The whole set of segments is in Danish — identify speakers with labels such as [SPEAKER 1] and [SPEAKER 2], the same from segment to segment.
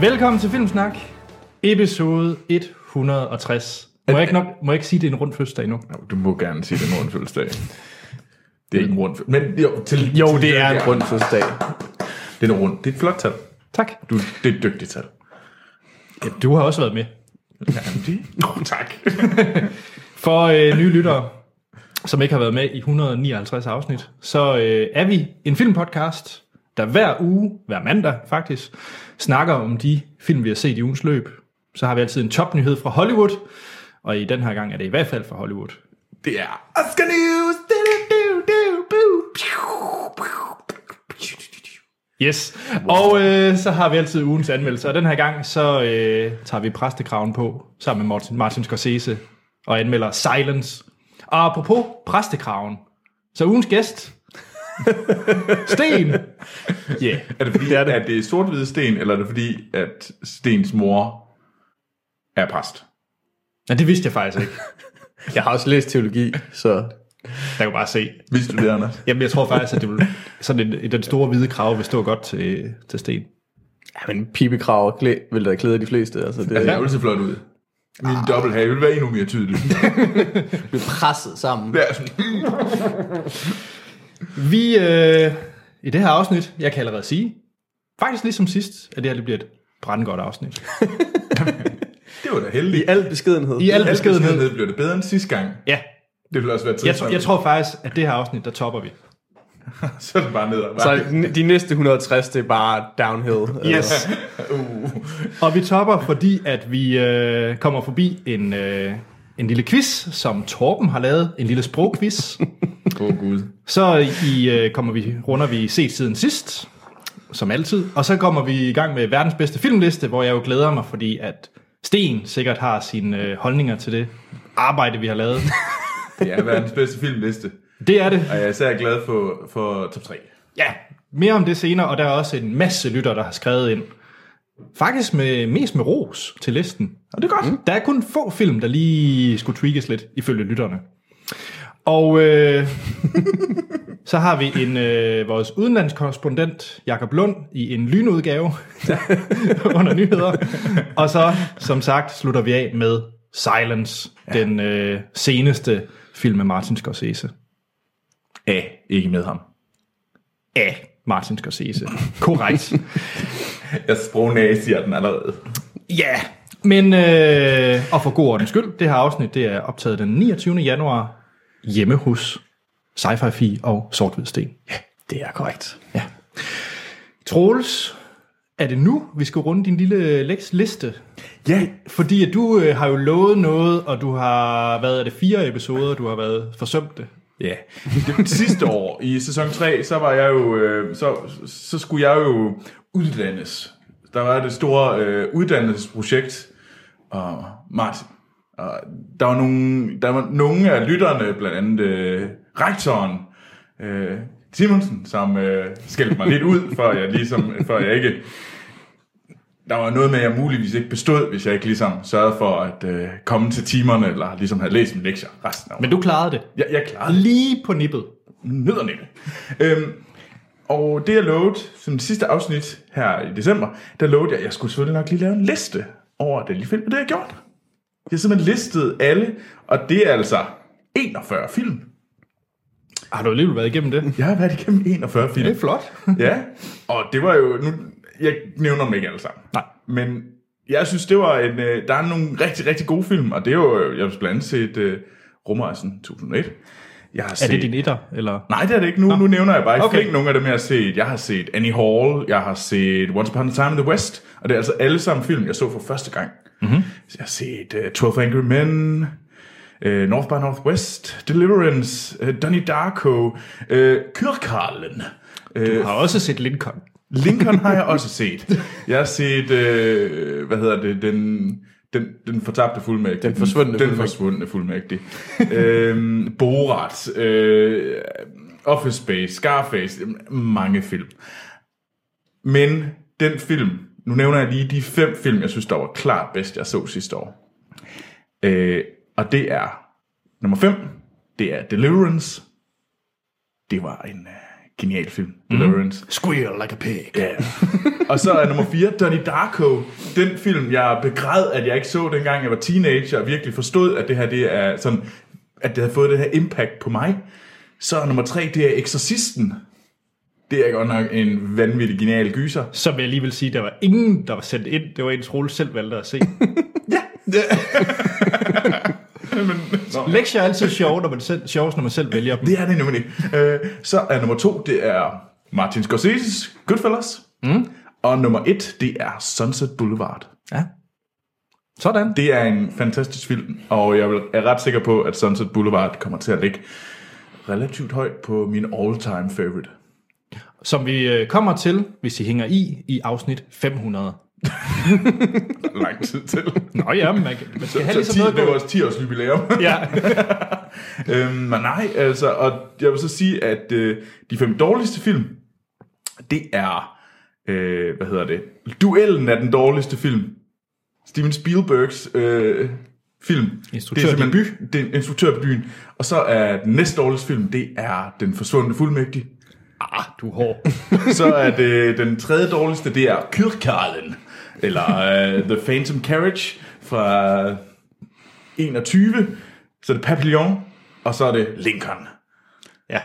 [SPEAKER 1] Velkommen til Filmsnak, episode 160. Må jeg ikke, nok, må jeg ikke sige, at det er en rund fødselsdag nu?
[SPEAKER 2] Jo, Du må gerne sige, det er en rund fødselsdag. Det er ikke en rund fødselsdag. Men jo, til,
[SPEAKER 3] Jo,
[SPEAKER 2] til
[SPEAKER 3] det er en rund fødselsdag.
[SPEAKER 2] Det er en rund. Det er et flot tal.
[SPEAKER 1] Tak.
[SPEAKER 2] Du, det er et dygtigt tal.
[SPEAKER 1] Ja, du har også været med.
[SPEAKER 2] Jamen, det... Nå, tak.
[SPEAKER 1] For øh, nye lyttere, som ikke har været med i 159 afsnit, så øh, er vi en filmpodcast, der hver uge, hver mandag faktisk, snakker om de film, vi har set i ugens løb. Så har vi altid en topnyhed fra Hollywood, og i den her gang er det i hvert fald fra Hollywood.
[SPEAKER 2] Det er Oscar News.
[SPEAKER 1] Yes, og øh, så har vi altid ugens anmeldelse, og den her gang, så øh, tager vi præstekraven på, sammen med Martin, Martin Scorsese, og anmelder Silence. Og apropos præstekraven, så ugens gæst, Sten. Yeah.
[SPEAKER 2] Er det fordi, det er det. at det er sort-hvide sten, eller er det fordi, at Stens mor er præst?
[SPEAKER 1] Ja, det vidste jeg faktisk ikke.
[SPEAKER 3] Jeg har også læst teologi, så
[SPEAKER 1] Der kan bare se.
[SPEAKER 2] Vidste du det, Anders?
[SPEAKER 1] Jamen, jeg tror faktisk, at det vil, sådan en, den store hvide krav vil stå godt til, til Sten.
[SPEAKER 3] ja, men pibekrav klæ, vil da klæde de fleste. Altså, det
[SPEAKER 2] Det er jo så flot ud. Min ah. dobbelthage vil være endnu mere tydelig.
[SPEAKER 3] bliver presset sammen.
[SPEAKER 2] Er sådan,
[SPEAKER 1] Vi, øh, i det her afsnit, jeg kan allerede sige, faktisk ligesom sidst, at det her det bliver et brandgodt afsnit.
[SPEAKER 2] det var da heldigt.
[SPEAKER 3] I al beskedenhed.
[SPEAKER 1] I al beskedenhed.
[SPEAKER 2] beskedenhed blev det bedre end sidste gang.
[SPEAKER 1] Ja,
[SPEAKER 2] Det vil også være
[SPEAKER 1] jeg, jeg tror faktisk, at det her afsnit, der topper vi.
[SPEAKER 2] Så er det bare ned
[SPEAKER 3] Så de næste 160, det er bare downhill.
[SPEAKER 1] Yes.
[SPEAKER 2] Uh.
[SPEAKER 1] Og vi topper, fordi at vi øh, kommer forbi en, øh, en lille quiz, som Torben har lavet. En lille sprogquiz.
[SPEAKER 2] Åh oh, gud.
[SPEAKER 1] Så i, øh, kommer vi, runder vi set siden sidst, som altid. Og så kommer vi i gang med verdens bedste filmliste, hvor jeg jo glæder mig, fordi at Sten sikkert har sine øh, holdninger til det arbejde, vi har lavet.
[SPEAKER 2] Det er verdens bedste filmliste.
[SPEAKER 1] Det er det.
[SPEAKER 2] Og jeg er især glad for, for top 3.
[SPEAKER 1] Ja, mere om det senere, og der er også en masse lytter, der har skrevet ind. Faktisk med, mest med ros til listen.
[SPEAKER 2] Og det er godt. Mm.
[SPEAKER 1] Der er kun få film, der lige skulle tweakes lidt, ifølge lytterne. Og øh, så har vi en øh, vores udenlandskorrespondent, Jakob Lund, i en lynudgave under nyheder. Og så, som sagt, slutter vi af med Silence, ja. den øh, seneste film med Martin Scorsese.
[SPEAKER 2] Af, ikke med ham.
[SPEAKER 1] Af Martin Scorsese. Korrekt.
[SPEAKER 2] Jeg sprognæse siger den allerede.
[SPEAKER 1] Ja, men øh, og for god ordens skyld, det her afsnit det er optaget den 29. januar hjemme hos Sci-Fi Fi og sort Sten.
[SPEAKER 3] Ja, det er korrekt.
[SPEAKER 1] Ja. Troels, er det nu, vi skal runde din lille liste?
[SPEAKER 2] Ja,
[SPEAKER 1] Fordi at du øh, har jo lovet noget, og du har, hvad er det, fire episoder, du har været forsømt det.
[SPEAKER 2] Ja, det sidste år i sæson 3, så var jeg jo, øh, så, så skulle jeg jo uddannes. Der var det store øh, uddannelsesprojekt, og Martin, og der var nogle, der var nogle af lytterne, blandt andet øh, rektoren, øh, Simonsen, som øh, skældte mig lidt ud, for jeg ligesom, for jeg ikke, der var noget med, at jeg muligvis ikke bestod, hvis jeg ikke ligesom sørgede for at øh, komme til timerne, eller ligesom havde læst en lektier resten af året.
[SPEAKER 1] Men du klarede det.
[SPEAKER 2] jeg, jeg klarede
[SPEAKER 1] Lige på nippet.
[SPEAKER 2] nødderne. Øhm, og det jeg lovede, som det sidste afsnit her i december, der lovede jeg, at jeg skulle selvfølgelig nok lige lave en liste over den film, og det har jeg gjort. Jeg har simpelthen listet alle, og det er altså 41 film.
[SPEAKER 1] Har du alligevel været igennem det?
[SPEAKER 2] Jeg har været igennem 41 film.
[SPEAKER 1] Det er flot.
[SPEAKER 2] Ja, og det var jo, nu, jeg nævner dem ikke alle sammen.
[SPEAKER 1] Nej.
[SPEAKER 2] Men jeg synes, det var en, øh, der er nogle rigtig, rigtig gode film, og det er jo, jeg har blandt andet set uh, Rumrejsen 2001. Jeg har
[SPEAKER 1] Er
[SPEAKER 2] set,
[SPEAKER 1] det din etter, eller?
[SPEAKER 2] Nej, det er det ikke. Nu, nu nævner jeg bare ikke
[SPEAKER 1] Okay.
[SPEAKER 2] nogle af dem, jeg har set. Jeg har set Annie Hall, jeg har set Once Upon a Time in the West, og det er altså alle sammen film, jeg så for første gang. Mm-hmm. Jeg har set uh, 12 Angry Men, uh, North by Northwest, Deliverance, uh, Donnie Darko, uh, Kyrkalen.
[SPEAKER 1] Du har også set Lincoln.
[SPEAKER 2] Lincoln har jeg også set. Jeg har set, øh, hvad hedder det, den, den, den fortabte fuldmægtige.
[SPEAKER 3] Den forsvundne
[SPEAKER 2] Den, den forsvundne fuldmægtige. øhm, Borat, øh, Office Space, Scarface, mange film. Men den film, nu nævner jeg lige de fem film, jeg synes, der var klart bedst, jeg så sidste år. Øh, og det er nummer 5, det er Deliverance. Det var en øh, Genial film. Deliverance.
[SPEAKER 1] Squeal like a pig.
[SPEAKER 2] Ja. og så er nummer 4, Donnie Darko. Den film, jeg begræd, at jeg ikke så, dengang jeg var teenager, og virkelig forstod, at det her det er sådan, at det havde fået det her impact på mig. Så er nummer 3, det er Exorcisten. Det er godt nok en vanvittig genial gyser.
[SPEAKER 1] Så vil jeg lige vil sige, at der var ingen, der var sendt ind. Det var en Troels selv valgte at se. Lektier er altid sjove, når man selv, sjovest, når man selv vælger dem.
[SPEAKER 2] Det er det nemlig. Øh, så er nummer 2, det er Martin Scorsese's Goodfellas. Mm. Og nummer 1, det er Sunset Boulevard.
[SPEAKER 1] Ja. Sådan.
[SPEAKER 2] Det er en fantastisk film, og jeg er ret sikker på, at Sunset Boulevard kommer til at ligge relativt højt på min all-time favorite.
[SPEAKER 1] Som vi øh, kommer til, hvis I hænger i, i afsnit 500.
[SPEAKER 2] Lang tid til.
[SPEAKER 1] Nå ja, man, kan- man skal have
[SPEAKER 2] Så
[SPEAKER 1] ligesom
[SPEAKER 2] 10,
[SPEAKER 1] noget
[SPEAKER 2] det
[SPEAKER 1] på.
[SPEAKER 2] vores 10 års jubilæum.
[SPEAKER 1] Ja.
[SPEAKER 2] øhm, men nej, altså, og jeg vil så sige, at øh, de fem dårligste film, det er, øh, hvad hedder det, Duellen er den dårligste film. Steven Spielbergs øh, film.
[SPEAKER 1] Instruktørdebut.
[SPEAKER 2] Det er simpelthen- Det er instruktørdebuten. Og så er den næst dårligste film, det er Den forsvundne fuldmægtig.
[SPEAKER 1] Ah, du er hård.
[SPEAKER 2] Så er det den tredje dårligste, det er Kyrkalen, eller uh, The Phantom Carriage fra 21. Så er det Papillon, og så er det Lincoln.
[SPEAKER 1] Ja.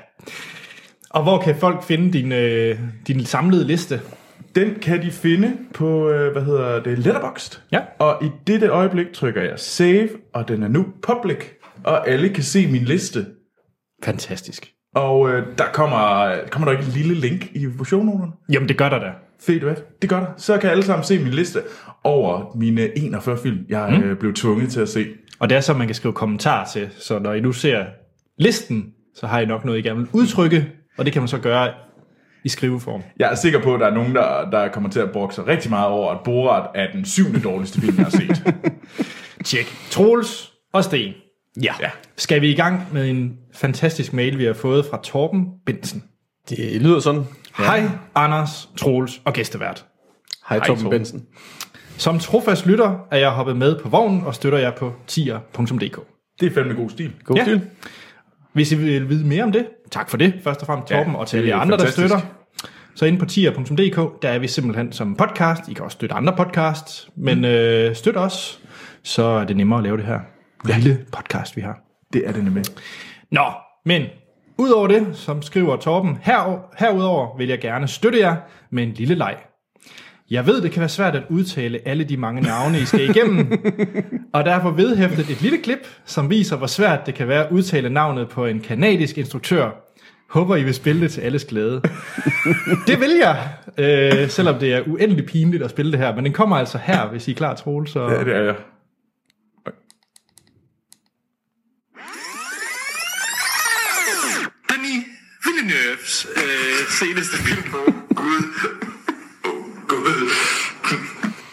[SPEAKER 1] Og hvor kan folk finde din, øh, din samlede liste?
[SPEAKER 2] Den kan de finde på, øh, hvad hedder det, Letterboxd.
[SPEAKER 1] Ja.
[SPEAKER 2] Og i dette øjeblik trykker jeg save, og den er nu public, og alle kan se min liste.
[SPEAKER 1] Fantastisk.
[SPEAKER 2] Og øh, der kommer, kommer der ikke et lille link i shownoterne?
[SPEAKER 1] Jamen, det gør der da.
[SPEAKER 2] Fedt, hvad? Det gør der. Så kan alle sammen se min liste over mine 41 film, jeg mm. blev tvunget til at se.
[SPEAKER 1] Og det er så, man kan skrive kommentarer til. Så når I nu ser listen, så har I nok noget, I gerne vil udtrykke. Og det kan man så gøre i skriveform.
[SPEAKER 2] Jeg er sikker på, at der er nogen, der, der kommer til at brokke sig rigtig meget over, at Borat er den syvende dårligste film, jeg har set.
[SPEAKER 1] Tjek. Troels og Sten. Ja.
[SPEAKER 2] Ja.
[SPEAKER 1] Skal vi i gang med en fantastisk mail, vi har fået fra Torben Bensen.
[SPEAKER 3] Det lyder sådan.
[SPEAKER 1] Ja. Hej, Anders, Troels og gæstevært.
[SPEAKER 3] Hej, Torben
[SPEAKER 2] Torben.
[SPEAKER 3] Bensen.
[SPEAKER 1] Som trofast lytter er jeg hoppet med på vognen og støtter jer på tier.dk.
[SPEAKER 2] Det er fandme god stil.
[SPEAKER 3] God
[SPEAKER 1] Ja.
[SPEAKER 3] stil.
[SPEAKER 1] Hvis I vil vide mere om det, tak for det, først og fremmest Torben,
[SPEAKER 2] Ja,
[SPEAKER 1] og til
[SPEAKER 2] det
[SPEAKER 1] alle
[SPEAKER 2] er
[SPEAKER 1] jer andre, der
[SPEAKER 2] fantastisk.
[SPEAKER 1] støtter. Så inde på tier.dk, der er vi simpelthen som podcast. I kan også støtte andre podcasts, men
[SPEAKER 2] Mm.
[SPEAKER 1] øh, støt os, så er det nemmere at lave det her lille podcast, vi har.
[SPEAKER 2] Det er det nemlig.
[SPEAKER 1] Nå, men udover det, som skriver Torben, her, herudover vil jeg gerne støtte jer med en lille leg. Jeg ved, det kan være svært at udtale alle de mange navne, I skal igennem, og derfor vedhæftet et lille klip, som viser, hvor svært det kan være at udtale navnet på en kanadisk instruktør. Håber, I vil spille det til alles glæde. Det vil jeg, øh, selvom det er uendelig pinligt at spille det her, men den kommer altså her, hvis I er klar, Troels. Så...
[SPEAKER 2] Ja, det er jeg.
[SPEAKER 4] Villeneuves øh, seneste film på Gud. Oh, Gud.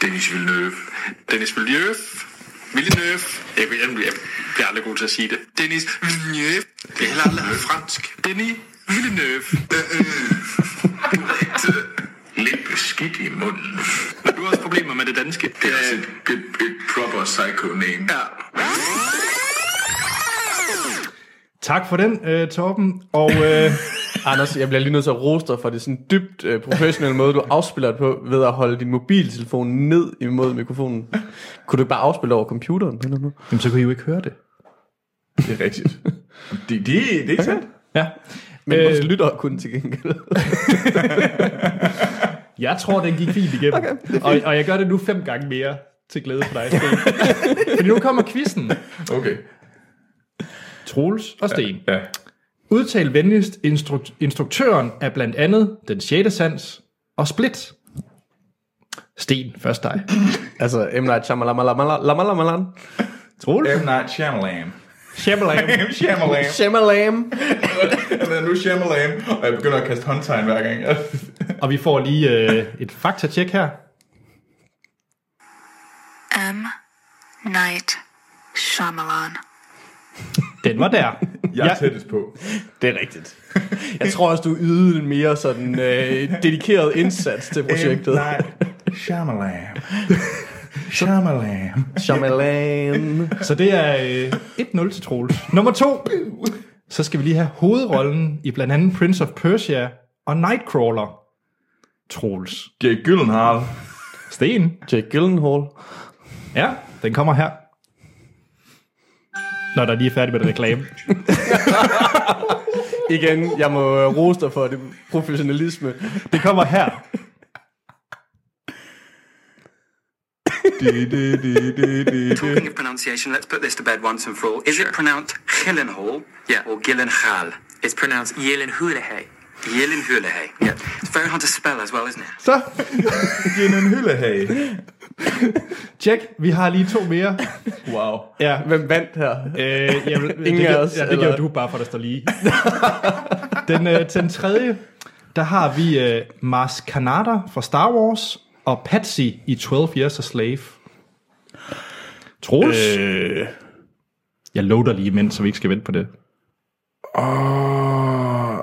[SPEAKER 4] Denis Villeneuve. Denis Villeneuve. Villeneuve. Jeg, jeg, jeg bliver aldrig god til at sige det. Denis Villeneuve. Det er heller aldrig fransk. Denis Villeneuve. Lidt beskidt i munden. Men du har også problemer med det danske. Det er også et, et, et proper psycho name. Ja.
[SPEAKER 1] Tak for den, øh, Torben. Og øh,
[SPEAKER 3] Anders, jeg bliver lige nødt til at rose dig for det sådan dybt øh, professionelle måde, du afspiller det på, ved at holde din mobiltelefon ned imod mikrofonen. Kunne du ikke bare afspille over computeren? Eller noget?
[SPEAKER 1] jamen, så kunne I jo ikke høre det.
[SPEAKER 2] Det er rigtigt. det, det, det er ikke sandt.
[SPEAKER 1] Ja.
[SPEAKER 3] Men
[SPEAKER 1] Øh,
[SPEAKER 3] øh, vores lyttere kunne til gengæld.
[SPEAKER 1] Jeg tror, den gik fint igennem. Okay, og, og jeg gør det nu fem gange mere til glæde for dig. Fordi nu kommer quizzen.
[SPEAKER 2] Okay.
[SPEAKER 1] Troels og Sten.
[SPEAKER 2] Ja.
[SPEAKER 1] Udtal venligst instru- instruktøren af blandt andet Den 6. Sans og Split. Sten, først dig.
[SPEAKER 3] altså, M. Night Shyamalan.
[SPEAKER 1] Troels?
[SPEAKER 2] M. Night Shyamalan.
[SPEAKER 1] Shyamalan.
[SPEAKER 2] Shyamalan.
[SPEAKER 3] Shyamalan.
[SPEAKER 2] Han er nu Shyamalan, og jeg begynder at kaste håndtegn hver gang.
[SPEAKER 1] Og vi får lige øh, et faktatjek her.
[SPEAKER 5] M. Night Shyamalan.
[SPEAKER 1] Den var der.
[SPEAKER 2] Jeg er tættest på.
[SPEAKER 3] Det er rigtigt. Jeg tror også, du ydede en mere sådan øh, dedikeret indsats til projektet.
[SPEAKER 2] Night Shyamalan. Shyamalan.
[SPEAKER 3] Shyamalan.
[SPEAKER 1] Så det er øh, 1-0 til Troels. Nummer to. Så skal vi lige have hovedrollen i blandt andet Prince of Persia og Nightcrawler. Troels.
[SPEAKER 2] Jake Gyllenhaal.
[SPEAKER 1] Sten.
[SPEAKER 3] Jake Gyllenhaal.
[SPEAKER 1] Ja, den kommer her. Når der lige er færdig med det reklame.
[SPEAKER 3] Igen, jeg må øh, rose dig for det professionalisme.
[SPEAKER 1] Det kommer her.
[SPEAKER 6] Talking of pronunciation, let's put this to bed once and for all. Is it pronounced Gyllenhaal
[SPEAKER 4] Yeah.
[SPEAKER 6] or Gyllenhaal?
[SPEAKER 4] It's pronounced Yelenhulehe.
[SPEAKER 6] Gyllenhaal. Yeah. It's very hard to spell as well, isn't it?
[SPEAKER 2] En hyldehag.
[SPEAKER 1] tjek. Vi har lige to mere.
[SPEAKER 2] Wow.
[SPEAKER 1] Ja.
[SPEAKER 3] Hvem vandt her?
[SPEAKER 1] Øh, vil-
[SPEAKER 3] Ingen
[SPEAKER 1] det, gør-
[SPEAKER 3] os,
[SPEAKER 1] Ja, det
[SPEAKER 3] eller?
[SPEAKER 1] gør du bare, for der står lige. den, øh, den tredje, der har vi øh, Mars Kanata fra Star Wars og Patsy i 12 Years a Slave. Troels? Øh. Jeg loader lige imens, så vi ikke skal vente på det.
[SPEAKER 2] Åh,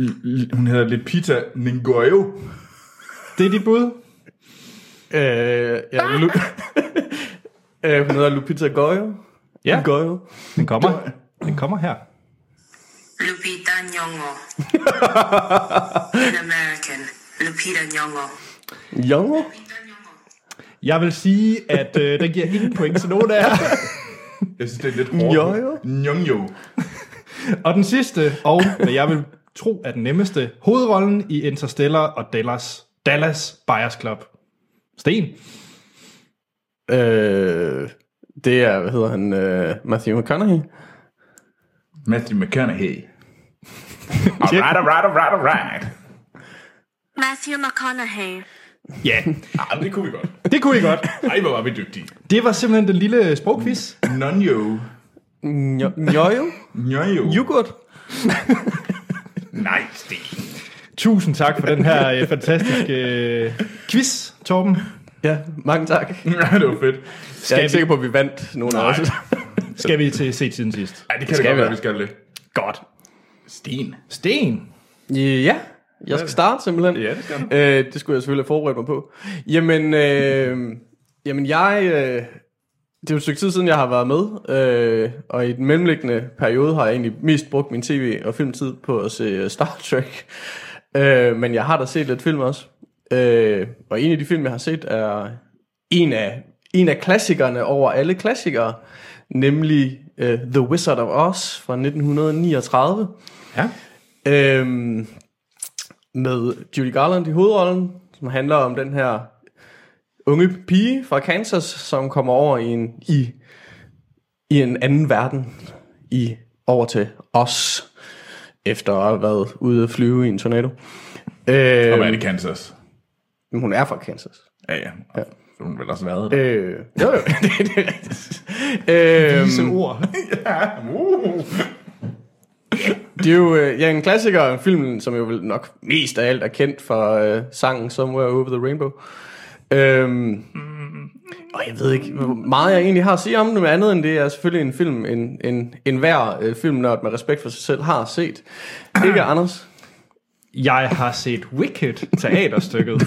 [SPEAKER 2] l- l- hun hedder Lupita Nyong'o.
[SPEAKER 1] Det er dit bud?
[SPEAKER 3] Øh, ja, Lu- øh, hun hedder Lupita Goyo.
[SPEAKER 1] Ja.
[SPEAKER 3] Goyo.
[SPEAKER 1] Den kommer. Den kommer her.
[SPEAKER 5] Lupita Nyong'o. An American. Lupita Nyong'o.
[SPEAKER 3] Jongo?
[SPEAKER 1] Jeg vil sige, at øh, den giver ingen point til nogen af jer.
[SPEAKER 2] Jeg synes, det er lidt hårdt.
[SPEAKER 3] Nyong'o?
[SPEAKER 2] Nyong'o.
[SPEAKER 1] Og den sidste, og hvad jeg vil tro er den nemmeste, hovedrollen i Interstellar og Dallas, Dallas Buyers Club. Sten.
[SPEAKER 3] Øh, det er, hvad hedder han, øh, Matthew McConaughey.
[SPEAKER 2] Matthew McConaughey. Alright, alright, alright, alright.
[SPEAKER 5] Matthew McConaughey.
[SPEAKER 1] Ja,
[SPEAKER 2] Ah, det kunne vi godt.
[SPEAKER 1] det kunne I godt.
[SPEAKER 2] Ej, hvor var vi dygtige.
[SPEAKER 1] Det var simpelthen den lille sprogquiz.
[SPEAKER 2] Nonjo.
[SPEAKER 3] Njojo?
[SPEAKER 2] Nyong'o.
[SPEAKER 3] Yoghurt?
[SPEAKER 2] Nej, Sten.
[SPEAKER 1] Tusind tak for den her øh, fantastiske øh, quiz, Torben.
[SPEAKER 3] Ja, mange tak.
[SPEAKER 2] Ja, det var fedt.
[SPEAKER 3] Jeg er ikke sikker på, at vi vandt nogen af os.
[SPEAKER 1] Skal vi til se siden sidst?
[SPEAKER 2] Ej, det kan
[SPEAKER 3] Skal
[SPEAKER 2] det godt
[SPEAKER 3] vi
[SPEAKER 2] være, vi skal det.
[SPEAKER 1] Godt.
[SPEAKER 2] Sten.
[SPEAKER 1] Sten.
[SPEAKER 3] Ja, jeg skal starte simpelthen.
[SPEAKER 2] Ja, det skal du.
[SPEAKER 3] Øh, det skulle jeg selvfølgelig have forberedt mig på. Jamen, øh, jamen jeg... Øh, det er jo et stykke tid siden, jeg har været med, øh, og i den mellemliggende periode har jeg egentlig mest brugt min tv- og filmtid på at se øh, Star Trek. Øh, men jeg har da set lidt film også. Øh, og en af de film, jeg har set, er en af, en af klassikerne over alle klassikere, nemlig øh, The Wizard of Oz fra 1939.
[SPEAKER 1] Ja.
[SPEAKER 3] Øhm, med Judy Garland i hovedrollen, som handler om den her unge pige fra Kansas, som kommer over i en, i, i en anden verden, i over til os, efter at have været ude at flyve i en tornado.
[SPEAKER 2] Og
[SPEAKER 3] Øhm,
[SPEAKER 2] hvad er det, Kansas?
[SPEAKER 3] men hun er fra Kansas.
[SPEAKER 2] Ja, ja. Så hun vel også været der.
[SPEAKER 3] Øh, jo, jo, det, det er rigtigt. Øhm,
[SPEAKER 1] Disse ord.
[SPEAKER 2] Uh.
[SPEAKER 3] Det er jo øh, ja, en klassiker, en film, som jo vel nok mest af alt er kendt for øh, sangen Somewhere Over the Rainbow. Øhm, og jeg ved ikke, hvor meget jeg egentlig har at sige om det, men andet end det er selvfølgelig en film, en, en, en hver øh, filmnørd med respekt for sig selv har set. Ikke, Anders?
[SPEAKER 1] Jeg har set Wicked, teaterstykket.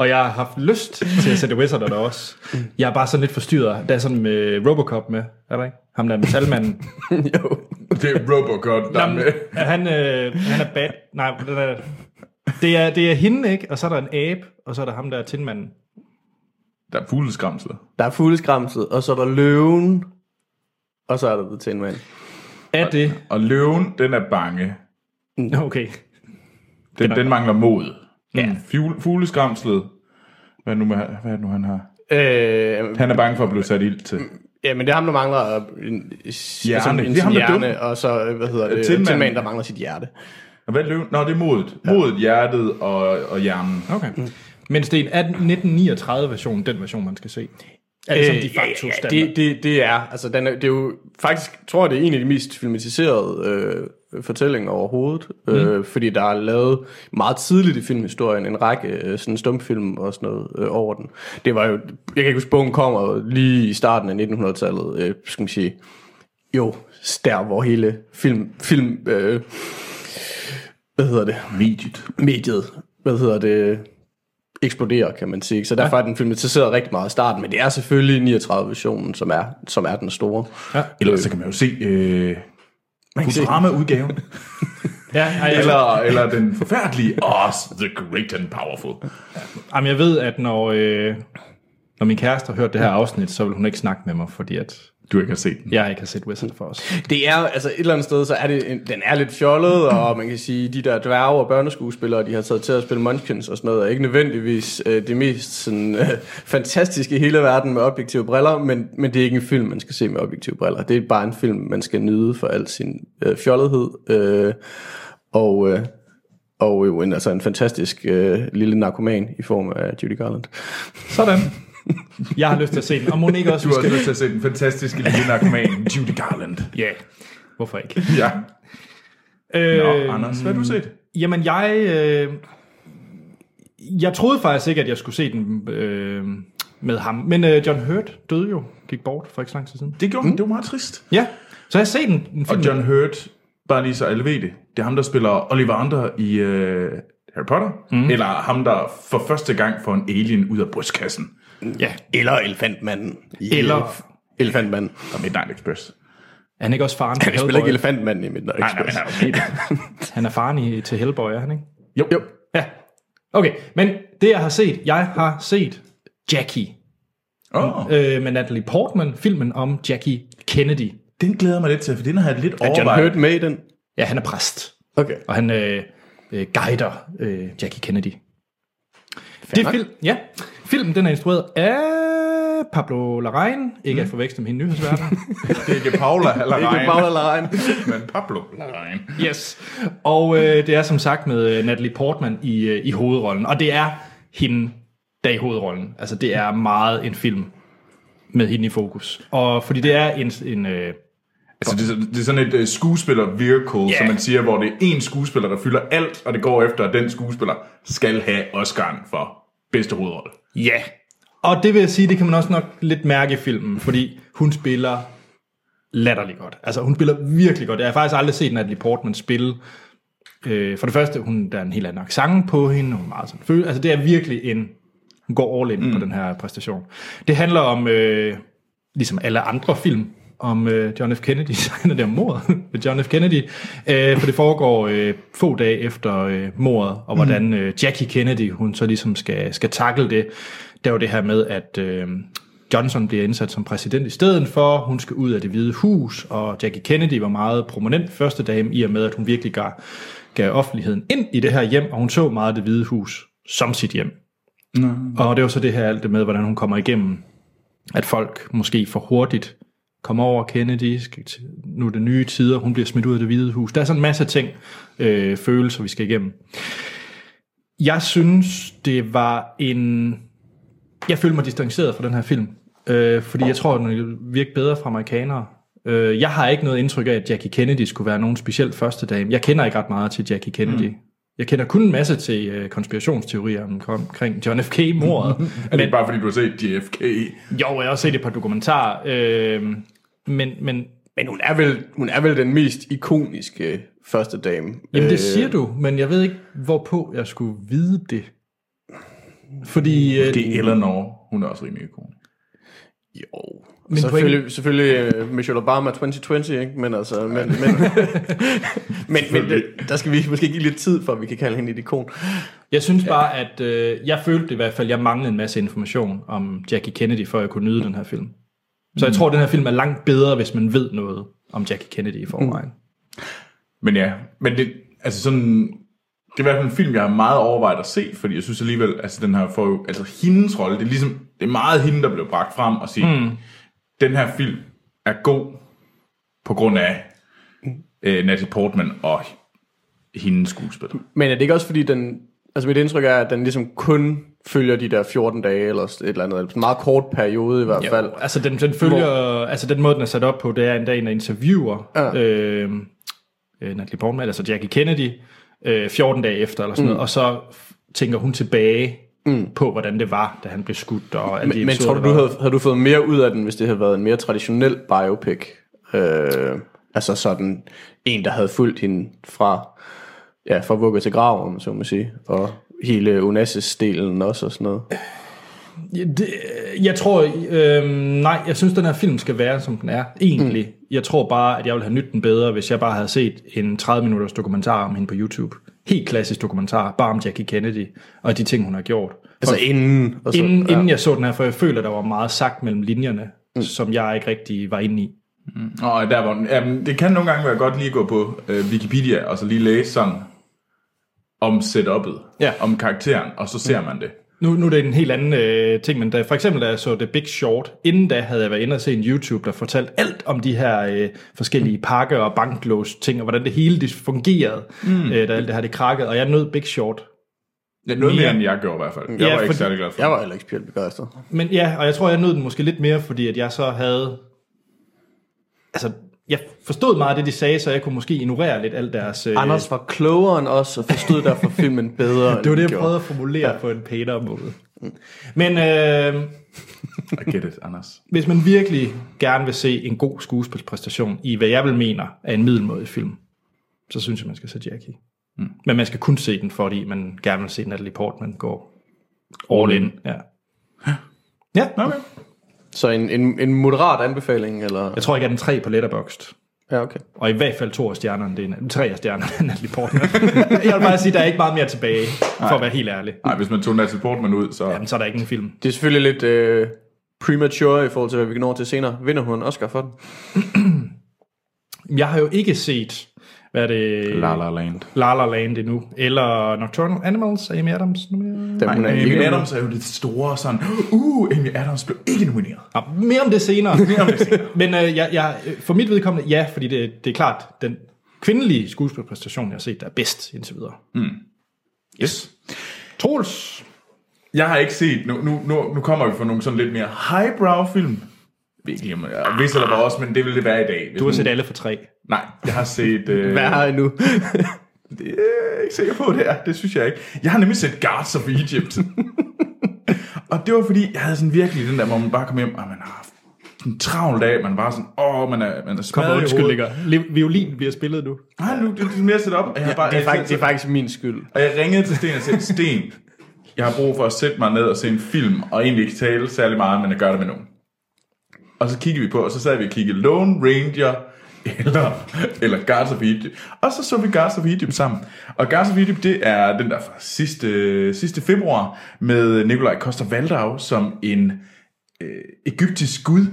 [SPEAKER 1] Og jeg har haft lyst til at sætte Wizard der også. Jeg er bare sådan lidt forstyrret. Der er sådan med Robocop med, er der ikke? Ham der metalmanden.
[SPEAKER 3] jo.
[SPEAKER 2] Det er Robocop, der er med.
[SPEAKER 1] Han, øh, han er bad. Nej, det er, det er, det er hende, ikke? Og så er der en abe, og så er der ham der er tindmanden.
[SPEAKER 2] Der er fugleskramsler.
[SPEAKER 3] Der er fugleskramset, og så er der løven, og så er der The Tin Man.
[SPEAKER 1] Er det?
[SPEAKER 2] Og løven, den er bange.
[SPEAKER 1] Okay.
[SPEAKER 2] Den, den mangler mod.
[SPEAKER 1] Ja.
[SPEAKER 2] Mm, Fugle, fugleskramslet. Hvad er, nu, med- hvad er det nu, han har?
[SPEAKER 3] Øh,
[SPEAKER 2] Han er bange for at blive sat ild til.
[SPEAKER 3] Ja, men det er ham, der mangler en,
[SPEAKER 2] Hjerne.
[SPEAKER 3] Altså, en
[SPEAKER 2] Det er ham, der er
[SPEAKER 3] hjerne, og så, øh, hvad hedder det,
[SPEAKER 2] Tin Man.
[SPEAKER 3] Tin Man, der mangler sit hjerte.
[SPEAKER 2] Og hvad er løven? Nå, det er modet. Modet, hjertet og, og hjernen.
[SPEAKER 1] Okay. Men Sten, er den 1939-version den version, man skal se? Er det sådan de facto
[SPEAKER 3] Øh, ja,
[SPEAKER 1] standard?
[SPEAKER 3] det, det, det er, altså den er, det er jo faktisk, tror jeg, det er en af de mest filmatiserede øh, fortællinger overhovedet, mm. øh, fordi der er lavet meget tidligt i filmhistorien en række øh, sådan stumfilm og sådan noget øh, over den. Det var jo, jeg kan ikke huske, bogen kommer lige i starten af 1900-tallet, øh, skal man sige, jo, der hvor hele film, film øh, hvad hedder det,
[SPEAKER 2] Mediet.
[SPEAKER 3] mediet, hvad hedder det, eksploderer, kan man sige. Så derfor er den filmatiseret rigtig meget i starten, men det er selvfølgelig 39-versionen, som er, som er den store.
[SPEAKER 1] Ja.
[SPEAKER 2] Ellers så kan man jo se øh, Futurama-udgaven.
[SPEAKER 1] Ja, ej,
[SPEAKER 2] Eller, eller den forfærdelige Oz, the great and powerful.
[SPEAKER 1] jamen, jeg ved, at når, øh, når min kæreste har hørt det her afsnit, så vil hun ikke snakke med mig, fordi at
[SPEAKER 2] Du ikke har set den.
[SPEAKER 1] jeg ikke har set Wizard for os.
[SPEAKER 3] Det er, altså et eller andet sted, så er det, en, den er lidt fjollet, og man kan sige, de der dværge og børneskuespillere, de har taget til at spille Munchkins og sådan noget, er ikke nødvendigvis øh, det mest sådan, øh, fantastiske i hele verden med objektive briller, men, men det er ikke en film, man skal se med objektive briller. Det er bare en film, man skal nyde for al sin øh, fjollethed, øh, og, øh, og jo en, altså en fantastisk øh, lille narkoman i form af Judy Garland.
[SPEAKER 1] Sådan. Jeg har lyst til at se den, og Monique også.
[SPEAKER 2] Du har også lyst til at se den fantastiske lille narkoman, Judy Garland.
[SPEAKER 1] Ja, hvorfor ikke?
[SPEAKER 2] Ja.
[SPEAKER 1] Øh,
[SPEAKER 2] Nå, Anders, hvad har du set?
[SPEAKER 1] Jamen, jeg... Øh, jeg troede faktisk ikke, at jeg skulle se den øh, med ham. Men øh, John Hurt døde jo, gik bort for ikke så lang tid siden.
[SPEAKER 2] Det gjorde mm. det var meget trist.
[SPEAKER 1] Ja, så jeg har set en, en film.
[SPEAKER 2] Og John Hurt, bare lige så alle ved det, det er ham, der spiller Ollivander i øh, Harry Potter. Mm. Eller ham, der for første gang får en alien ud af brystkassen.
[SPEAKER 1] Ja,
[SPEAKER 3] Eller Elefantmanden.
[SPEAKER 1] Eller-
[SPEAKER 3] Elefantmanden.
[SPEAKER 2] Og Midnight Express.
[SPEAKER 1] er han ikke også faren til
[SPEAKER 3] Jeg spiller
[SPEAKER 1] Hellboy?
[SPEAKER 3] ikke Elefantmanden i Midnight
[SPEAKER 2] Nej, nej,
[SPEAKER 3] Express.
[SPEAKER 2] men han er okay.
[SPEAKER 1] Han er faren i, til Hellboy, er han ikke?
[SPEAKER 2] Jo, jo.
[SPEAKER 1] Ja. Okay, men det jeg har set, jeg har set Jackie
[SPEAKER 2] Oh,
[SPEAKER 1] øh, med Natalie Portman, filmen om Jackie Kennedy.
[SPEAKER 2] den glæder mig lidt til, for den har jeg lidt
[SPEAKER 3] Er John
[SPEAKER 2] overvejet.
[SPEAKER 3] Hurt med i den?
[SPEAKER 1] Ja, han er præst,
[SPEAKER 3] Okay.
[SPEAKER 1] og han øh, øh, guider øh, Jackie Kennedy. Det er film, ja. Filmen den er instrueret af Pablo Larraín, ikke at forveksle med hende nyhedsverden.
[SPEAKER 2] Det er ikke Paula eller
[SPEAKER 3] Ikke Paula Larraín.
[SPEAKER 2] men Pablo Larraín.
[SPEAKER 1] yes. Og øh, det er som sagt med øh, Natalie Portman i, øh, i hovedrollen, og det er hende, der er i hovedrollen. Altså det er meget en film med hende i fokus. Og fordi det er en, en øh,
[SPEAKER 2] Altså, det, er, det er sådan et uh, skuespiller-vehicle, yeah. som man siger, hvor det er en skuespiller, der fylder alt, og det går efter, at den skuespiller skal have Oscar'en for bedste hovedrolle.
[SPEAKER 1] Ja. Og det vil jeg sige, det kan man også nok lidt mærke i filmen, fordi hun spiller latterligt godt. Altså hun spiller virkelig godt. Jeg har faktisk aldrig set Natalie Portman spille. Øh, for det første, hun, der er en helt anden accent på hende, hun er meget sådan føl. Altså det er virkelig en, hun går all in mm. på den her præstation. Det handler om, øh, ligesom alle andre film, om øh, John F. Kennedy, så handler det om mordet med John F. Kennedy, øh, for det foregår øh, få dage efter øh, mordet, og hvordan øh, Jackie Kennedy, hun så ligesom skal, skal takle det. Der er jo det her med, at øh, Johnson bliver indsat som præsident i stedet for, hun skal ud af det hvide hus, og Jackie Kennedy var meget prominent første dame, i og med, at hun virkelig gav, gav offentligheden ind i det her hjem, og hun så meget det hvide hus som sit hjem. Mm. Og det var så det her alt det med, hvordan hun kommer igennem, at folk måske for hurtigt kommer over Kennedy, skal til, nu er det nye tider, hun bliver smidt ud af det hvide hus. Der er sådan en masse ting, øh, følelser, vi skal igennem. Jeg synes, det var en... Jeg følte mig distanceret fra den her film, øh, fordi jeg tror, den virker virke bedre fra amerikanere. Øh, jeg har ikke noget indtryk af, at Jackie Kennedy skulle være nogen speciel første dame. Jeg kender ikke ret meget til Jackie Kennedy. Mm. Jeg kender kun en masse til øh, konspirationsteorier om- omkring John F. K-mordet.
[SPEAKER 2] Er det ikke bare, fordi du har set JFK?
[SPEAKER 1] Jo, jeg har også set et par dokumentarer. Øh, men, men
[SPEAKER 3] Men hun er, vel, hun er vel den mest ikoniske første dame.
[SPEAKER 1] Jamen det siger du, men jeg ved ikke, hvorpå jeg skulle vide det. Fordi... Øh,
[SPEAKER 2] Det er Eleanor. Hun er også rimelig ikon.
[SPEAKER 3] Jo.
[SPEAKER 1] Men
[SPEAKER 3] selvfølgelig, selvfølgelig uh, Michelle Obama 2020, ikke? Men altså, men, men, men, men der skal vi måske give lidt tid, for at vi kan kalde hende et ikon.
[SPEAKER 1] jeg synes bare, at øh, jeg følte i hvert fald, at jeg manglede en masse information om Jackie Kennedy, før jeg kunne nyde den her film. Så jeg tror, at den her film er langt bedre, hvis man ved noget om Jackie Kennedy i forvejen.
[SPEAKER 2] Men ja, men det, altså sådan, det er i hvert fald en film, jeg har meget overvejet at se, fordi jeg synes alligevel, altså den her får jo, altså hendes rolle, det er ligesom, det er meget hende, der blev bragt frem og sige, mm. Den her film er god på grund af øh, Natalie Portman og hendes skuespil.
[SPEAKER 3] Men er det ikke også fordi, den, altså mit indtryk er, at den ligesom kun følger de der 14 dage, eller et eller andet, eller en meget kort periode i hvert fald.
[SPEAKER 1] Jo, altså den, den følger, altså den måde, den er sat op på, det er en dag, en interviewer
[SPEAKER 3] Ja.
[SPEAKER 1] øh, øh, Natalie Portman, altså Jackie Kennedy, øh, 14 dage efter, eller sådan mm. noget, og så tænker hun tilbage mm. på, hvordan det var, da han blev skudt, og alle de
[SPEAKER 3] Men, men tror du, du havde, havde du fået mere ud af den, hvis det havde været en mere traditionel biopic? Øh, altså sådan en, der havde fulgt hende fra, ja, fra vugge til grav, om man så må sige, og hele Onassis-delen også og sådan noget.
[SPEAKER 1] Det, jeg tror, øh, nej, jeg synes, den her film skal være, som den er, egentlig. Mm. Jeg tror bare, at jeg ville have nydt den bedre, hvis jeg bare havde set en 30-minutters dokumentar om hende på YouTube. Helt klassisk dokumentar, bare om Jackie Kennedy, og de ting, hun har gjort.
[SPEAKER 3] Altså inden... Og så,
[SPEAKER 1] Inden, ja. inden jeg så den her, for jeg føler, der var meget sagt mellem linjerne, mm. som jeg ikke rigtig var inde i.
[SPEAKER 2] Og der var, jamen, det kan nogle gange være godt lige at gå på øh, Wikipedia, og så lige læse sådan om setup'et,
[SPEAKER 1] Ja.
[SPEAKER 2] om karakteren, og så ser man det.
[SPEAKER 1] Nu, nu er det en helt anden øh, ting, men da, for eksempel da jeg så The Big Short, inden da havde jeg været inde og se en YouTube, der fortalte alt om de her øh, forskellige pakke- og banklås ting, og hvordan det hele det fungerede, mm. øh, da alt det her det krakkede, og jeg nød Big Short.
[SPEAKER 2] Ja, noget mere,
[SPEAKER 1] Mere.
[SPEAKER 2] end jeg gjorde i hvert fald. Jeg
[SPEAKER 1] Ja,
[SPEAKER 2] var ikke
[SPEAKER 1] fordi-
[SPEAKER 2] særlig glad for
[SPEAKER 3] Jeg var heller ikke specielt begejstret.
[SPEAKER 1] Men ja, og jeg tror, jeg nød den måske lidt mere, fordi at jeg så havde... Altså, jeg forstod meget af det, de sagde, så jeg kunne måske ignorere lidt alt deres... Øh,
[SPEAKER 3] Anders var klogere end os, og forstod derfor filmen bedre,
[SPEAKER 1] det var det, jeg prøvede at formulere ja. på en pænere måde. Men øh,
[SPEAKER 2] I get it, Anders.
[SPEAKER 1] hvis man virkelig gerne vil se en god skuespilspræstation i, hvad jeg vil mener er en middelmådig film, så synes jeg, man skal se Jackie. Mm. Men man skal kun se den, fordi man gerne vil se Natalie Portman gå all in. Ja. Ja,
[SPEAKER 2] Okay.
[SPEAKER 3] Så en, en, en moderat anbefaling, eller...
[SPEAKER 1] jeg tror ikke, jeg er den tre på Letterboxd.
[SPEAKER 3] Ja, okay.
[SPEAKER 1] Og i hvert fald to af stjernerne, det er tre af stjernerne, er Natalie Portman. jeg vil bare sige, der er ikke meget mere tilbage, for at være helt ærlig.
[SPEAKER 2] Nej, hvis man tog Natalie Portman ud, så...
[SPEAKER 1] Jamen, så er der ikke en film.
[SPEAKER 3] Det er selvfølgelig lidt øh, premature i forhold til, hvad vi når til senere. Vinder hun Oscar for den?
[SPEAKER 1] Jeg har jo ikke set, hvad er det?
[SPEAKER 2] La La Land.
[SPEAKER 1] La La Land endnu. Eller Nocturnal Animals, Amy Adams.
[SPEAKER 3] Den,
[SPEAKER 2] Nej,
[SPEAKER 3] er
[SPEAKER 2] Amy
[SPEAKER 3] ikke
[SPEAKER 2] Adams er jo det store sådan, uh, Amy Adams blev ikke nomineret.
[SPEAKER 1] Ja, mere om det senere.
[SPEAKER 2] Mere om det senere.
[SPEAKER 1] Men øh, jeg, jeg, for mit vedkommende, ja, fordi det, det er klart, den kvindelige skuespilpræstation, jeg har set, der er bedst indtil videre.
[SPEAKER 2] Yes.
[SPEAKER 1] Troels.
[SPEAKER 2] Jeg har ikke set, nu, nu, nu, nu kommer vi fra nogle sådan lidt mere highbrow film. Jeg lige, om jeg hvis eller også, men det vil det være i dag.
[SPEAKER 1] Du har set alle for tre.
[SPEAKER 2] Nej, jeg har set... Øh,
[SPEAKER 3] Hvad har I nu?
[SPEAKER 2] Det er jeg ikke sikker på, det er. Det synes jeg ikke. Jeg har nemlig set Guards of Egypt. og det var fordi, jeg havde sådan virkelig den der, hvor man bare kom hjem, og man har en travl dag, man bare sådan, åh, man er, man er
[SPEAKER 1] Kom,
[SPEAKER 2] smadret i
[SPEAKER 1] undskyld, ligger. Li- Violin bliver spillet nu.
[SPEAKER 2] Nej, nu det er mere sat op, og jeg har bare...
[SPEAKER 3] Det er,
[SPEAKER 2] jeg-
[SPEAKER 3] faktisk, det er faktisk min skyld.
[SPEAKER 2] Og jeg ringede til Sten og sagde, Sten, jeg har brug for at sætte mig ned og se en film, og egentlig ikke tale særlig meget, men jeg gør det med nogen. Og så kiggede vi på, og så sad vi og kiggede Lone Ranger, eller, eller Guards of Egypt. Og så så vi Guards of Egypt sammen. Og Guards of Egypt, det er den der fra sidste, sidste februar, med Nikolaj Koster-Valdau som en øh, egyptisk gud,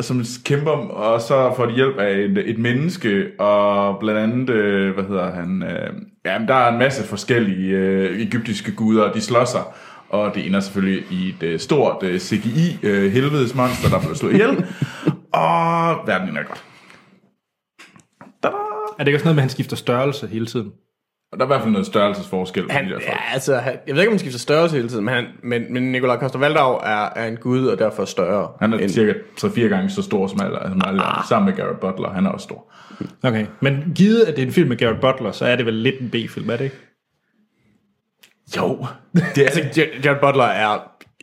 [SPEAKER 2] som kæmper, og så får de hjælp af et, et menneske, og blandt andet, øh, hvad hedder han, øh, jamen der er en masse forskellige øh, egyptiske guder, og de slår sig, og det ender selvfølgelig i et øh, stort øh, CGI øh, der bliver slået ihjel, og verden er godt.
[SPEAKER 1] Er det ikke også noget med, at han skifter størrelse hele tiden?
[SPEAKER 2] Og der er i hvert fald noget størrelsesforskel
[SPEAKER 3] Han,
[SPEAKER 2] de der folk.
[SPEAKER 3] ja, altså, han, jeg ved ikke, om han skifter størrelse hele tiden, men, han, men, men Nikolaj Koster-Valdau er, er en gud, og derfor større.
[SPEAKER 2] Han er
[SPEAKER 3] end-
[SPEAKER 2] cirka 3-4 gange så stor som alle, altså, alle andre, sammen med Garrett Butler, han er også stor.
[SPEAKER 1] Okay, men givet, at det er en film med Garrett Butler, så er det vel lidt en B-film, er det ikke?
[SPEAKER 2] Jo, det er,
[SPEAKER 3] Altså, Jared Butler er,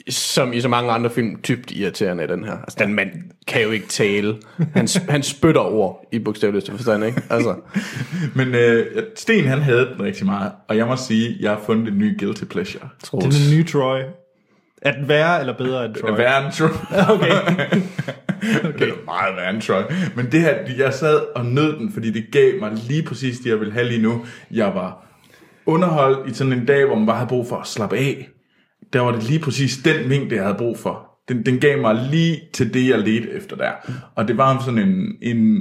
[SPEAKER 3] som i så mange andre film, dybt irriterende i den her. Altså, den mand kan jo ikke tale. Han, han spytter ord i bogstaveligste forstand, ikke? Altså,
[SPEAKER 2] Men øh, Sten han havde den rigtig meget, og jeg må sige, jeg har fundet en ny guilty pleasure.
[SPEAKER 1] Det er den nye Troy. Er den værre eller bedre end Troy?
[SPEAKER 2] Værre end Troy.
[SPEAKER 1] Okay.
[SPEAKER 2] okay. Det er meget værre end Troy. Men det her, jeg sad og nød den, fordi det gav mig lige præcis det, jeg ville have lige nu. Jeg var underholdt i sådan en dag, hvor man bare havde brug for at slappe af. Der var det lige præcis den mængde, jeg havde brug for. Den, den gav mig lige til det, jeg ledte efter der. Og det var sådan en, en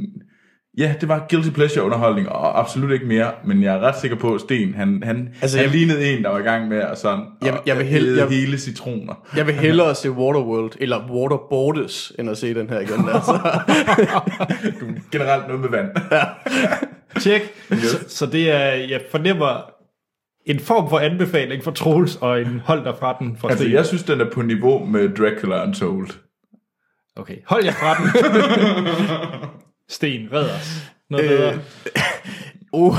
[SPEAKER 2] Ja, det var guilty pleasure underholdning, og absolut ikke mere, men jeg er ret sikker på, at Sten, han, han,
[SPEAKER 3] Altså,
[SPEAKER 2] han
[SPEAKER 3] jeg-
[SPEAKER 2] lignede en, der var i gang med at sådan,
[SPEAKER 3] Jeg- jeg vil hel-
[SPEAKER 2] æde
[SPEAKER 3] jeg-
[SPEAKER 2] hele citroner.
[SPEAKER 3] jeg vil hellere se Waterworld, eller Waterboardes, end at se den her igen. Altså.
[SPEAKER 2] Du, generelt noget med vand.
[SPEAKER 1] Tjek. Så, så det er, jeg fornemmer en form for anbefaling for Troels, og en hold dig fra den fra
[SPEAKER 2] altså,
[SPEAKER 1] Sten.
[SPEAKER 2] jeg synes, den er på niveau med Dracula Untold.
[SPEAKER 1] Okay, hold jer fra den. Sten, red os. Noget bedre.
[SPEAKER 3] Uh,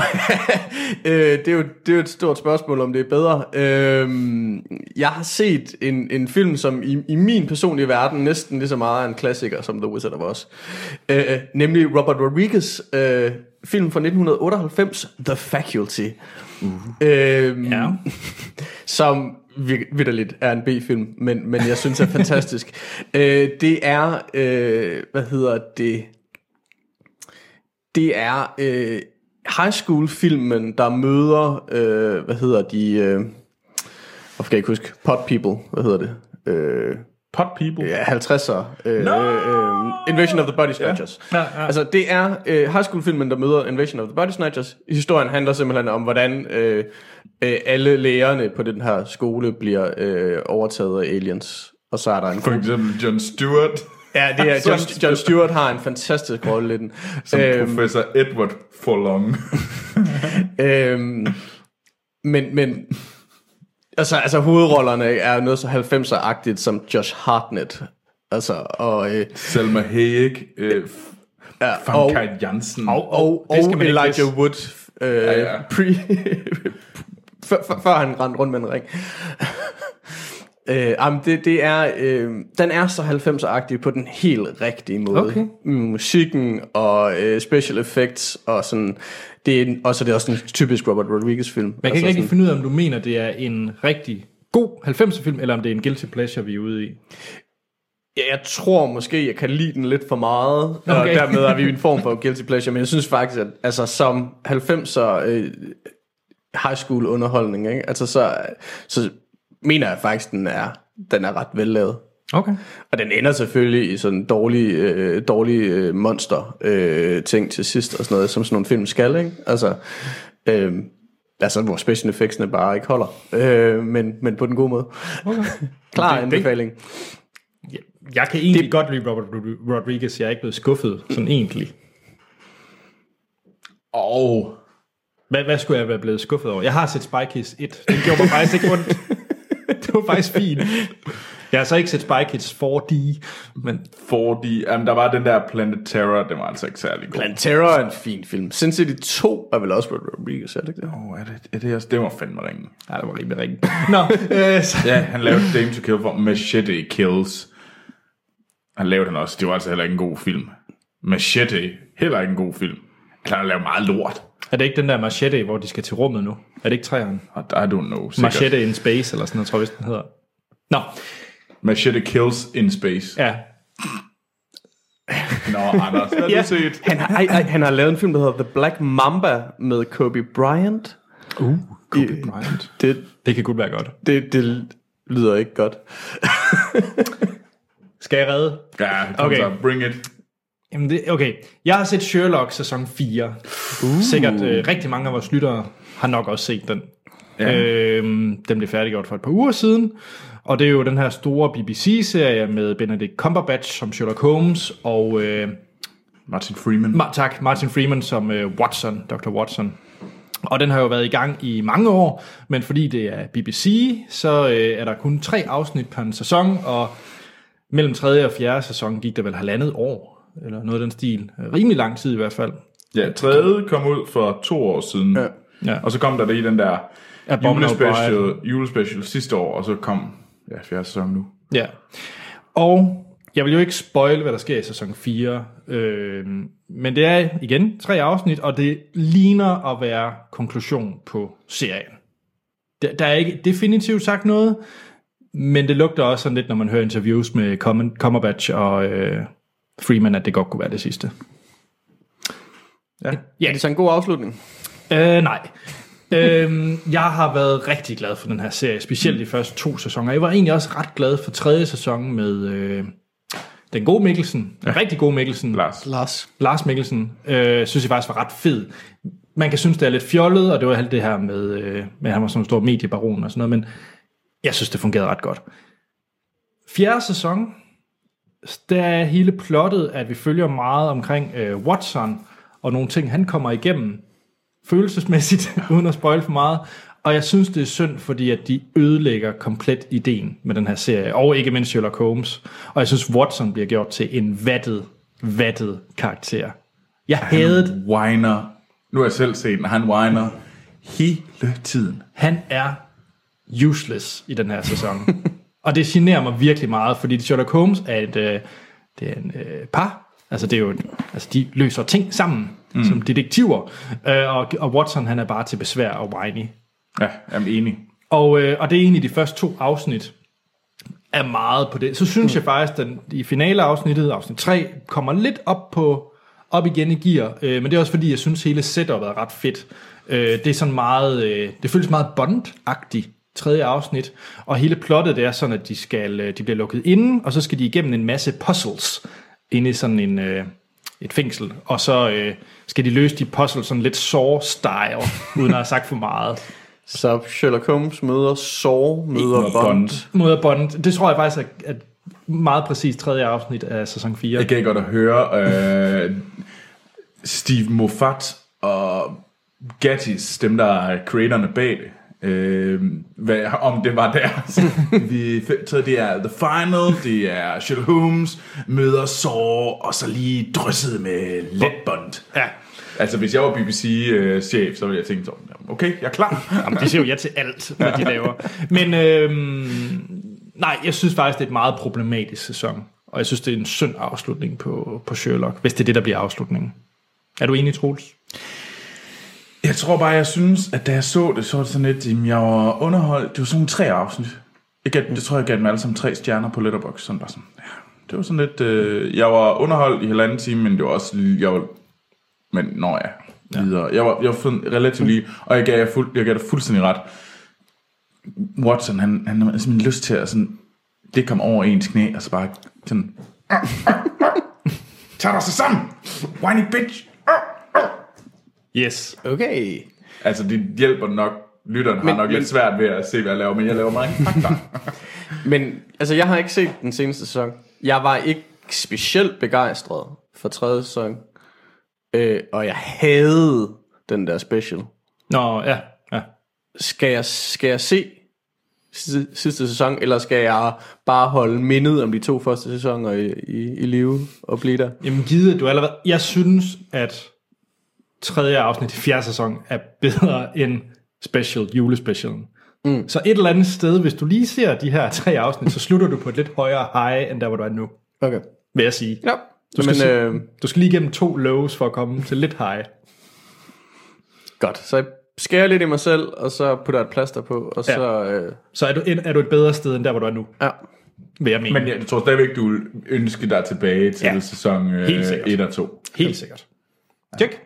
[SPEAKER 3] øh, det, er jo, det er jo et stort spørgsmål, om det er bedre. Øh, jeg har set en, en film, som i, i min personlige verden næsten lige så meget er en klassiker som The Wizard of Oz. Øh, nemlig Robert Rodriguez øh, film fra 1998, The Faculty. Uh. Øh,
[SPEAKER 1] Ja.
[SPEAKER 3] som vidderligt er en B-film, men, men jeg synes er fantastisk. øh, det er, øh, hvad hedder det, det er øh, high school filmen, der møder, øh, hvad hedder de, øh, hvorfor kan jeg ikke huske, Pot People, hvad hedder det? Øh,
[SPEAKER 2] Pot people.
[SPEAKER 3] Ja, 50'er. Øh, no! øh, Invasion of the Body Snatchers.
[SPEAKER 1] Ja, ja.
[SPEAKER 3] Altså, det er øh, high school filmen, der møder Invasion of the Body Snatchers. Historien handler simpelthen om, hvordan øh, øh, alle lærerne på den her skole bliver øh, overtaget af aliens. Og så er der en
[SPEAKER 2] For eksempel John Stewart,
[SPEAKER 3] Ja, det er
[SPEAKER 2] John
[SPEAKER 3] John, John Stewart har en fantastisk rolle i den.
[SPEAKER 2] som
[SPEAKER 3] Øhm,
[SPEAKER 2] professor Edward Forlong.
[SPEAKER 3] øhm, men, men altså, altså hovedrollerne er noget så 90'er-agtigt som Josh Hartnett. Altså, og, øh,
[SPEAKER 2] Selma Hayek, øh,
[SPEAKER 3] ja,
[SPEAKER 2] Kai Jansen.
[SPEAKER 1] Og,
[SPEAKER 3] og,
[SPEAKER 1] det skal
[SPEAKER 3] og
[SPEAKER 1] ikke
[SPEAKER 3] Elijah. Wood, øh,
[SPEAKER 2] Ja, ja.
[SPEAKER 3] Pre, før, før, før han rendte rundt med en ring. Øh, jamen det, det er, øh, den er så 90'er-agtig på den helt rigtige måde.
[SPEAKER 1] Okay.
[SPEAKER 3] Mm, musikken og øh, special effects og sådan, det er, og så er det også en typisk Robert Rodriguez film.
[SPEAKER 1] Man kan ikke rigtig finde ud af, om du mener, det er en rigtig god 90'er film, eller om det er en guilty pleasure, vi er ude i.
[SPEAKER 3] Ja, jeg tror måske, jeg kan lide den lidt for meget, okay. og dermed er vi i en form for guilty pleasure, men jeg synes faktisk, at altså, som 90'er øh, high school underholdning, ikke? Altså, så, så mener jeg faktisk, den er, den er ret vellavet.
[SPEAKER 1] Okay.
[SPEAKER 3] Og den ender selvfølgelig i sådan en dårlig, øh, dårlig øh, monster øh, ting til sidst og sådan noget, som sådan nogle film skal, ikke? Altså, øh, altså hvor special effectsene bare ikke holder, øh, men, men på den gode måde. Okay. Klar
[SPEAKER 1] Det- det-
[SPEAKER 3] anbefaling.
[SPEAKER 1] Jeg kan egentlig det... godt lide Robert Rod- Rodriguez. Jeg er ikke blevet skuffet, sådan egentlig.
[SPEAKER 2] Og
[SPEAKER 1] Hvad, hvad skulle jeg være blevet skuffet over? Jeg har set Spy Kids 1. Den gjorde mig faktisk ikke ondt. det var faktisk fint. Jeg har så ikke set Spy Kids 4D, men
[SPEAKER 2] fordi, jamen, der var den der Planet Terror, den var altså ikke særlig god.
[SPEAKER 3] Planet Terror er en fin film. Sin City 2 er vel også Robert Rodriguez, er det ikke det?
[SPEAKER 2] Åh, er det, er det, også, det var fandme ringen.
[SPEAKER 1] ja, det var rimelig rigtigt. Nå, øh, så,
[SPEAKER 2] Ja, han lavede Dame to Kill for Machete Kills. Han lavede den også. Det var altså heller ikke en god film. Machete, heller ikke en god film. Han har lavet meget lort.
[SPEAKER 1] Er det ikke den der Machete, hvor de skal til rummet nu? Er det ikke træerne?
[SPEAKER 2] Og I don't know. Sikkert.
[SPEAKER 1] Machete in Space, eller sådan noget, tror jeg, den hedder. Nå,
[SPEAKER 2] Machete Kills in Space.
[SPEAKER 1] ja.
[SPEAKER 2] Nå, Anders, hvad har
[SPEAKER 1] Ja.
[SPEAKER 2] du set?
[SPEAKER 3] Han har, ej, ej, han har lavet en film, der hedder The Black Mamba med Kobe Bryant.
[SPEAKER 1] Uh, Kobe
[SPEAKER 3] I-
[SPEAKER 1] Bryant.
[SPEAKER 3] Det,
[SPEAKER 1] Det kan godt være godt.
[SPEAKER 3] det, det lyder ikke godt.
[SPEAKER 1] Skal jeg redde?
[SPEAKER 2] Ja,
[SPEAKER 1] okay.
[SPEAKER 2] så, bring it.
[SPEAKER 1] Jamen det, okay, jeg har set Sherlock sæson 4. Uh. Sikkert øh, rigtig mange af vores lyttere har nok også set den. Ja. Øhm, den blev færdiggjort for et par uger siden. Og det er jo den her store BBC-serie med Benedict Cumberbatch som Sherlock Holmes og øh,
[SPEAKER 2] Martin Freeman.
[SPEAKER 1] Ma- tak, Martin Freeman som øh, Watson, Dr. Watson. Og den har jo været i gang i mange år, men fordi det er BBC, så øh, er der kun tre afsnit per en sæson, og mellem tredje og fjerde sæson gik der vel halvandet år, eller noget af den stil. Rimelig lang tid i hvert fald.
[SPEAKER 2] Ja, tredje kom ud for to år siden.
[SPEAKER 3] Ja.
[SPEAKER 1] Ja.
[SPEAKER 2] Og så kom der lige den der julespecial, julespecial sidste år, og så kom ja, fjerde sæson nu.
[SPEAKER 1] Ja. Og jeg vil jo ikke spoil, hvad der sker i sæson 4, øh, men det er igen tre afsnit, og det ligner at være konklusion på serien. Der, der er ikke definitivt sagt noget, men det lugter også sådan lidt, når man hører interviews med Cum- Cumberbatch og øh, Freeman, at det godt kunne være det sidste.
[SPEAKER 2] Ja.
[SPEAKER 3] Ja, det er så en god afslutning.
[SPEAKER 1] Øh, nej. øhm, jeg har været rigtig glad for den her serie, specielt de første to sæsoner. Jeg var egentlig også ret glad for tredje sæson med øh, den gode Mikkelsen, den rigtig gode Mikkelsen,
[SPEAKER 2] Lars.
[SPEAKER 3] Lars.
[SPEAKER 1] Lars Mikkelsen, øh, synes jeg faktisk var ret fed. Man kan synes, det er lidt fjollet, og det var alt det her med, øh, med at han var sådan en stor mediebaron og sådan noget, men jeg synes, det fungerede ret godt. Fjerde sæson, der er hele plottet, at vi følger meget omkring øh, Watson, og nogle ting, han kommer igennem, følelsesmæssigt, uden at spoil for meget. Og jeg synes, det er synd, fordi at de ødelægger komplet ideen med den her serie, og ikke mindst Sherlock Holmes. Og jeg synes, Watson bliver gjort til en vattet, vattet karakter. Jeg havde
[SPEAKER 2] Whiner. Nu har jeg selv set den, han whiner hele tiden.
[SPEAKER 1] Han er useless i den her sæson. og det generer mig virkelig meget, fordi Sherlock Holmes er et øh, det er en øh, par. Altså, det er jo, altså, de løser ting sammen mm. som detektiver. Øh, og, og Watson, han er bare til besvær og whiny.
[SPEAKER 2] Ja, jeg er enig.
[SPEAKER 1] Og, øh, og det er egentlig de første to afsnit er meget på det. Så synes mm. jeg faktisk, at den, i finaleafsnittet, afsnit 3, kommer lidt op på op igen i gear. Øh, men det er også fordi, jeg synes, hele setupet er ret fedt. Øh, det er sådan meget, øh, det føles meget Bond-agtigt tredje afsnit, og hele plottet det er sådan, at de, skal, øh, de bliver lukket inde, og så skal de igennem en masse puzzles inde i sådan en, øh, et fængsel, og så øh, skal de løse de puzzles sådan lidt Saw-style, uden at have sagt for meget.
[SPEAKER 3] Så Sherlock Holmes møder Saw, møder Bond.
[SPEAKER 1] Mod Bond. Det tror jeg faktisk er, er meget præcis tredje afsnit af sæson 4.
[SPEAKER 2] Jeg kan godt at høre øh, Steve Moffat og Gattis, dem der er creatorerne bag det, øh, hvad, om det var der. Vi så det er The Final, det er Sherlock Holmes, møder Saw, og så lige drysset med let Bond.
[SPEAKER 1] Ja.
[SPEAKER 2] Altså, hvis jeg var BBC-chef, så ville jeg tænke sådan, okay, jeg er klar.
[SPEAKER 1] Jamen, de siger jo ja til alt, hvad de laver. Men øhm, nej, jeg synes faktisk, det er et meget problematisk sæson. Og jeg synes, det er en synd afslutning på, på Sherlock, hvis det er det, der bliver afslutningen. Er du enig, Troels?
[SPEAKER 2] Jeg tror bare, jeg synes, at da jeg så det, så var det sådan lidt, jamen, jeg var underholdt. Det var sådan nogle tre afsnit. Jeg, gav, jeg tror, jeg gav dem alle sammen tre stjerner på Letterboxd. Sådan bare sådan, ja. Det var sådan lidt, øh, jeg var underholdt i halvanden time, men det var også, jeg var, men når jeg ja. videre. Jeg var, jeg var relativt lige, og jeg gav, jeg, fuld, jeg gav dig fuldstændig ret. Watson, han, han har simpelthen lyst til at sådan, det kom over ens knæ, og så bare sådan, tag dig så sammen, whiny bitch.
[SPEAKER 1] Yes.
[SPEAKER 3] Okay.
[SPEAKER 2] Altså, det hjælper nok, lytteren har
[SPEAKER 3] Men-
[SPEAKER 2] nok
[SPEAKER 3] men-
[SPEAKER 2] lidt svært ved at se, hvad jeg laver, men jeg laver mange fakta.
[SPEAKER 3] Men altså, jeg har ikke set den seneste sæson. Jeg var ikke specielt begejstret for tredje sæson. Øh, og jeg havde den der special.
[SPEAKER 1] Nå, ja. ja.
[SPEAKER 3] Skal jeg, skal jeg se sidste, sæson, eller skal jeg bare holde mindet om de to første sæsoner i, i, i live og blive der?
[SPEAKER 1] Jamen givet, du allerede... Jeg synes, at tredje afsnit i fjerde sæson er bedre end special, julespecialen. Mm. Så et eller andet sted, hvis du lige ser de her tre afsnit, så slutter du på et lidt højere high, end der, hvor du er nu,
[SPEAKER 3] Okay.
[SPEAKER 1] vil jeg sige.
[SPEAKER 3] Ja.
[SPEAKER 1] Du skal,
[SPEAKER 3] Men, øh,
[SPEAKER 1] du skal lige igennem to lows for at komme til lidt high.
[SPEAKER 3] godt. Så jeg skærer lidt i mig selv, og så putter jeg et plaster på, og
[SPEAKER 1] Ja.
[SPEAKER 3] så... Øh,
[SPEAKER 1] Så er du, er du et bedre sted, end der, hvor du er nu,
[SPEAKER 3] ja.
[SPEAKER 1] vil jeg mene.
[SPEAKER 2] Men jeg tror stadigvæk, du vil ønske dig tilbage til
[SPEAKER 1] Ja.
[SPEAKER 2] ja. sæson øh,
[SPEAKER 1] Helt sikkert.
[SPEAKER 2] 1 og 2.
[SPEAKER 1] Helt sikkert. Tjek.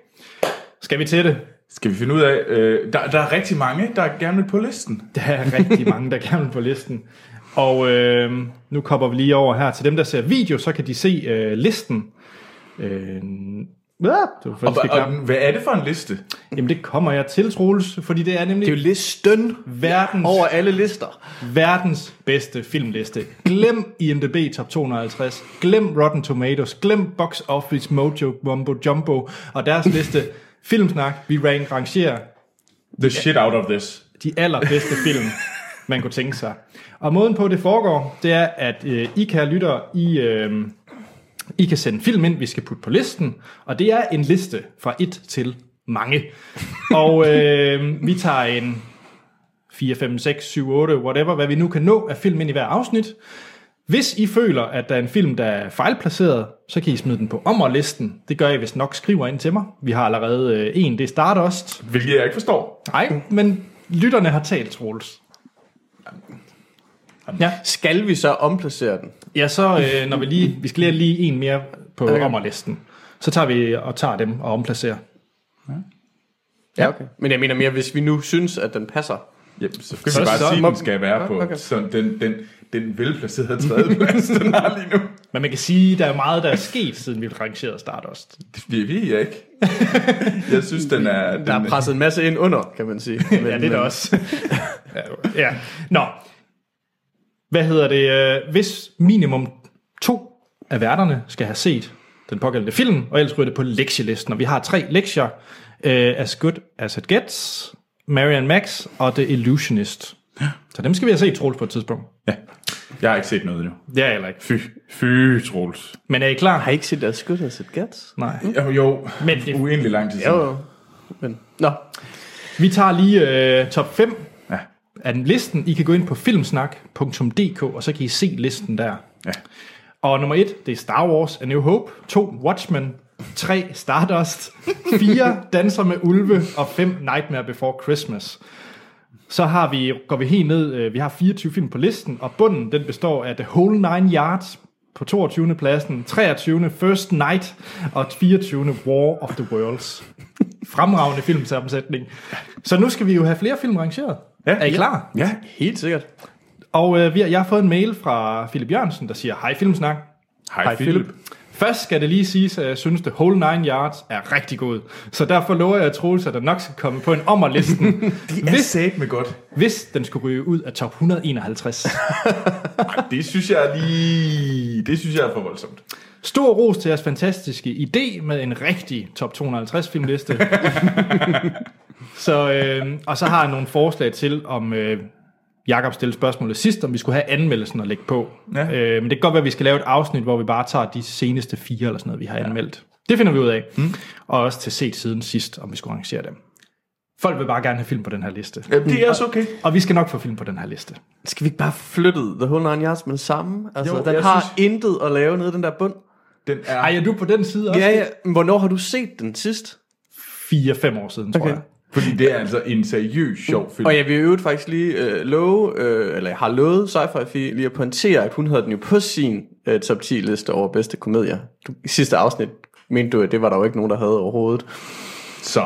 [SPEAKER 1] Skal vi til det?
[SPEAKER 2] Skal vi finde ud af, øh, der, der er rigtig mange, der gerne vil på listen.
[SPEAKER 1] Der er rigtig mange, der gerne vil på listen. Og øh, nu kommer vi lige over her til dem, der ser video, så kan de se øh, listen. Øh, ja, det var
[SPEAKER 2] Og, og,
[SPEAKER 1] og,
[SPEAKER 2] og, hvad er det for en liste?
[SPEAKER 1] Jamen det kommer jeg til, Troels, fordi det er nemlig
[SPEAKER 3] Det er jo listen
[SPEAKER 1] verdens,
[SPEAKER 3] over alle lister.
[SPEAKER 1] verdens bedste filmliste. Glem IMDb Top 250, glem Rotten Tomatoes, glem Box Office Mojo Mumbo Jumbo og deres liste Filmsnak. Vi rank, rangerer
[SPEAKER 2] The shit out of this.
[SPEAKER 1] de allerbedste film, man kunne tænke sig. Og måden på, det foregår, det er, at øh, I kære lyttere, I, øh, I kan sende film ind, vi skal putte på listen, og det er en liste fra 1 til mange. Og øh, vi tager en 4, 5, 6, 7, 8, whatever, hvad vi nu kan nå af film ind i hver afsnit. Hvis I føler, at der er en film, der er fejlplaceret, så kan I smide den på ommerlisten. Det gør I, hvis nok skriver ind til mig. Vi har allerede øh, en, det er Stardust.
[SPEAKER 2] Hvilket jeg ikke forstår.
[SPEAKER 1] Nej, men lytterne har talt, Troels. Ja,
[SPEAKER 3] Skal vi så omplacere den?
[SPEAKER 1] ja så øh, når vi lige, vi skal lige have lige en mere på
[SPEAKER 3] Okay.
[SPEAKER 1] ommerlisten. Så tager vi og tager dem og omplacerer.
[SPEAKER 3] Ja, okay. Men jeg mener mere, hvis vi nu synes, at den passer.
[SPEAKER 2] Jamen, så skal
[SPEAKER 1] Så-
[SPEAKER 2] vi bare
[SPEAKER 1] så
[SPEAKER 2] sige, at den skal være på.
[SPEAKER 3] Okay.
[SPEAKER 2] Okay. Så den, den, den velplacerede tredjeplads, den har lige nu.
[SPEAKER 1] Men man kan sige, at der er meget, der er sket, siden vi rangerede Stardust.
[SPEAKER 2] Det ved jeg ikke. Jeg synes, den er... Den,
[SPEAKER 3] Der er presset en masse ind under, kan man sige. Men,
[SPEAKER 1] Ja, det er der også. ja. Nå. Hvad hedder det? øh, Hvis minimum to af værterne skal have set den pågældende film, og ellers ryger det på lektielisten, og vi har tre lektier. Uh, as Good As It Gets, Marian Max og The Illusionist. Så dem skal vi have set, Troels, på et tidspunkt.
[SPEAKER 2] Ja. Jeg har ikke set noget endnu.
[SPEAKER 1] Det er jeg heller ikke.
[SPEAKER 2] Fy, fy, Troels.
[SPEAKER 1] Men er I klar?
[SPEAKER 3] Har I ikke set As Good As It Gets?
[SPEAKER 1] Nej.
[SPEAKER 2] Jo, jo.
[SPEAKER 1] Men det,
[SPEAKER 2] Uendelig lang tid siden.
[SPEAKER 3] Jo, jo. Men, nå,
[SPEAKER 1] vi tager lige uh, top 5
[SPEAKER 2] Ja.
[SPEAKER 1] af den listen. I kan gå ind på filmsnak.dk, og så kan I se listen der.
[SPEAKER 2] Ja.
[SPEAKER 1] Og nummer 1, det er Star Wars A New Hope. 2, Watchmen. 3, Stardust. 4, Danser med Ulve. Og 5, Nightmare Before Christmas. Så har vi, går vi helt ned, øh, vi har 24 film på listen, og bunden den består af The Whole Nine Yards på 22. pladsen, 23. First Night og 24. War of the Worlds. Fremragende filmsammensætning. Så nu skal vi jo have flere film rangeret.
[SPEAKER 2] Ja.
[SPEAKER 1] er I klar?
[SPEAKER 2] Ja,
[SPEAKER 3] Helt sikkert.
[SPEAKER 1] Og øh, jeg har fået en mail fra Philip Jørgensen, der siger, hej Filmsnak.
[SPEAKER 2] hej,
[SPEAKER 3] Hej,
[SPEAKER 2] Philip.
[SPEAKER 3] Philip.
[SPEAKER 1] Først skal det lige siges, at jeg synes, The Whole Nine Yards er rigtig god. Så derfor lover jeg at Troels, at der nok skal komme på en ommerlisten,
[SPEAKER 2] Det er
[SPEAKER 1] hvis,
[SPEAKER 2] sat med godt.
[SPEAKER 1] hvis den skulle ryge ud af top 151.
[SPEAKER 2] Ej, det synes jeg lige... Det synes jeg er for voldsomt.
[SPEAKER 1] Stor ros til jeres fantastiske idé med en rigtig top 250 filmliste. så, øh, og så har jeg nogle forslag til, om øh, Jakob stillede spørgsmålet sidst, om vi skulle have anmeldelsen at lægge på.
[SPEAKER 2] Ja.
[SPEAKER 1] Øh, men det kan godt være, at vi skal lave et afsnit, hvor vi bare tager de seneste fire eller sådan noget, vi har anmeldt. Det finder vi ud af. Mm. Og også til set siden sidst, om vi skulle arrangere dem. Folk vil bare gerne have film på den her liste.
[SPEAKER 2] Ja, det er også okay.
[SPEAKER 1] Og vi skal nok få film på den her liste.
[SPEAKER 3] Skal vi ikke bare flytte The Whole Nine Yards med det samme? Altså,
[SPEAKER 2] Jo,
[SPEAKER 3] den har
[SPEAKER 2] synes-
[SPEAKER 3] intet at lave nede den der bund.
[SPEAKER 2] Den er...
[SPEAKER 1] Ej, er du på den side også?
[SPEAKER 3] Ja, ja. Men Hvornår har du set den sidst?
[SPEAKER 1] 4-5 år siden, tror
[SPEAKER 3] Okay.
[SPEAKER 1] jeg.
[SPEAKER 2] Fordi det er altså en seriøs sjov film.
[SPEAKER 3] Og jeg vil øvrigt faktisk lige øh, love, øh, eller jeg har lovet Fie lige at pointere, at hun havde den jo på sin øh, top 10 liste over bedste komedier. Du, I sidste afsnit mente du, at det var der jo ikke nogen, der havde overhovedet.
[SPEAKER 2] Så...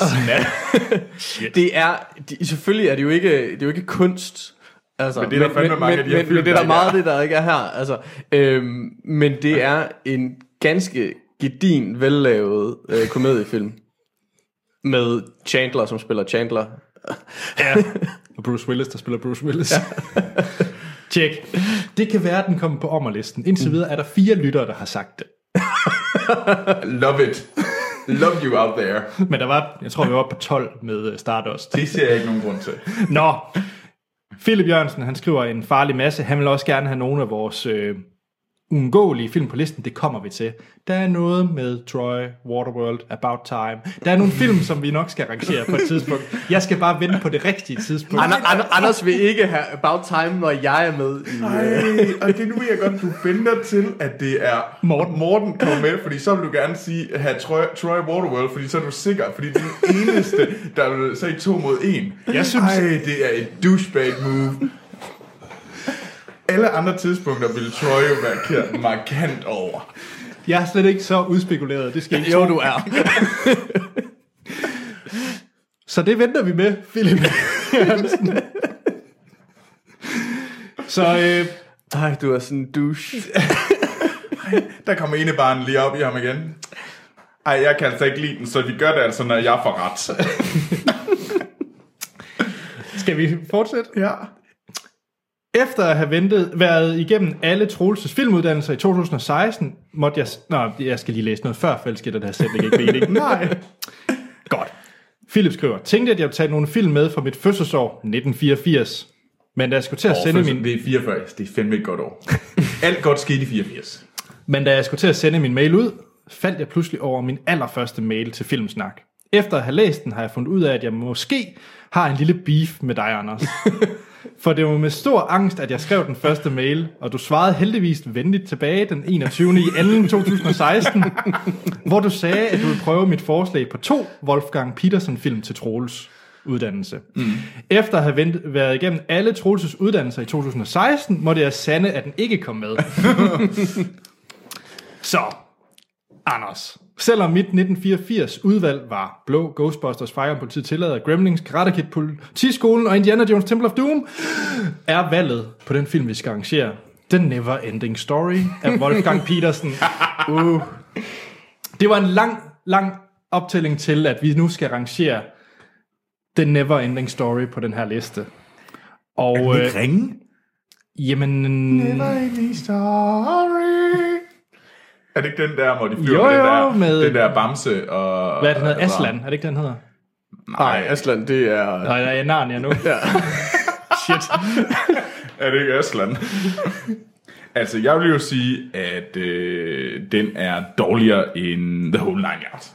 [SPEAKER 3] Det er, de, selvfølgelig er det jo ikke, det er jo ikke kunst. Altså,
[SPEAKER 2] Men det er der fandme mange af de her
[SPEAKER 3] men,
[SPEAKER 2] film,
[SPEAKER 3] men det er
[SPEAKER 2] der
[SPEAKER 3] meget af det, der ikke er her. Altså, øhm, men det er en ganske gedin, vellavet øh, komediefilm. Med Chandler, som spiller Chandler.
[SPEAKER 1] Ja. Og Bruce Willis, der spiller Bruce Willis. Ja. Tjek. Det kan være, at den kommer på ommerlisten. Indtil videre er der fire lyttere, der har sagt det.
[SPEAKER 2] Love it. Love you out there.
[SPEAKER 1] Men der var, jeg tror, vi var oppe på 12 med øh, Stardust.
[SPEAKER 2] Det ser jeg ikke nogen grund til.
[SPEAKER 1] Nå. Philip Jørgensen, han skriver en farlig masse. Han vil også gerne have nogle af vores øh, uundgåelige film på listen. Det kommer vi til. Der er noget med Troy, Waterworld, About Time. Der er nogle film, som vi nok skal rangere på et tidspunkt. Jeg skal bare vente på det rigtige tidspunkt.
[SPEAKER 3] Ander, Ander, Anders vil ikke have About Time, når jeg er med i...
[SPEAKER 2] Ej, og det nu jeg godt, du venter til, at det er
[SPEAKER 1] Morten.
[SPEAKER 2] Morten kommer med, fordi så vil du gerne sige, have Troy, Troy Waterworld, fordi så er du sikker, fordi det er den eneste, der vil sige to mod en.
[SPEAKER 1] Jeg synes-
[SPEAKER 2] Ej, det er et douchebag move. Alle andre tidspunkter ville Troy jo være kørt markant over.
[SPEAKER 1] Jeg er slet ikke så udspekuleret. Det skal I ikke
[SPEAKER 3] Jo, du er.
[SPEAKER 1] Så det venter vi med, Philip Jørgensen. Så øh,
[SPEAKER 3] Ej, du er sådan en douche.
[SPEAKER 2] Der kommer ene barn lige op i ham igen. Ej, jeg kan altså ikke lide den, så vi gør det altså, når jeg får ret.
[SPEAKER 1] skal vi fortsætte?
[SPEAKER 2] Ja.
[SPEAKER 1] Efter at have ventet, været igennem alle Troelses filmuddannelser i 2016, måtte jeg... Nå, jeg skal lige læse noget før, for ellers giver det her sætning ikke mening.
[SPEAKER 2] Nej.
[SPEAKER 1] Godt. Philip skriver, tænkte, at jeg ville tage nogle film med fra mit fødselsår 1984. Men da jeg skulle til at sende min...
[SPEAKER 2] Det er 44, det er fandme et godt år. Alt godt skete i 84.
[SPEAKER 1] Men da jeg skulle til at sende min mail ud, faldt jeg pludselig over min allerførste mail til Filmsnak. Efter at have læst den, har jeg fundet ud af, at jeg måske har en lille beef med dig, Anders. For det var med stor angst, at jeg skrev den første mail, og du svarede heldigvis venligt tilbage den 21. i 2. 2016, hvor du sagde, at du ville prøve mit forslag på to Wolfgang Petersen-film til Troels uddannelse. Mm. Efter at have ventet, været igennem alle Troelses uddannelser i 2016, måtte jeg sande, at den ikke kom med. Så, Anders. Selvom mit 1984 udvalg var Blå, Ghostbusters, Fire Politiet Tillader, Gremlings, Karate Kid, Politiskolen og Indiana Jones Temple of Doom, er valget på den film, vi skal arrangere The Never Ending Story af Wolfgang Petersen. Uh. Det var en lang, lang optælling til, at vi nu skal arrangere The Never Ending Story på den her liste. Og øh,
[SPEAKER 2] ringe?
[SPEAKER 1] jamen...
[SPEAKER 2] story. Er det ikke den der, hvor de flyver
[SPEAKER 1] Jo,
[SPEAKER 2] med, den, der,
[SPEAKER 1] med-
[SPEAKER 2] den der bamse og...
[SPEAKER 1] Hvad er det, den hedder?
[SPEAKER 2] altså-
[SPEAKER 1] Aslan, er det ikke, den hedder?
[SPEAKER 3] Nej, Aslan, det er...
[SPEAKER 1] Nej, jeg er Narnia nu.
[SPEAKER 3] Ja.
[SPEAKER 1] Shit.
[SPEAKER 2] Er det ikke Aslan? altså, jeg vil jo sige, at øh, den er dårligere end The Whole Nine Yards.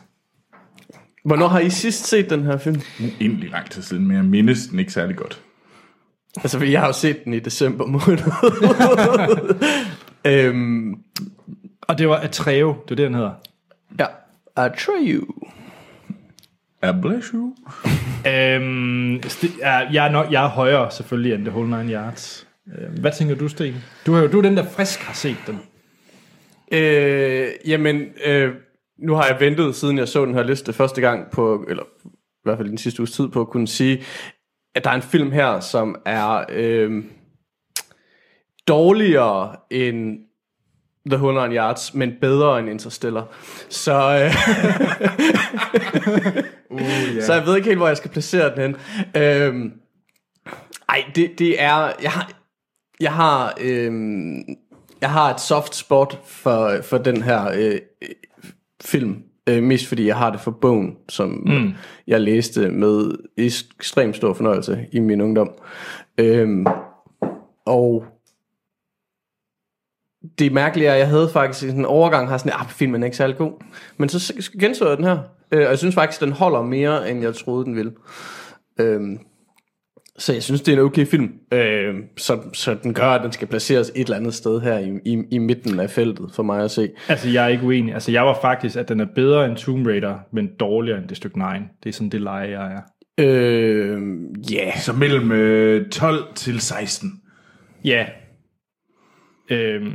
[SPEAKER 3] Hvornår har I sidst set den her film?
[SPEAKER 2] Uendelig lang tid siden, men jeg mindes den ikke særlig godt.
[SPEAKER 3] Altså, jeg har jo set den i december måned. øhm,
[SPEAKER 1] Og det var Atreo, det er det, den hedder.
[SPEAKER 3] ja. Atreyu.
[SPEAKER 2] I bless you.
[SPEAKER 1] Øhm, sti- ja, jeg, er nok, jeg er højere selvfølgelig end The Whole Nine Yards. Øhm, hvad tænker du, Sten? Du, har jo, du er den, der frisk har set den.
[SPEAKER 3] Øh, jamen, øh, nu har jeg ventet, siden jeg så den her liste første gang på, eller i hvert fald den sidste uges tid på, at kunne sige, at der er en film her, som er øh, dårligere end The 100 Yards, men bedre end Interstellar. Så, øh,
[SPEAKER 2] Uh, yeah.
[SPEAKER 3] så jeg ved ikke helt, hvor jeg skal placere den hen. Øh, ej, det, det er... Jeg har, jeg har, øh, jeg har et soft spot for, for den her øh, film. Øh, mest fordi jeg har det for bogen, som mm. jeg læste med ekstremt stor fornøjelse i min ungdom. Øhm, og det mærkelige er, at jeg havde faktisk en overgang, har sådan, at filmen er ikke særlig god. Men så genså jeg den her, øh, og jeg synes faktisk, den holder mere, end jeg troede, den ville. Øhm, så jeg synes, det er en okay film. Øh, så, så den gør, at den skal placeres et eller andet sted her i, i, i midten af feltet, for mig at se.
[SPEAKER 1] Altså, jeg er ikke uenig. Altså, jeg var faktisk, at den er bedre end Tomb Raider, men dårligere end District 9. Det er sådan det leje, jeg er.
[SPEAKER 3] Øh, ja. Yeah.
[SPEAKER 2] Så mellem øh, 12 til 16.
[SPEAKER 1] Ja. Øhm,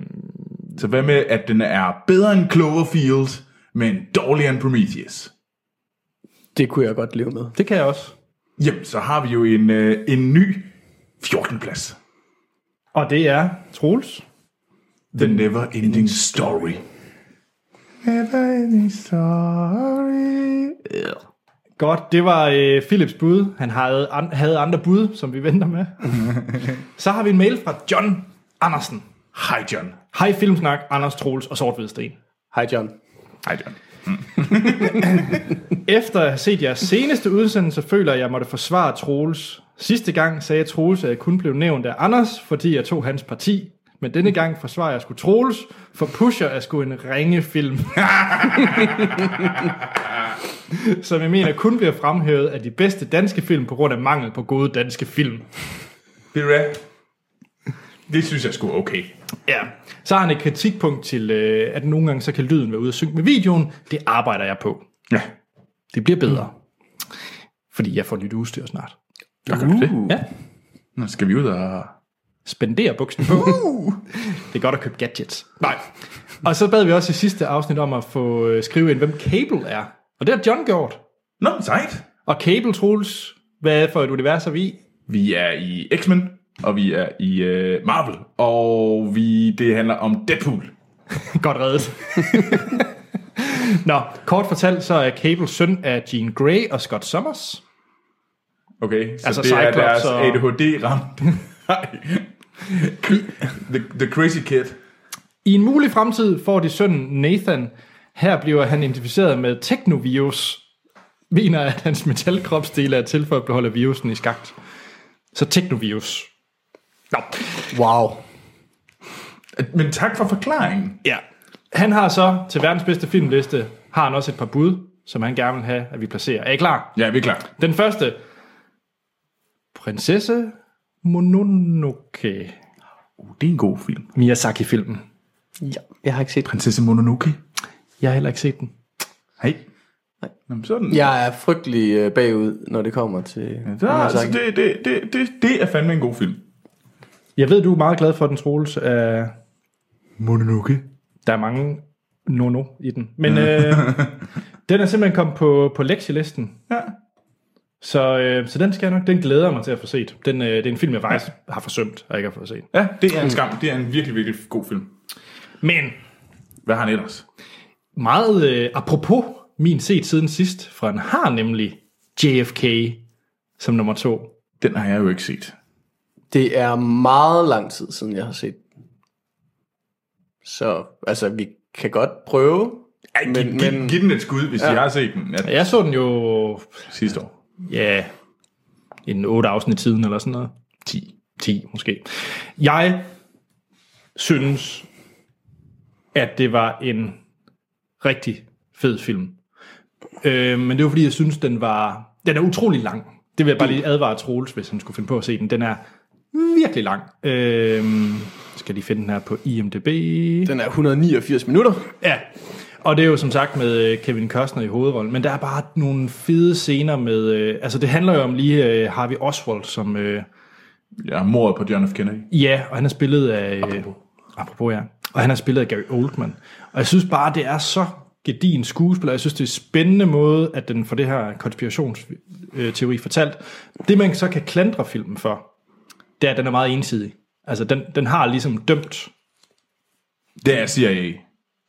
[SPEAKER 2] Så hvad med, at den er bedre end Cloverfield, men dårligere end Prometheus?
[SPEAKER 3] Det kunne jeg godt leve med.
[SPEAKER 1] det kan jeg også.
[SPEAKER 2] Jamen, så har vi jo en, øh, en ny 14. plads.
[SPEAKER 1] Og det er Troels.
[SPEAKER 2] The Never Ending Story. Never Ending Story.
[SPEAKER 1] Godt, det var øh, Philips bud. Han havde, an, havde andre bud, som vi venter med. Så har vi en mail fra John Andersen.
[SPEAKER 2] Hej John.
[SPEAKER 1] Hej Filmsnak, Anders Troels og Sort Sten.
[SPEAKER 3] Hej John.
[SPEAKER 2] Hej John.
[SPEAKER 1] Efter at have set jeres seneste udsendelse, føler jeg, at jeg måtte forsvare Troels. Sidste gang sagde Troels, at jeg kun blev nævnt af Anders, fordi jeg tog hans parti. Men denne gang forsvarer jeg sgu Troels, for Pusher er sgu en ringe film. Som jeg mener kun bliver fremhævet af de bedste danske film på grund af mangel på gode danske film.
[SPEAKER 2] Ved du hvad? Det synes jeg er okay.
[SPEAKER 1] Ja. Så har han et kritikpunkt til, øh, at nogle gange så kan lyden være ude at synge med videoen. Det arbejder jeg på.
[SPEAKER 2] Ja.
[SPEAKER 1] Det bliver bedre. Fordi jeg får nyt udstyr snart.
[SPEAKER 2] Der kan du det.
[SPEAKER 1] Ja.
[SPEAKER 2] Nu skal vi ud og...
[SPEAKER 1] spendere buksen på. det er godt at købe gadgets. Nej. Og så bad vi også i sidste afsnit om at få øh, skrive ind, hvem Cable er. Og det har John gjort.
[SPEAKER 2] Nå, sejt.
[SPEAKER 1] Og Cable, Troels, hvad er for et univers er vi i?
[SPEAKER 2] Vi er i X-Men, og vi er i uh, Marvel, og vi, det handler om Deadpool.
[SPEAKER 1] Godt reddet. Nå, kort fortalt, så er Cable søn af Jean Grey og Scott Summers.
[SPEAKER 2] Okay, så
[SPEAKER 1] Altså
[SPEAKER 2] det er
[SPEAKER 1] Cyclops
[SPEAKER 2] deres
[SPEAKER 1] og-
[SPEAKER 2] ADHD-ramt. The, the Crazy Kid.
[SPEAKER 1] I en mulig fremtid får de sønnen Nathan. Her bliver han identificeret med Technovirus. Mener, at hans metalkropsdele er til for at beholde virusen i skakt. Så Technovirus. Nå.
[SPEAKER 3] Wow.
[SPEAKER 2] Men tak for forklaringen.
[SPEAKER 1] Ja. Han har så til verdens bedste filmliste, har han også et par bud, som han gerne vil have, at vi placerer. Er I klar?
[SPEAKER 2] Ja, vi er klar.
[SPEAKER 1] Den første. Prinsesse Mononoke.
[SPEAKER 2] Uh, det er en god film.
[SPEAKER 1] Miyazaki-filmen.
[SPEAKER 3] Ja, jeg har ikke set den.
[SPEAKER 2] Prinsesse Mononoke.
[SPEAKER 1] Jeg har heller ikke set den.
[SPEAKER 2] Hej. Nej. Jamen, sådan.
[SPEAKER 3] Jeg er frygtelig øh, bagud, når det kommer til...
[SPEAKER 2] Så, altså, det, det, det, det, det er fandme en god film.
[SPEAKER 1] Jeg ved, du er meget glad for den, Troels. Uh,
[SPEAKER 2] Mononoke.
[SPEAKER 1] der er mange no-no i den. Men øh, den er simpelthen kommet på, på lektielisten.
[SPEAKER 2] Ja.
[SPEAKER 1] Så, øh, så den skal jeg nok, den glæder jeg mig til at få set. Den, øh, det er en film, jeg faktisk har forsømt, og ikke har fået set.
[SPEAKER 2] Ja, det er en skam. Det er en virkelig, virkelig god film.
[SPEAKER 1] Men
[SPEAKER 2] Hvad har han ellers?
[SPEAKER 1] meget øh, apropos min set siden sidst, for han har nemlig JFK som nummer to.
[SPEAKER 2] Den har jeg jo ikke set.
[SPEAKER 3] Det er meget lang tid siden, jeg har set den. Så, altså, vi kan godt prøve.
[SPEAKER 2] Ej, men, giv, giv, giv den et skud, hvis ja. jeg har set den ja,
[SPEAKER 1] Jeg så den jo,
[SPEAKER 2] sidste år.
[SPEAKER 1] ja, en otte afsnit tiden eller sådan noget. 10. 10 måske. Jeg synes, at det var en rigtig fed film. Øh, men det var fordi, jeg synes, den var... Den er utrolig lang. Det vil jeg bare lige advare Troels, hvis han skulle finde på at se den. Den er virkelig lang. Øh, skal de finde den her på IMDb?
[SPEAKER 3] Den er 189 minutter.
[SPEAKER 1] Ja, Og det er jo som sagt med øh, Kevin Costner i hovedrollen, men der er bare nogle fede scener med, øh, altså det handler jo om lige øh, Harvey Oswald, som, øh,
[SPEAKER 2] Ja, mordet på John F. Kennedy.
[SPEAKER 1] ja, og han er spillet af, øh, apropos. apropos ja, og han er spillet af Gary Oldman. Og jeg synes bare, det er så gedin skuespil, og jeg synes, det er en spændende måde, at den får det her konspirationsteori fortalt. Det, man så kan klandre filmen for, det er, at den er meget ensidig. Altså, den, den har ligesom dømt
[SPEAKER 2] Det er CIA.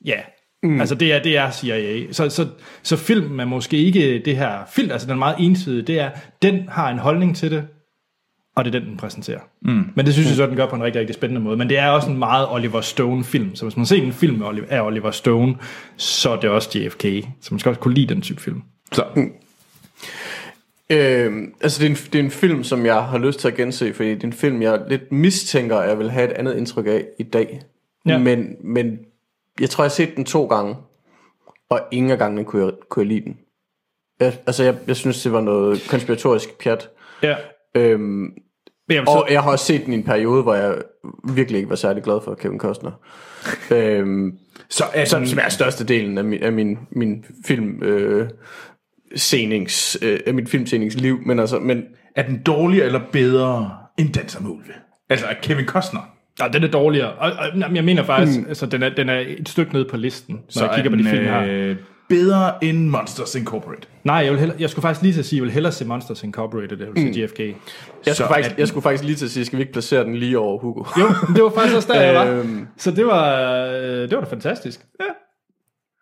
[SPEAKER 1] Ja, mm. altså det er, det er CIA. Så, så, så filmen er måske ikke det her film, altså den er meget ensidig. Det er, den har en holdning til det, og det er den, den præsenterer. Mm. Men det synes jeg så, den gør på en rigtig, rigtig spændende måde. Men det er også en meget Oliver Stone-film. Så hvis man ser en film af Oliver- af Oliver Stone, så er det også JFK. Så man skal også kunne lide den type film.
[SPEAKER 2] Så,
[SPEAKER 3] Øh, altså det er, en, det er en film, som jeg har lyst til at gense, fordi det er en film, jeg lidt mistænker, at jeg vil have et andet indtryk af i dag.
[SPEAKER 1] Ja.
[SPEAKER 3] Men, men jeg tror, jeg har set den to gange, og ingen af gangene kunne jeg, kunne jeg lide den. Jeg, altså jeg, jeg synes, det var noget konspiratorisk pjat.
[SPEAKER 1] Ja.
[SPEAKER 3] Øhm,
[SPEAKER 1] Men jeg vil
[SPEAKER 3] og
[SPEAKER 1] så,
[SPEAKER 3] jeg har også set den i en periode, hvor jeg virkelig ikke var særlig glad for Kevin Costner. øhm,
[SPEAKER 2] så
[SPEAKER 3] som,
[SPEAKER 2] den,
[SPEAKER 3] som er størstedelen af min, af min, min film øh, senings, øh, af mit filmseningsliv, men altså, men
[SPEAKER 2] er den dårligere eller bedre end Danser med Ulve? Altså er Kevin Costner.
[SPEAKER 1] ja, den er dårligere. Og, og jeg mener faktisk, mm. altså, den, er, den er et stykke nede på listen, når
[SPEAKER 2] Så
[SPEAKER 1] jeg kigger
[SPEAKER 2] er
[SPEAKER 1] på de
[SPEAKER 2] den,
[SPEAKER 1] film, jeg har.
[SPEAKER 2] øh, bedre end Monsters Incorporated.
[SPEAKER 1] Nej, jeg, vil hellere, jeg skulle faktisk lige til at sige, jeg vil hellere se Monsters Incorporated, vil
[SPEAKER 3] Mm.
[SPEAKER 1] se JFK.
[SPEAKER 3] jeg
[SPEAKER 2] Så
[SPEAKER 3] skulle, faktisk,
[SPEAKER 2] er den-
[SPEAKER 3] jeg skulle faktisk lige til at sige, skal vi ikke placere den lige over Hugo?
[SPEAKER 1] Jo, det var faktisk også der, jeg var.
[SPEAKER 3] Øhm.
[SPEAKER 1] Så det var, øh, det var da fantastisk. Ja.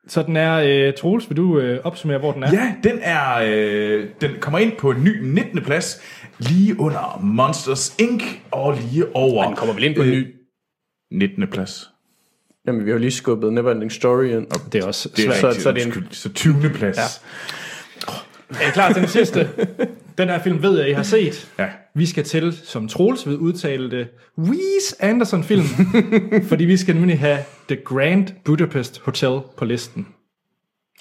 [SPEAKER 1] Så den er, øh, Troels, vil du øh, opsummere, hvor den er?
[SPEAKER 2] Ja, den er øh, den kommer ind på en ny 19. plads, lige under Monsters Inc. og lige over...
[SPEAKER 3] Den kommer vel ind på en ny?
[SPEAKER 2] 19. plads.
[SPEAKER 3] Jamen, vi har jo lige skubbet Neverending Story ind. Og
[SPEAKER 1] Det er også
[SPEAKER 2] Det er
[SPEAKER 1] svært.
[SPEAKER 3] Så- så er det en-
[SPEAKER 2] undskyld. så 20. plads. Ja.
[SPEAKER 1] Er I klar til den sidste? Den her film ved jeg, I har set.
[SPEAKER 2] ja.
[SPEAKER 1] Vi skal til, som Troels vil udtale det, Wes Anderson-film. fordi vi skal nemlig have The Grand Budapest Hotel på listen.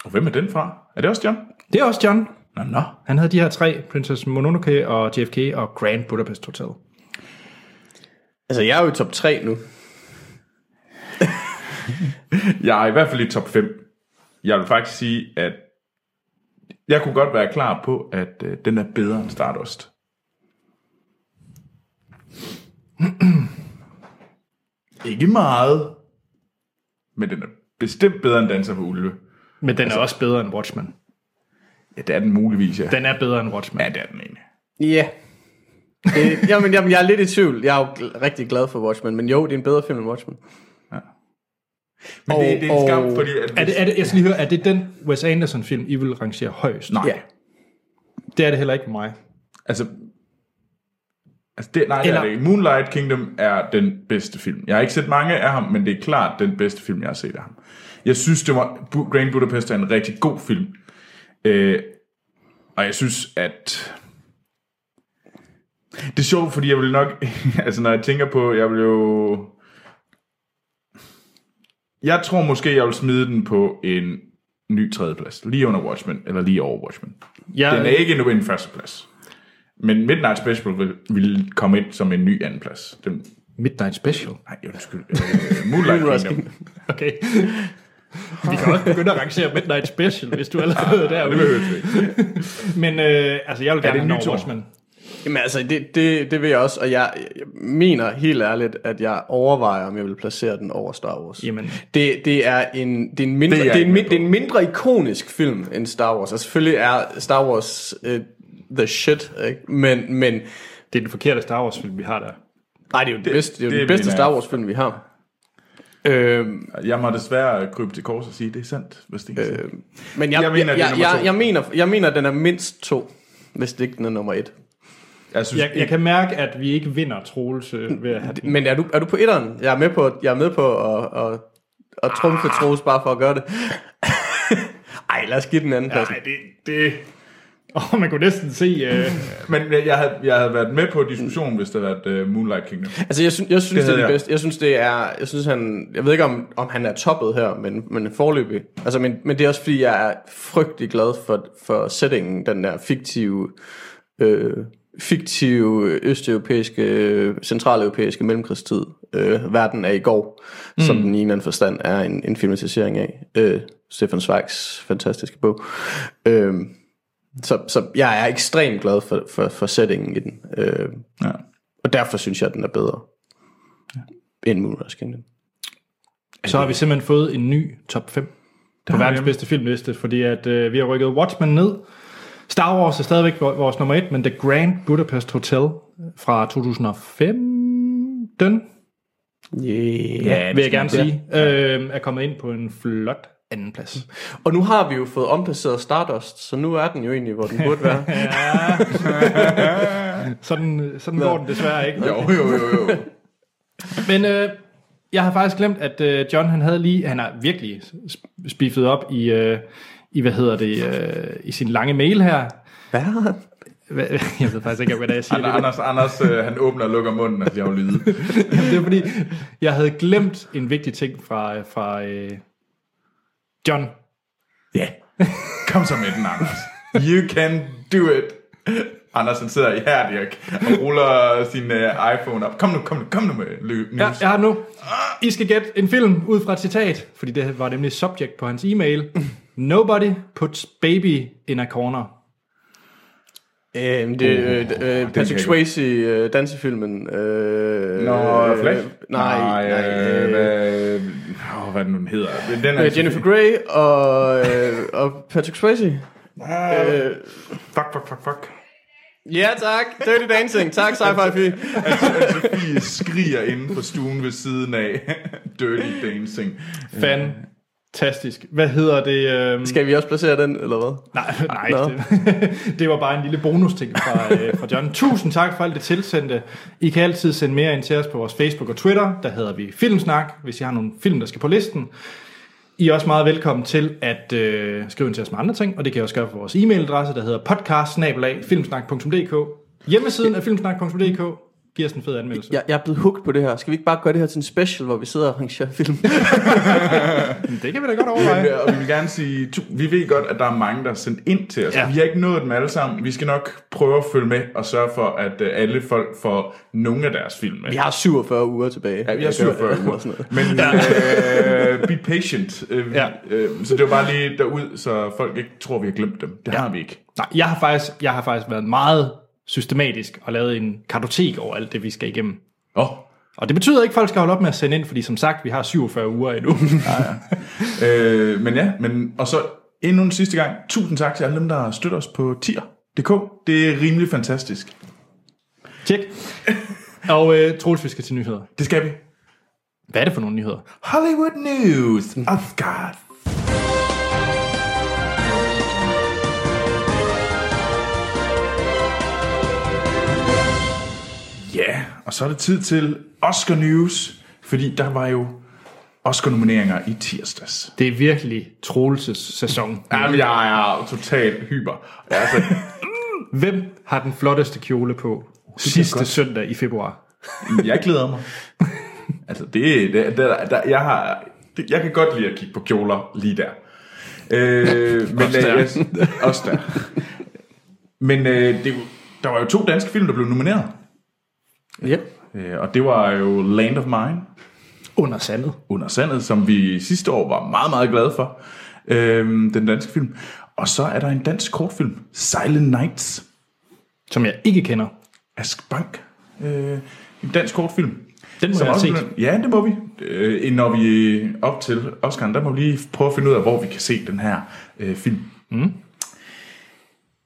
[SPEAKER 2] Og hvem er den fra? Er det også John?
[SPEAKER 1] Det er også John.
[SPEAKER 2] Nå, nå.
[SPEAKER 1] Han havde de her tre, Princess Mononoke og JFK og Grand Budapest Hotel.
[SPEAKER 3] Altså, jeg er jo i top 3 nu.
[SPEAKER 2] Jeg er i hvert fald i top 5. Jeg vil faktisk sige, at jeg kunne godt være klar på, at øh, den er bedre end Stardust. Ikke meget, men den er bestemt bedre end Danser på Ulve.
[SPEAKER 1] Men den er også bedre end Watchmen.
[SPEAKER 2] Ja, det er den muligvis, ja.
[SPEAKER 1] Den er bedre end Watchmen.
[SPEAKER 2] Ja, det er den egentlig.
[SPEAKER 3] Ja. Det, jamen, jamen, jeg er lidt i tvivl. Jeg er jo gl- rigtig glad for Watchmen, men jo, det er en bedre film end Watchmen.
[SPEAKER 2] Men det, det er en skam,
[SPEAKER 3] og-
[SPEAKER 2] fordi... At
[SPEAKER 1] Er det, er det, jeg skal lige høre, er det den Wes Anderson-film, I vil rangere højst?
[SPEAKER 2] Nej.
[SPEAKER 3] Ja.
[SPEAKER 1] Det er det heller ikke mig.
[SPEAKER 2] Altså, altså det, nej, det er
[SPEAKER 1] Eller-
[SPEAKER 2] det ikke. Moonlight Kingdom er den bedste film. Jeg har ikke set mange af ham, men det er klart den bedste film, jeg har set af ham. Jeg synes, det var, Grand Budapest er en rigtig god film. Øh, og jeg synes, at... Det er sjovt, fordi jeg vil nok... altså, når jeg tænker på... Jeg vil jo... Jeg tror måske, jeg vil smide den på en ny tredjeplads. Lige under Watchmen, eller lige over Watchmen.
[SPEAKER 1] Jeg,
[SPEAKER 2] Den er ikke endnu en førsteplads. Men Midnight Special vil, vil komme ind som en ny andenplads. Den,
[SPEAKER 1] Midnight Special.
[SPEAKER 2] nej, undskyld. Øh, Moonlight Kingdom.
[SPEAKER 1] Okay. Vi kan også begynde at rangere Midnight Special, hvis du allerede er derude.
[SPEAKER 2] Det behøver ikke.
[SPEAKER 1] Men øh, altså, jeg vil gerne have? Watchmen.
[SPEAKER 3] Jamen altså, det, det, det vil jeg også, og jeg, jeg mener helt ærligt, at jeg overvejer, om jeg vil placere den over Star Wars.
[SPEAKER 1] Jamen.
[SPEAKER 3] Det, det, er, en, det, er en mindre,
[SPEAKER 2] Det er
[SPEAKER 3] det,
[SPEAKER 2] jeg
[SPEAKER 3] er en, det er en mindre ikonisk film end Star Wars. Og selvfølgelig er Star Wars uh, the shit, ikke? Men, men
[SPEAKER 1] Det er den forkerte Star Wars-film, vi har der.
[SPEAKER 3] nej, det er jo den bedste, det er jo
[SPEAKER 2] det
[SPEAKER 3] den bedste Star
[SPEAKER 2] jeg.
[SPEAKER 3] Wars film, vi har. Øhm,
[SPEAKER 2] Jeg må desværre krybe til kors og sige, at det er sandt, hvis det ikke er
[SPEAKER 3] øh, men jeg,
[SPEAKER 2] Jeg mener, det er
[SPEAKER 3] jeg, jeg,
[SPEAKER 2] to.
[SPEAKER 3] jeg, mener, jeg mener, den er mindst to, hvis det ikke den er nummer et.
[SPEAKER 2] Jeg synes,
[SPEAKER 1] Jeg, jeg kan mærke, at vi ikke vinder Troels øh, ved at have den.
[SPEAKER 3] Men er du, er du på etteren? Jeg er med på, jeg er med på at, at, at trumfe Troels bare for at gøre det. Ej, lad os give den anden plads.
[SPEAKER 2] Nej, det, det,
[SPEAKER 1] Oh, man kunne næsten se... Øh,
[SPEAKER 2] men jeg havde, jeg havde været med på diskussionen, hvis det havde været uh, Moonlight Kingdom.
[SPEAKER 3] Altså, jeg, synes, jeg synes, det, det er det
[SPEAKER 2] jeg.
[SPEAKER 3] bedste. Jeg synes, det er... Jeg synes, han... Jeg ved ikke, om, om han er toppet her, men, men forløbig. Altså, men, men det er også, fordi jeg er frygtelig glad for, for settingen, den der fiktive øh, fiktive østeuropæiske, centraleuropæiske mellemkrigstid. Øh, verden er i går, mm. som den i en eller anden forstand er en, en filmatisering af. Øh, Stefan Zweigs fantastiske bog. Øh, så, så jeg er ekstremt glad for, for, for settingen i den. Øh,
[SPEAKER 2] Ja.
[SPEAKER 3] og derfor synes jeg, at den er bedre end Moonrise Kingdom.
[SPEAKER 1] Så har vi simpelthen fået en ny top 5 på verdens bedste filmliste, fordi at øh, vi har rykket Watchmen ned. Star Wars er stadigvæk vor- vores nummer et, men The Grand Budapest Hotel fra 2015,
[SPEAKER 3] Yeah.
[SPEAKER 1] ja, vil jeg gerne sige, øh, er kommet ind på en flot anden plads.
[SPEAKER 3] Og nu har vi jo fået omplaceret Stardust, så nu er den jo egentlig, hvor den burde være.
[SPEAKER 1] Sådan, sådan går den desværre ikke.
[SPEAKER 2] Jo, jo, jo, jo.
[SPEAKER 1] Men øh, jeg har faktisk glemt, at øh, John han havde lige, han har virkelig sp- spiffet op i, øh, i hvad hedder det, øh, i sin lange mail her.
[SPEAKER 3] Hvad
[SPEAKER 1] jeg ved faktisk ikke, hvad det er, jeg siger.
[SPEAKER 2] Anders, Anders, øh, han åbner og lukker munden og laver lyde.
[SPEAKER 1] Det er fordi, jeg havde glemt en vigtig ting fra, fra øh, John.
[SPEAKER 2] Ja. Kom så med den, Anders. You can do it. Anders han sidder ihærdig og og ruller sin uh, iPhone op. Kom nu, kom nu, kom nu med løb.
[SPEAKER 1] Ja, jeg har nu. I skal gætte en film ud fra et citat, fordi det var nemlig subject på hans e-mail. Nobody puts baby in a corner.
[SPEAKER 3] Øhm, det er øh, øh,
[SPEAKER 2] kan
[SPEAKER 3] Patrick Swayze øh, dansefilmen. Øh,
[SPEAKER 2] Nå,
[SPEAKER 3] øh,
[SPEAKER 2] Flash?
[SPEAKER 3] Nej, nej.
[SPEAKER 2] øh,
[SPEAKER 3] øh,
[SPEAKER 2] hvad, oh, hvad er den hedder? Den er
[SPEAKER 3] øh, Jennifer Grey og, øh, og Patrick Swayze. Øh,
[SPEAKER 2] Fuck, fuck, fuck, fuck.
[SPEAKER 3] ja tak, Dirty Dancing. Tak, Sci-Fi Fy.
[SPEAKER 2] Sofie skriger inde på stuen ved siden af. Dirty Dancing.
[SPEAKER 1] Fantastisk. Hvad hedder det? Øh...
[SPEAKER 3] Skal vi også placere den, eller hvad?
[SPEAKER 1] Nej, nej det, det var bare en lille bonus-ting fra, øh, fra John. Tusind tak for alt det tilsendte. I kan altid sende mere ind til os på vores Facebook og Twitter. Der hedder vi Filmsnak, hvis I har nogle film, der skal på listen. I er også meget velkommen til at øh, skrive ind til os med andre ting, og det kan I også gøre på vores e-mailadresse, der hedder podcast Hjemmesiden er filmsnak.dk. Giv os en fed anmeldelse.
[SPEAKER 3] Jeg, jeg er blevet hooked på det her. Skal vi ikke bare gøre det her til en special, hvor vi sidder og arrangerer film?
[SPEAKER 1] Det kan vi da godt overveje.
[SPEAKER 2] Men, og vi vil gerne sige, vi ved godt, at der er mange, der er sendt ind til os.
[SPEAKER 1] Ja.
[SPEAKER 2] Ja. Vi har ikke nået dem alle sammen. Vi skal nok prøve at følge med og sørge for, at øh, alle folk får nogle af deres film med.
[SPEAKER 3] vi har 47 uger tilbage.
[SPEAKER 2] Ja, vi har 47
[SPEAKER 3] Og
[SPEAKER 2] uger.
[SPEAKER 3] sådan noget.
[SPEAKER 2] Men øh, be patient. Øh,
[SPEAKER 1] Ja.
[SPEAKER 2] ja. øh, så det var bare lige derud, så folk ikke tror, vi har glemt dem. Det ja. har vi ikke.
[SPEAKER 1] Nej, jeg har, faktisk, jeg har faktisk været meget systematisk og lavet en kartotek over alt det, vi skal igennem.
[SPEAKER 2] Oh.
[SPEAKER 1] Og det betyder ikke, at folk skal holde op med at sende ind, fordi som sagt, vi har 47 uger endnu.
[SPEAKER 2] øh, men ja, men, og så endnu en sidste gang. Tusind tak til alle dem, der støtter os på tier.dk. Det er rimelig fantastisk.
[SPEAKER 1] Tjek. Og øh, Troels, vi skal til nyheder.
[SPEAKER 2] Det skal vi.
[SPEAKER 1] Hvad er det for nogle nyheder?
[SPEAKER 2] Hollywood News. Oscar. Ja, og så er det tid til Oscar News, fordi der var jo Oscar-nomineringer i tirsdags.
[SPEAKER 1] Det er virkelig Troelses sæson.
[SPEAKER 2] Jamen, jeg er totalt hyper. Altså,
[SPEAKER 1] Hvem har den flotteste kjole på sidste
[SPEAKER 2] godt.
[SPEAKER 1] søndag i februar?
[SPEAKER 2] jeg glæder mig. Altså, det, det, det der, der, jeg har... Det, jeg kan godt lide at kigge på kjoler lige der. Øh, men,
[SPEAKER 1] Også der.
[SPEAKER 2] øh, jeg- også der. Men øh, det, er der var jo to danske film, der blev nomineret.
[SPEAKER 3] Ja.
[SPEAKER 2] Øh, og det var jo Land of Mine,
[SPEAKER 1] Under sandet.
[SPEAKER 2] Under Sandet, som vi sidste år var meget, meget glade for. Øh, den danske film. Og så er der en dansk kortfilm, Silent Nights.
[SPEAKER 1] Som jeg ikke kender.
[SPEAKER 2] Ask Bank. Øh, en dansk kortfilm.
[SPEAKER 1] Den må
[SPEAKER 2] Som også
[SPEAKER 1] set.
[SPEAKER 2] Ja, det må vi. Øh, når vi er op til Oscar, der må vi lige prøve at finde ud af, hvor vi kan se den her øh, film. Mm.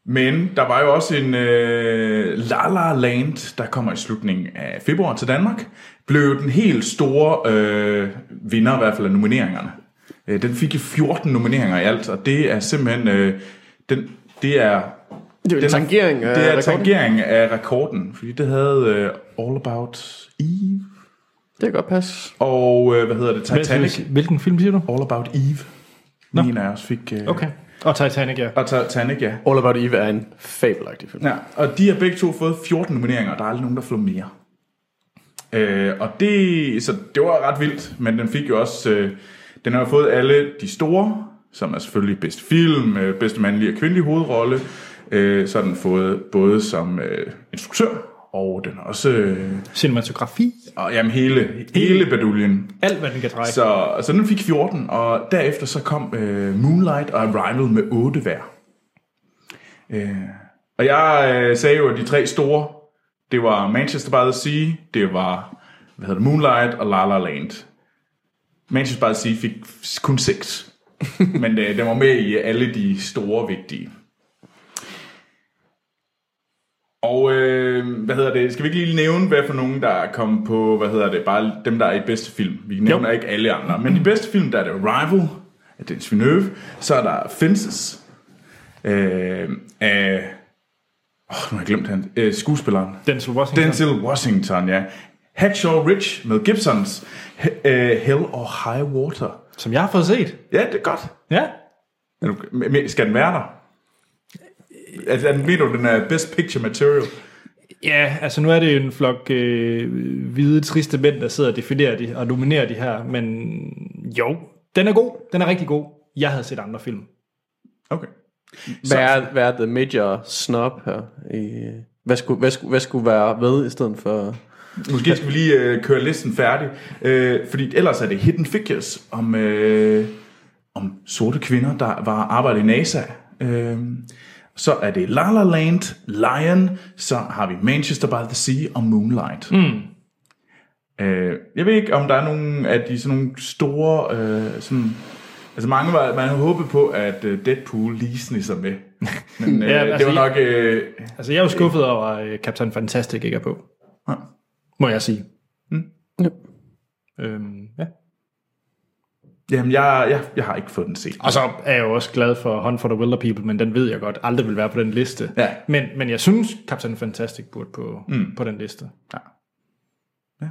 [SPEAKER 2] Men der var jo også en øh, La La Land, der kommer i slutningen af februar til Danmark. Blev den helt store øh, vinder, i hvert fald af nomineringerne. Øh, den fik jo 14 nomineringer i alt, og det er simpelthen... Øh, den, det er
[SPEAKER 3] Det er en
[SPEAKER 2] den
[SPEAKER 3] tangering af
[SPEAKER 2] det er
[SPEAKER 3] rekorden.
[SPEAKER 2] tangering af rekorden, fordi det havde øh, All About Eve,
[SPEAKER 3] Det kan godt passe.
[SPEAKER 2] og øh, hvad hedder det, Titanic.
[SPEAKER 1] Hvilken film siger du?
[SPEAKER 2] All About Eve. Nå. Af os fik... Øh,
[SPEAKER 1] Okay. Og Titanic, ja.
[SPEAKER 2] Og Titanic, ja.
[SPEAKER 3] All About Eve er en fabelagtig film.
[SPEAKER 2] ja. Og de har begge to fået 14 nomineringer, og der er aldrig nogen, der får mere. Øh, og det, så det var ret vildt, men den fik jo også... Øh, den har fået alle de store, som er selvfølgelig bedste film, øh, bedste mandlige og kvindelige hovedrolle, Øh, så har den fået både som øh, instruktør, og den har også... Øh,
[SPEAKER 1] Cinematografi.
[SPEAKER 2] og jamen hele, hele baduljen.
[SPEAKER 1] Alt, hvad den kan dreje.
[SPEAKER 2] Så, så den fik 14, og derefter så kom øh, Moonlight og Arrival med 8 hver. Øh, og jeg øh, sagde jo, at de tre store, det var Manchester by the Sea, det var hvad hedder det, Moonlight og La La Land. Manchester by the Sea fik kun 6, men øh, den var med i alle de store vigtige. Og øh, hvad hedder det? Skal vi ikke lige nævne, hvad for nogen, der er kommet på, hvad hedder det, bare dem, der er i bedste film. Vi nævner
[SPEAKER 1] Jo.
[SPEAKER 2] ikke alle andre, men i bedste film, der er det Arrival af Denis Villeneuve. Så er der Fences øh, af, åh, nu har jeg glemt han, øh, skuespilleren.
[SPEAKER 1] Denzel Washington.
[SPEAKER 2] Denzel Washington, ja. Hacksaw Ridge med Gibsons øh, Hell or High Water.
[SPEAKER 1] Som jeg har fået set.
[SPEAKER 2] Ja, det er godt.
[SPEAKER 1] Ja.
[SPEAKER 2] Skal den være der? Altså, er den- mener du, den er best picture material?
[SPEAKER 1] Ja, altså nu er det jo en flok øh, hvide, triste mænd, der sidder og definerer de, og nominerer de her, men jo, den er god. Den er rigtig god. Jeg havde set andre film.
[SPEAKER 2] Okay.
[SPEAKER 3] Hvad er, hvad er the major snob her? I, hvad, skulle, hvad, skulle, hvad skulle være ved i stedet for...
[SPEAKER 2] Måske skal vi lige øh, køre listen færdig, øh, fordi ellers er det Hidden Figures om, øh, om sorte kvinder, der var arbejdet i NASA. Øh, så er det La La Land, Lion, så har vi Manchester by the Sea og Moonlight. Mm. Øh, jeg ved ikke, om der er nogle af de sådan nogle store... Øh, sådan, altså mange var, man havde håbet på, at øh, Deadpool lige snisser med. Men øh,
[SPEAKER 1] Ja, altså,
[SPEAKER 2] det var
[SPEAKER 1] jeg-
[SPEAKER 2] nok... Øh,
[SPEAKER 1] Altså, jeg er jo skuffet over, at øh, Captain Fantastic ikke er på.
[SPEAKER 2] Ja.
[SPEAKER 1] Må jeg sige.
[SPEAKER 3] Ja.
[SPEAKER 1] Øhm.
[SPEAKER 2] Jamen, jeg, jeg, jeg har ikke fået den set.
[SPEAKER 1] Og så er jeg jo også glad for Hunt for the Wilder People, men den ved jeg godt aldrig vil være på den liste.
[SPEAKER 2] Ja.
[SPEAKER 1] Men, men jeg synes, Captain Fantastic burde på, mm. på den liste.
[SPEAKER 2] Ja. Ja.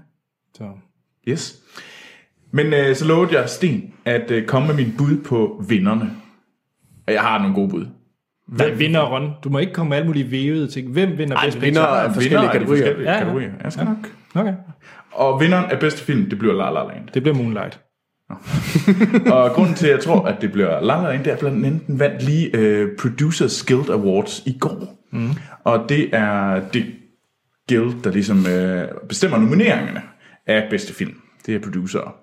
[SPEAKER 1] Så.
[SPEAKER 2] Yes. Men øh, så lovede jeg Sten at øh, komme med min bud på vinderne. Og jeg har nogle gode bud.
[SPEAKER 1] Hvem vinder Ron? Du må ikke komme med alle mulige vævede ting. Hvem vinder
[SPEAKER 3] Ej,
[SPEAKER 1] bedst
[SPEAKER 3] vinder af forskellige
[SPEAKER 2] Vinder
[SPEAKER 3] kategorier.
[SPEAKER 2] forskellige
[SPEAKER 1] Ja, ja.
[SPEAKER 2] kategorier. Jeg skal nok.
[SPEAKER 1] Okay.
[SPEAKER 2] Og vinderen af bedste film, det bliver La La Land.
[SPEAKER 1] Det bliver Moonlight.
[SPEAKER 2] Og grunden til, at jeg tror, at det bliver La La Land, det er blandt andet, den vandt lige uh, Producers Guild Awards i går. Mm. Og det er det guild, der ligesom uh, bestemmer nomineringerne af bedste film. Det er producer.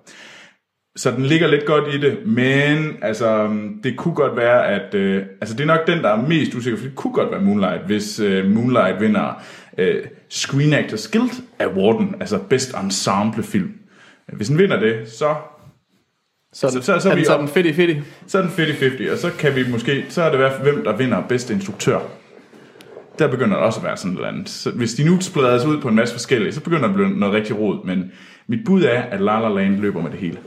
[SPEAKER 2] Så den ligger lidt godt i det, men altså, det kunne godt være, at... Øh, altså, det er nok den, der er mest usikker, for det kunne godt være Moonlight, hvis øh, Moonlight vinder øh, Screen Actors Guild Awarden, altså Best Ensemble Film. Hvis den vinder det, så,
[SPEAKER 3] Så,
[SPEAKER 2] Så-
[SPEAKER 3] så,
[SPEAKER 2] så-
[SPEAKER 3] så,
[SPEAKER 2] er vi
[SPEAKER 3] sådan fedt i fedt
[SPEAKER 2] så er den 50-50, og så kan vi måske... Så er det i hvert fald, hvem der vinder bedste instruktør. Der begynder det også at være sådan et eller andet. Så hvis de nu spreder sig ud på en masse forskellige, så begynder det at blive noget rigtig rod. Men mit bud er, at La La Land løber med det hele.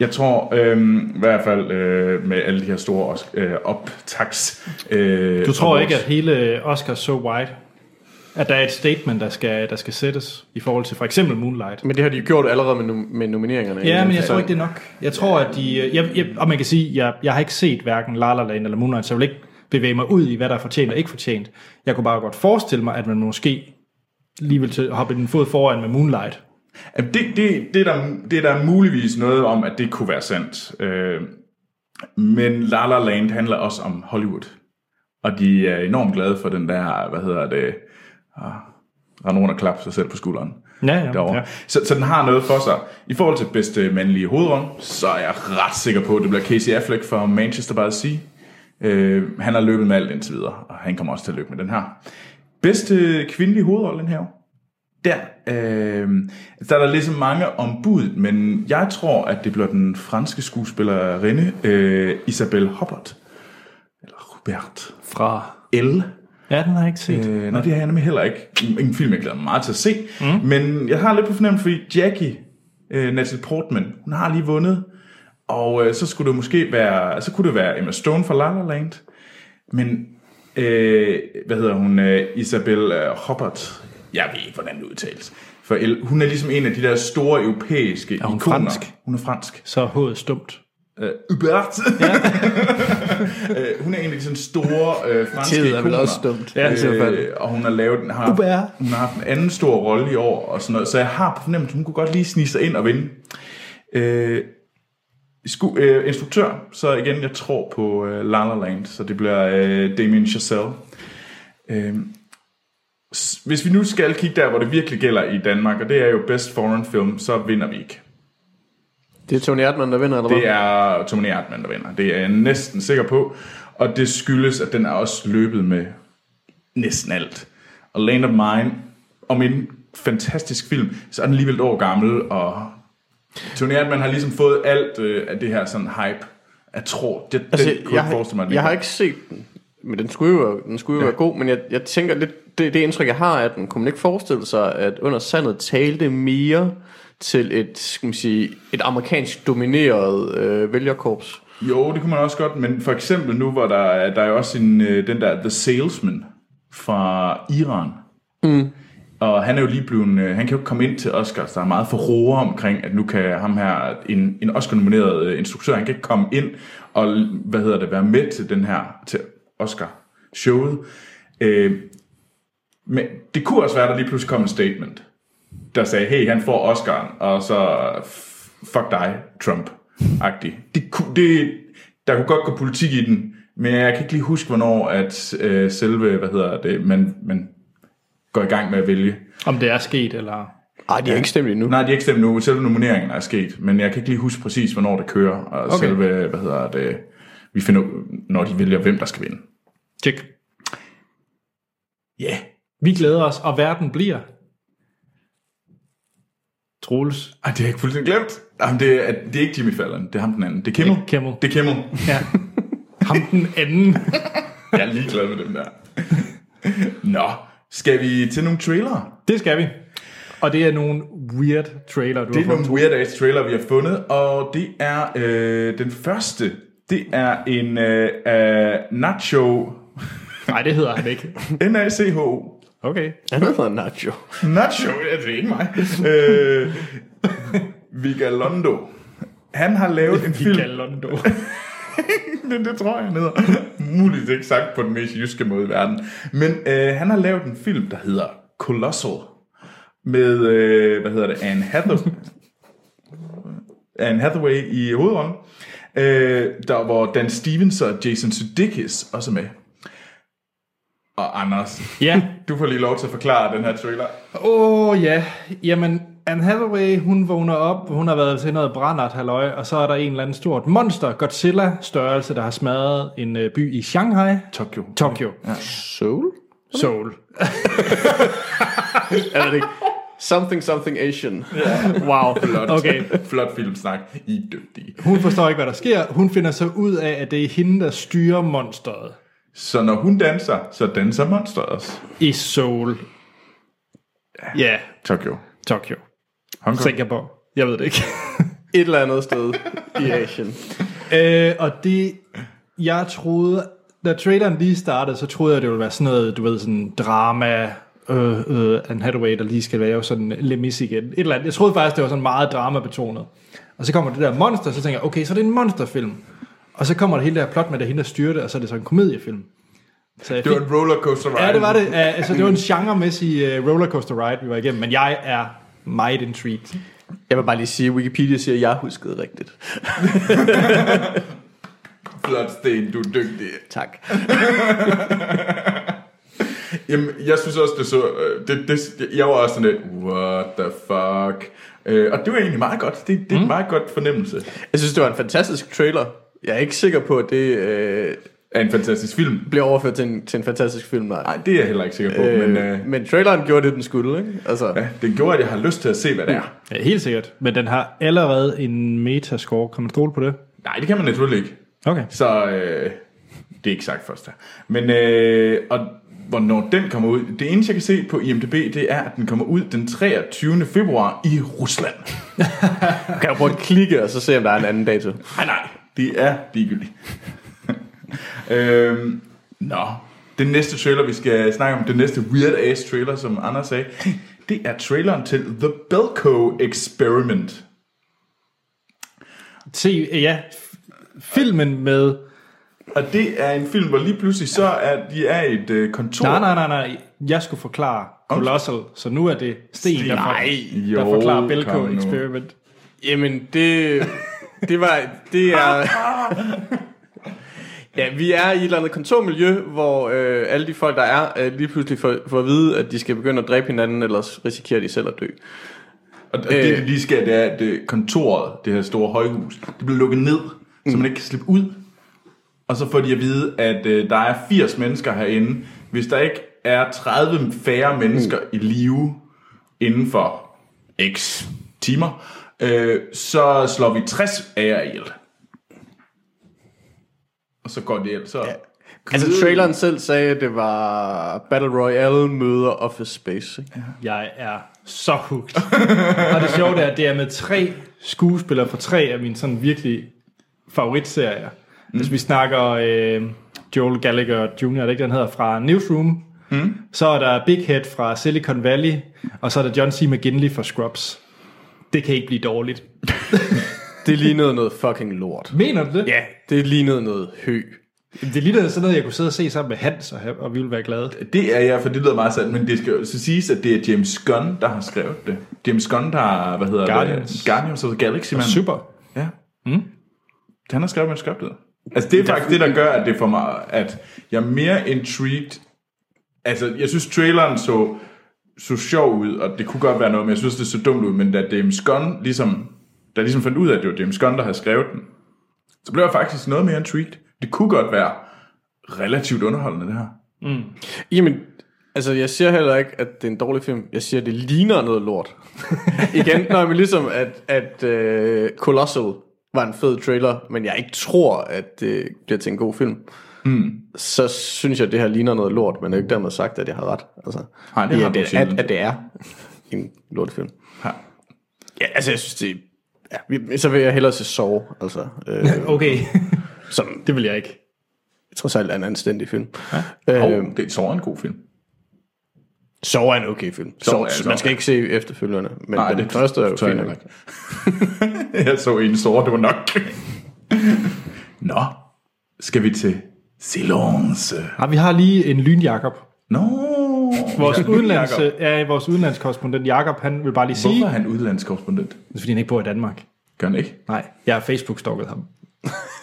[SPEAKER 2] Jeg tror øhm, i hvert fald øh, med alle de her store øh, optags... Øh,
[SPEAKER 1] Du tror ikke, at hele Oscar so white, at der er et statement, der skal, der skal sættes i forhold til for eksempel Moonlight?
[SPEAKER 3] Men det har de jo gjort allerede med, nom- med nomineringerne.
[SPEAKER 1] Ja, men jeg tror ikke, det er nok. Jeg tror, at de... øh, Jeg, jeg, og man kan sige, jeg, jeg har ikke set hverken La La Land eller Moonlight, så jeg vil ikke bevæge mig ud i, hvad der er fortjent og ikke fortjent. Jeg kunne bare godt forestille mig, at man måske lige vil til- hoppe en fod foran med Moonlight.
[SPEAKER 2] Jamen, Det, det, det, er der, det er der muligvis noget om, at det kunne være sandt. Øh, men La La Land handler også om Hollywood. Og de er enormt glade for den der, hvad hedder det, rende rundt og klappe sig selv på skulderen.
[SPEAKER 1] Ja, ja.
[SPEAKER 2] Derovre.
[SPEAKER 1] ja.
[SPEAKER 2] Så, så den har noget for sig. I forhold til bedste mandlige hovedrolle, så er jeg ret sikker på, at det bliver Casey Affleck fra Manchester by the Sea. Øh, han har løbet med alt indtil videre, og han kommer også til at løbe med den her. Bedste kvindelige hovedrolle den her der, øh, der er der ligesom mange om budet, men jeg tror, at det bliver den franske skuespillerinde øh, Isabelle Huppert. Eller Hubert.
[SPEAKER 1] Fra...
[SPEAKER 2] L.
[SPEAKER 1] Ja, den har jeg ikke set.
[SPEAKER 2] Øh, nej, det har jeg nemlig heller ikke. En film, jeg glæder mig meget til at se. Mm. Men jeg har lidt på fornemmelse, fordi Jackie, øh, Natalie Portman, hun har lige vundet. Og øh, så skulle det måske være, så kunne det være Emma Stone fra La La Land. Men, øh, hvad hedder hun, øh, Isabel øh, Huppert, jeg ved ikke, hvordan det udtales. For hun er ligesom en af de der store europæiske
[SPEAKER 1] hun
[SPEAKER 2] ikoner.
[SPEAKER 1] fransk?
[SPEAKER 2] Hun er fransk.
[SPEAKER 1] Så er hovedet stumt.
[SPEAKER 2] Øh, Hubert. Ja. øh, hun er en af de sådan store øh, franske
[SPEAKER 3] Tid er vel også dumt.
[SPEAKER 1] Ja,
[SPEAKER 3] i så fald.
[SPEAKER 2] Øh, og hun har lavet har,
[SPEAKER 1] Hubert.
[SPEAKER 2] hun har haft en anden stor rolle i år og sådan noget, så jeg har på fornemmelse, hun kunne godt lige snige sig ind og vinde. Øh, Sku, øh, instruktør, så igen, jeg tror på øh, La La Land, så det bliver øh, Damien Chazelle. Øh, hvis vi nu skal kigge der, hvor det virkelig gælder i Danmark, og det er jo Best Foreign Film, så vinder vi ikke.
[SPEAKER 3] Det er Tony Erdmann, der vinder, eller hvad?
[SPEAKER 2] Det er Tony Erdmann, der vinder. Det er jeg næsten sikker på. Og det skyldes, at den er også løbet med næsten alt. Og Land of Mine, om en fantastisk film, så er den alligevel et år gammel, og Tony Erdmann har ligesom fået alt øh, af det her sådan hype. Jeg tror, det,
[SPEAKER 3] Altså,
[SPEAKER 2] den
[SPEAKER 3] jeg,
[SPEAKER 2] kunne
[SPEAKER 3] jeg,
[SPEAKER 2] jeg forestille mig,
[SPEAKER 3] jeg har ikke set den, men den skulle jo, den skulle jo ja. være god, men jeg, jeg tænker lidt, det, det indtryk, jeg har af den, kunne man ikke forestille sig, at under sandet talte mere til et, skal man sige, et amerikansk domineret øh, vælgerkorps.
[SPEAKER 2] Jo, det kunne man også godt, men for eksempel nu, hvor der, er- der er også en, øh, den der The Salesman fra Iran. Mm. Og han er jo lige blevet, øh, han kan jo komme ind til Oscars. Der er meget for roer omkring, at nu kan ham her, en, en Oscar-nomineret øh, instruktør, han kan ikke komme ind og, hvad hedder det, være med til den her, til Oscar-showet. Øh, men det kunne også være, at der lige pludselig kom en statement, der sagde, hey, han får Oscar'en, og så fuck dig, Trump-agtig. Det, kunne- det, der kunne godt gå politik i den, men jeg kan ikke lige huske, hvornår at øh, selve, hvad hedder det, man, man går i gang med at vælge.
[SPEAKER 1] Om det er sket, eller...
[SPEAKER 3] Ej, de har ikke stemt endnu.
[SPEAKER 2] Nej, de er ikke stemt nu. Selve nomineringen er sket, men jeg kan ikke lige huske præcis, hvornår det kører. Og okay.
[SPEAKER 1] Okay.
[SPEAKER 2] selve, hvad hedder det, vi finder ud, når de vælger, hvem der skal vinde.
[SPEAKER 1] Tjek.
[SPEAKER 2] Ja. Yeah.
[SPEAKER 1] Vi glæder os, og verden bliver... Troels.
[SPEAKER 2] Ej, det har jeg ikke fuldstændig glemt. Jamen, det, er, det er ikke Jimmy Fallon, det er ham den anden. Det er Kimmel.
[SPEAKER 1] Kimmel.
[SPEAKER 2] Det er Kimmel.
[SPEAKER 1] Ja. Ham den anden.
[SPEAKER 2] Jeg er ligeglad med dem der. Nå, skal vi til nogle trailere?
[SPEAKER 1] Det skal vi. Og det er nogle weird trailer, du
[SPEAKER 2] Det er
[SPEAKER 1] har
[SPEAKER 2] nogle weird ass trailer, vi har fundet, og det er øh, den første. Det er en øh, uh, Nacho,
[SPEAKER 1] Nej, det hedder han ikke.
[SPEAKER 2] N-A-C-H,
[SPEAKER 1] Okay.
[SPEAKER 3] Han hedder Nacho.
[SPEAKER 2] Nacho, ja, det er ikke mig. øh, Vigalondo. Han har lavet en film.
[SPEAKER 1] Vigalondo.
[SPEAKER 2] det, det tror jeg, han hedder. Muligt ikke sagt på den mest jyske måde i verden. Men øh, han har lavet en film, der hedder Colossal. Med, øh, hvad hedder det, Anne Hathaway, Anne Hathaway i hovedrollen. Øh, der hvor Dan Stevens og Jason Sudeikis også med. Og Anders,
[SPEAKER 1] Ja.
[SPEAKER 2] du får lige lov til at forklare den her trailer.
[SPEAKER 1] Åh, oh, ja. Jamen, Anne Hathaway, hun vågner op, hun har været til noget brændert halløj, og så er der en eller anden stort monster, Godzilla-størrelse, der har smadret en øh, by i Shanghai.
[SPEAKER 2] Tokyo.
[SPEAKER 1] Tokyo. Ja.
[SPEAKER 3] Soul?
[SPEAKER 1] Seoul.
[SPEAKER 3] Er det ikke? Something, something Asian.
[SPEAKER 1] Wow.
[SPEAKER 2] Flot.
[SPEAKER 1] Okay.
[SPEAKER 2] Flot filmsnak. I er dygtige.
[SPEAKER 1] Hun forstår ikke, hvad der sker. Hun finder så ud af, at det er hende, der styrer monsteret
[SPEAKER 2] Så når hun danser, så danser monsteret også.
[SPEAKER 1] i Seoul. Ja,
[SPEAKER 2] Tokyo.
[SPEAKER 1] Tokyo.
[SPEAKER 2] Hongkong.
[SPEAKER 1] Singapore. Jeg ved det ikke.
[SPEAKER 3] Et eller andet sted i Asien.
[SPEAKER 1] øh, og det, jeg troede, da traileren lige startede, så troede jeg, det ville være sådan noget, du ved, sådan drama, øh, øh, Anne Hathaway, der lige skal lave sådan Le Mis igen. Et eller andet. Jeg troede faktisk, det var sådan meget dramabetonet. Og så kommer det der monster, så tænker jeg, okay, så er det en monsterfilm. Og så kommer det hele der plot med, at hende, der styrer det, og så er det så en komediefilm. Så jeg
[SPEAKER 2] Det var
[SPEAKER 1] fik,
[SPEAKER 2] en rollercoaster ride.
[SPEAKER 1] ja, det var det. Altså, det var en genremæssig uh, rollercoaster ride, vi var igennem, men jeg er meget intrigued.
[SPEAKER 3] Jeg vil bare lige sige, at Wikipedia siger, at jeg huskede rigtigt.
[SPEAKER 2] Flot sten, du er dygtig.
[SPEAKER 3] Tak.
[SPEAKER 2] Jamen, jeg synes også, det så... øh, Det, det, jeg var også sådan lidt, what the fuck? Øh, og det var egentlig meget godt. Det, det er mm. en meget godt fornemmelse
[SPEAKER 3] Jeg synes, det var en fantastisk trailer. Jeg er ikke sikker på, at det øh,
[SPEAKER 2] af en fantastisk film.
[SPEAKER 3] bliver overført til en, til en fantastisk film. Nej.
[SPEAKER 2] Nej, det er jeg heller ikke sikker på, øh, men øh,
[SPEAKER 3] men traileren gjorde det, den skulle, ikke? Altså,
[SPEAKER 2] ja, det gjorde, at jeg har lyst til at se, hvad det er.
[SPEAKER 1] Ja, helt sikkert. Men den har allerede en metascore. Kan man stole på det?
[SPEAKER 2] Nej, det kan man naturligt ikke.
[SPEAKER 1] Okay.
[SPEAKER 2] Så øh, det er ikke sagt først her. Men øh, og hvornår den kommer ud, det eneste jeg kan se på IMDb, det er, at den kommer ud den 23. februar i Rusland.
[SPEAKER 3] kan jeg prøve at klikke, og så se, om der er en anden dato.
[SPEAKER 2] Nej, nej, det er ligegyldigt. øhm, nå, den næste trailer, vi skal snakke om, den næste weird ass trailer, som Anders sagde, det er traileren til The Belko Experiment.
[SPEAKER 1] Se, ja, filmen med...
[SPEAKER 2] Og det er en film, hvor lige pludselig så er de er et øh, kontor.
[SPEAKER 1] Nej, nej, nej, nej. Jeg skulle forklare Colossal, så nu er det Sten, der, for,
[SPEAKER 2] Nej,
[SPEAKER 1] der
[SPEAKER 2] jo,
[SPEAKER 1] forklarer Belko. Experiment.
[SPEAKER 3] Jamen, det... Det var, det er... Ja, vi er i et eller andet kontormiljø, hvor øh, alle de folk, der er, øh, lige pludselig får, får at vide, at de skal begynde at dræbe hinanden, ellers risikerer de selv at dø.
[SPEAKER 2] Og og det, de lige skal, det er, at øh, kontoret, det her store højhus, det bliver lukket ned, så man ikke kan slippe ud. Og så får de at vide, at øh, der er 80 mennesker herinde. Hvis der ikke er 30 færre mennesker i live inden for x timer, øh, så slår vi 60 af jer ihjel. Og så går det ihjel. Så... Ja.
[SPEAKER 3] Altså, traileren selv sagde, at det var Battle Royale møder Office Space. Ikke?
[SPEAKER 1] Jeg er så hooked. og det sjove er, at det er med tre skuespillere fra tre af mine sådan virkelig favoritserier. Mm. Hvis vi snakker øh, Joel Gallagher Jr., er det ikke den hedder, fra Newsroom. Mm. Så er der Big Head fra Silicon Valley, og så er der John C. McGinley fra Scrubs. Det kan ikke blive dårligt.
[SPEAKER 3] Det lignede noget fucking lort.
[SPEAKER 1] Mener du det?
[SPEAKER 3] Ja, det lignede noget hø.
[SPEAKER 1] Det ligner sådan noget, jeg kunne sidde og se sammen med Hans, og, og vi ville være glade.
[SPEAKER 2] Det er jeg, for det lyder meget sandt, men det skal jo så siges, at det er James Gunn, der har skrevet det. James Gunn, der har, hvad hedder
[SPEAKER 1] Guardians.
[SPEAKER 2] det? Guardians of the Galaxy, man.
[SPEAKER 1] Super.
[SPEAKER 2] Ja. Mm. Han har skrevet manuskriptet. Altså, det er faktisk det, der gør, at det for mig, at jeg er mere intrigued. Altså, jeg synes, traileren så, så sjov ud, og det kunne godt være noget, men jeg synes, det så dumt ud, men da James Gunn ligesom, der ligesom fandt ud af, at det var James Gunn, der havde skrevet den, så blev jeg faktisk noget mere intrigued. Det kunne godt være relativt underholdende, det her. Mm.
[SPEAKER 3] Jamen, altså jeg siger heller ikke, at det er en dårlig film. Jeg siger, at det ligner noget lort. Igen, når man ligesom, at, at uh, Colossal var en fed trailer, men jeg ikke tror, at det bliver til en god film. Mm. Så synes jeg, at det her ligner noget lort, men det er ikke dermed sagt, at jeg har ret. Altså,
[SPEAKER 2] Nej, det
[SPEAKER 3] i
[SPEAKER 2] har
[SPEAKER 3] det, at, at det er en lortefilm.
[SPEAKER 2] Ja.
[SPEAKER 3] Ja, altså jeg synes, det Ja, så vil jeg hellere se Saw, altså, øh,
[SPEAKER 1] Okay,
[SPEAKER 3] som
[SPEAKER 1] det vil jeg ikke.
[SPEAKER 3] trods alt er en anstændig film.
[SPEAKER 2] Og
[SPEAKER 3] Øh,
[SPEAKER 2] det er så en god film.
[SPEAKER 3] Saw er en okay film.
[SPEAKER 2] Saw, er- Saw
[SPEAKER 3] man skal
[SPEAKER 2] er-
[SPEAKER 3] ikke se efterfølgende, men
[SPEAKER 2] Nej,
[SPEAKER 3] den
[SPEAKER 2] det
[SPEAKER 3] første er jo
[SPEAKER 2] tror jeg
[SPEAKER 3] fin
[SPEAKER 2] heller
[SPEAKER 3] nok.
[SPEAKER 2] jeg så en sort, det var nok. Nå, skal vi til Silence.
[SPEAKER 1] Ja, vi har lige en lyn Jakob.
[SPEAKER 2] Nå,
[SPEAKER 1] Vores, udenlands, ja, vores udenlandskorrespondent Jakob, han vil bare lige sige,
[SPEAKER 2] Hvorfor er han udlandskorrespondent?
[SPEAKER 1] det er, fordi han ikke bor i Danmark.
[SPEAKER 2] Gør han ikke?
[SPEAKER 1] Nej, jeg har Facebook-stalket ham.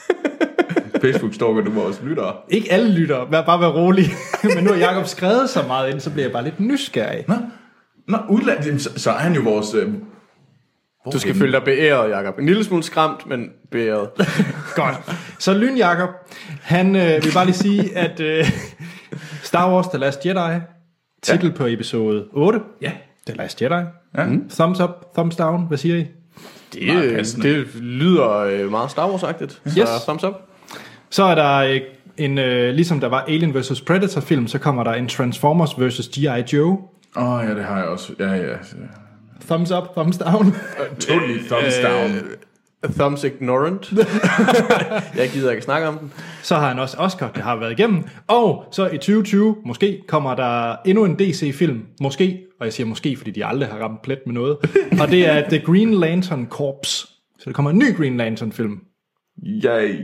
[SPEAKER 2] Facebook stalker du vores lyttere.
[SPEAKER 1] Ikke alle lytter, vær bare vær rolig. Men nu har Jakob skrevet så meget ind, så bliver jeg bare lidt nysgerrig.
[SPEAKER 2] Nå, Nå udland, så, så er han jo vores... Øh,
[SPEAKER 3] Du skal føle dig beæret, Jacob. En lille smule skræmt, men beæret.
[SPEAKER 1] Godt. Så Lyn Jakob, han øh, vil bare lige sige, at øh, Star Wars The Last Jedi, titel ja. på episode 8,
[SPEAKER 2] Ja.
[SPEAKER 1] The Last Jedi.
[SPEAKER 2] Ja.
[SPEAKER 1] Mm. Thumbs up, thumbs down, hvad siger I?
[SPEAKER 3] Det,
[SPEAKER 2] passende.
[SPEAKER 3] det lyder øh, meget Star Wars-agtigt. Så
[SPEAKER 1] Yes.
[SPEAKER 3] thumbs up.
[SPEAKER 1] Så er der øh, en, øh, ligesom der var Alien vs. Predator film, så kommer der en Transformers vs. G.I. Joe.
[SPEAKER 2] Åh, oh, ja, det har jeg også. Ja, ja.
[SPEAKER 1] Thumbs up, thumbs down.
[SPEAKER 2] Totally thumbs down.
[SPEAKER 3] Thumbs ignorant. jeg gider ikke snakke om den.
[SPEAKER 1] Så har han også Oscar, det har været igennem. Og så i 2020, måske, kommer der endnu en DC-film. Måske, og jeg siger måske, fordi de aldrig har ramt plet med noget. Og det er The Green Lantern Corps. Så der kommer en ny Green Lantern-film.
[SPEAKER 2] Yay.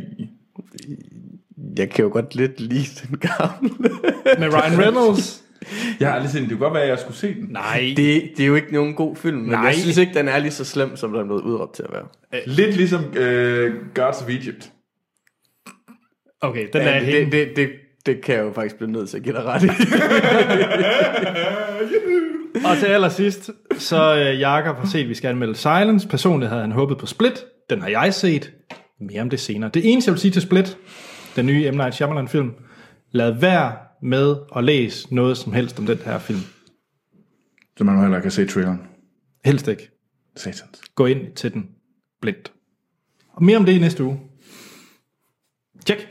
[SPEAKER 3] Jeg kan jo godt lidt lide den gamle.
[SPEAKER 1] Med Ryan Reynolds.
[SPEAKER 2] Jeg har aldrig set den. Det kunne godt være, at jeg skulle se den.
[SPEAKER 1] Nej.
[SPEAKER 3] Det, det er jo ikke nogen god film, men
[SPEAKER 1] Nej.
[SPEAKER 3] jeg synes ikke, den er lige så slem, som den er blevet udråbt til at være.
[SPEAKER 2] Lidt ligesom øh, Gods of Egypt.
[SPEAKER 1] Okay, den er
[SPEAKER 3] Ja,
[SPEAKER 1] helt...
[SPEAKER 3] det, det, det, det kan jeg jo faktisk blive nødt til at give dig ret i.
[SPEAKER 1] Og til allersidst, så øh, Jakob har set, at vi skal anmelde Silence. Personligt havde han håbet på Split. Den har jeg set. Mere om det senere. Det eneste, jeg vil sige til Split, den nye M. Night Shyamalan-film, lad være med at læse noget som helst om den her film.
[SPEAKER 2] Så man må heller ikke set traileren.
[SPEAKER 1] Helst ikke.
[SPEAKER 2] Satans.
[SPEAKER 1] Gå ind til den blindt. Og mere om det i næste uge. Tjek.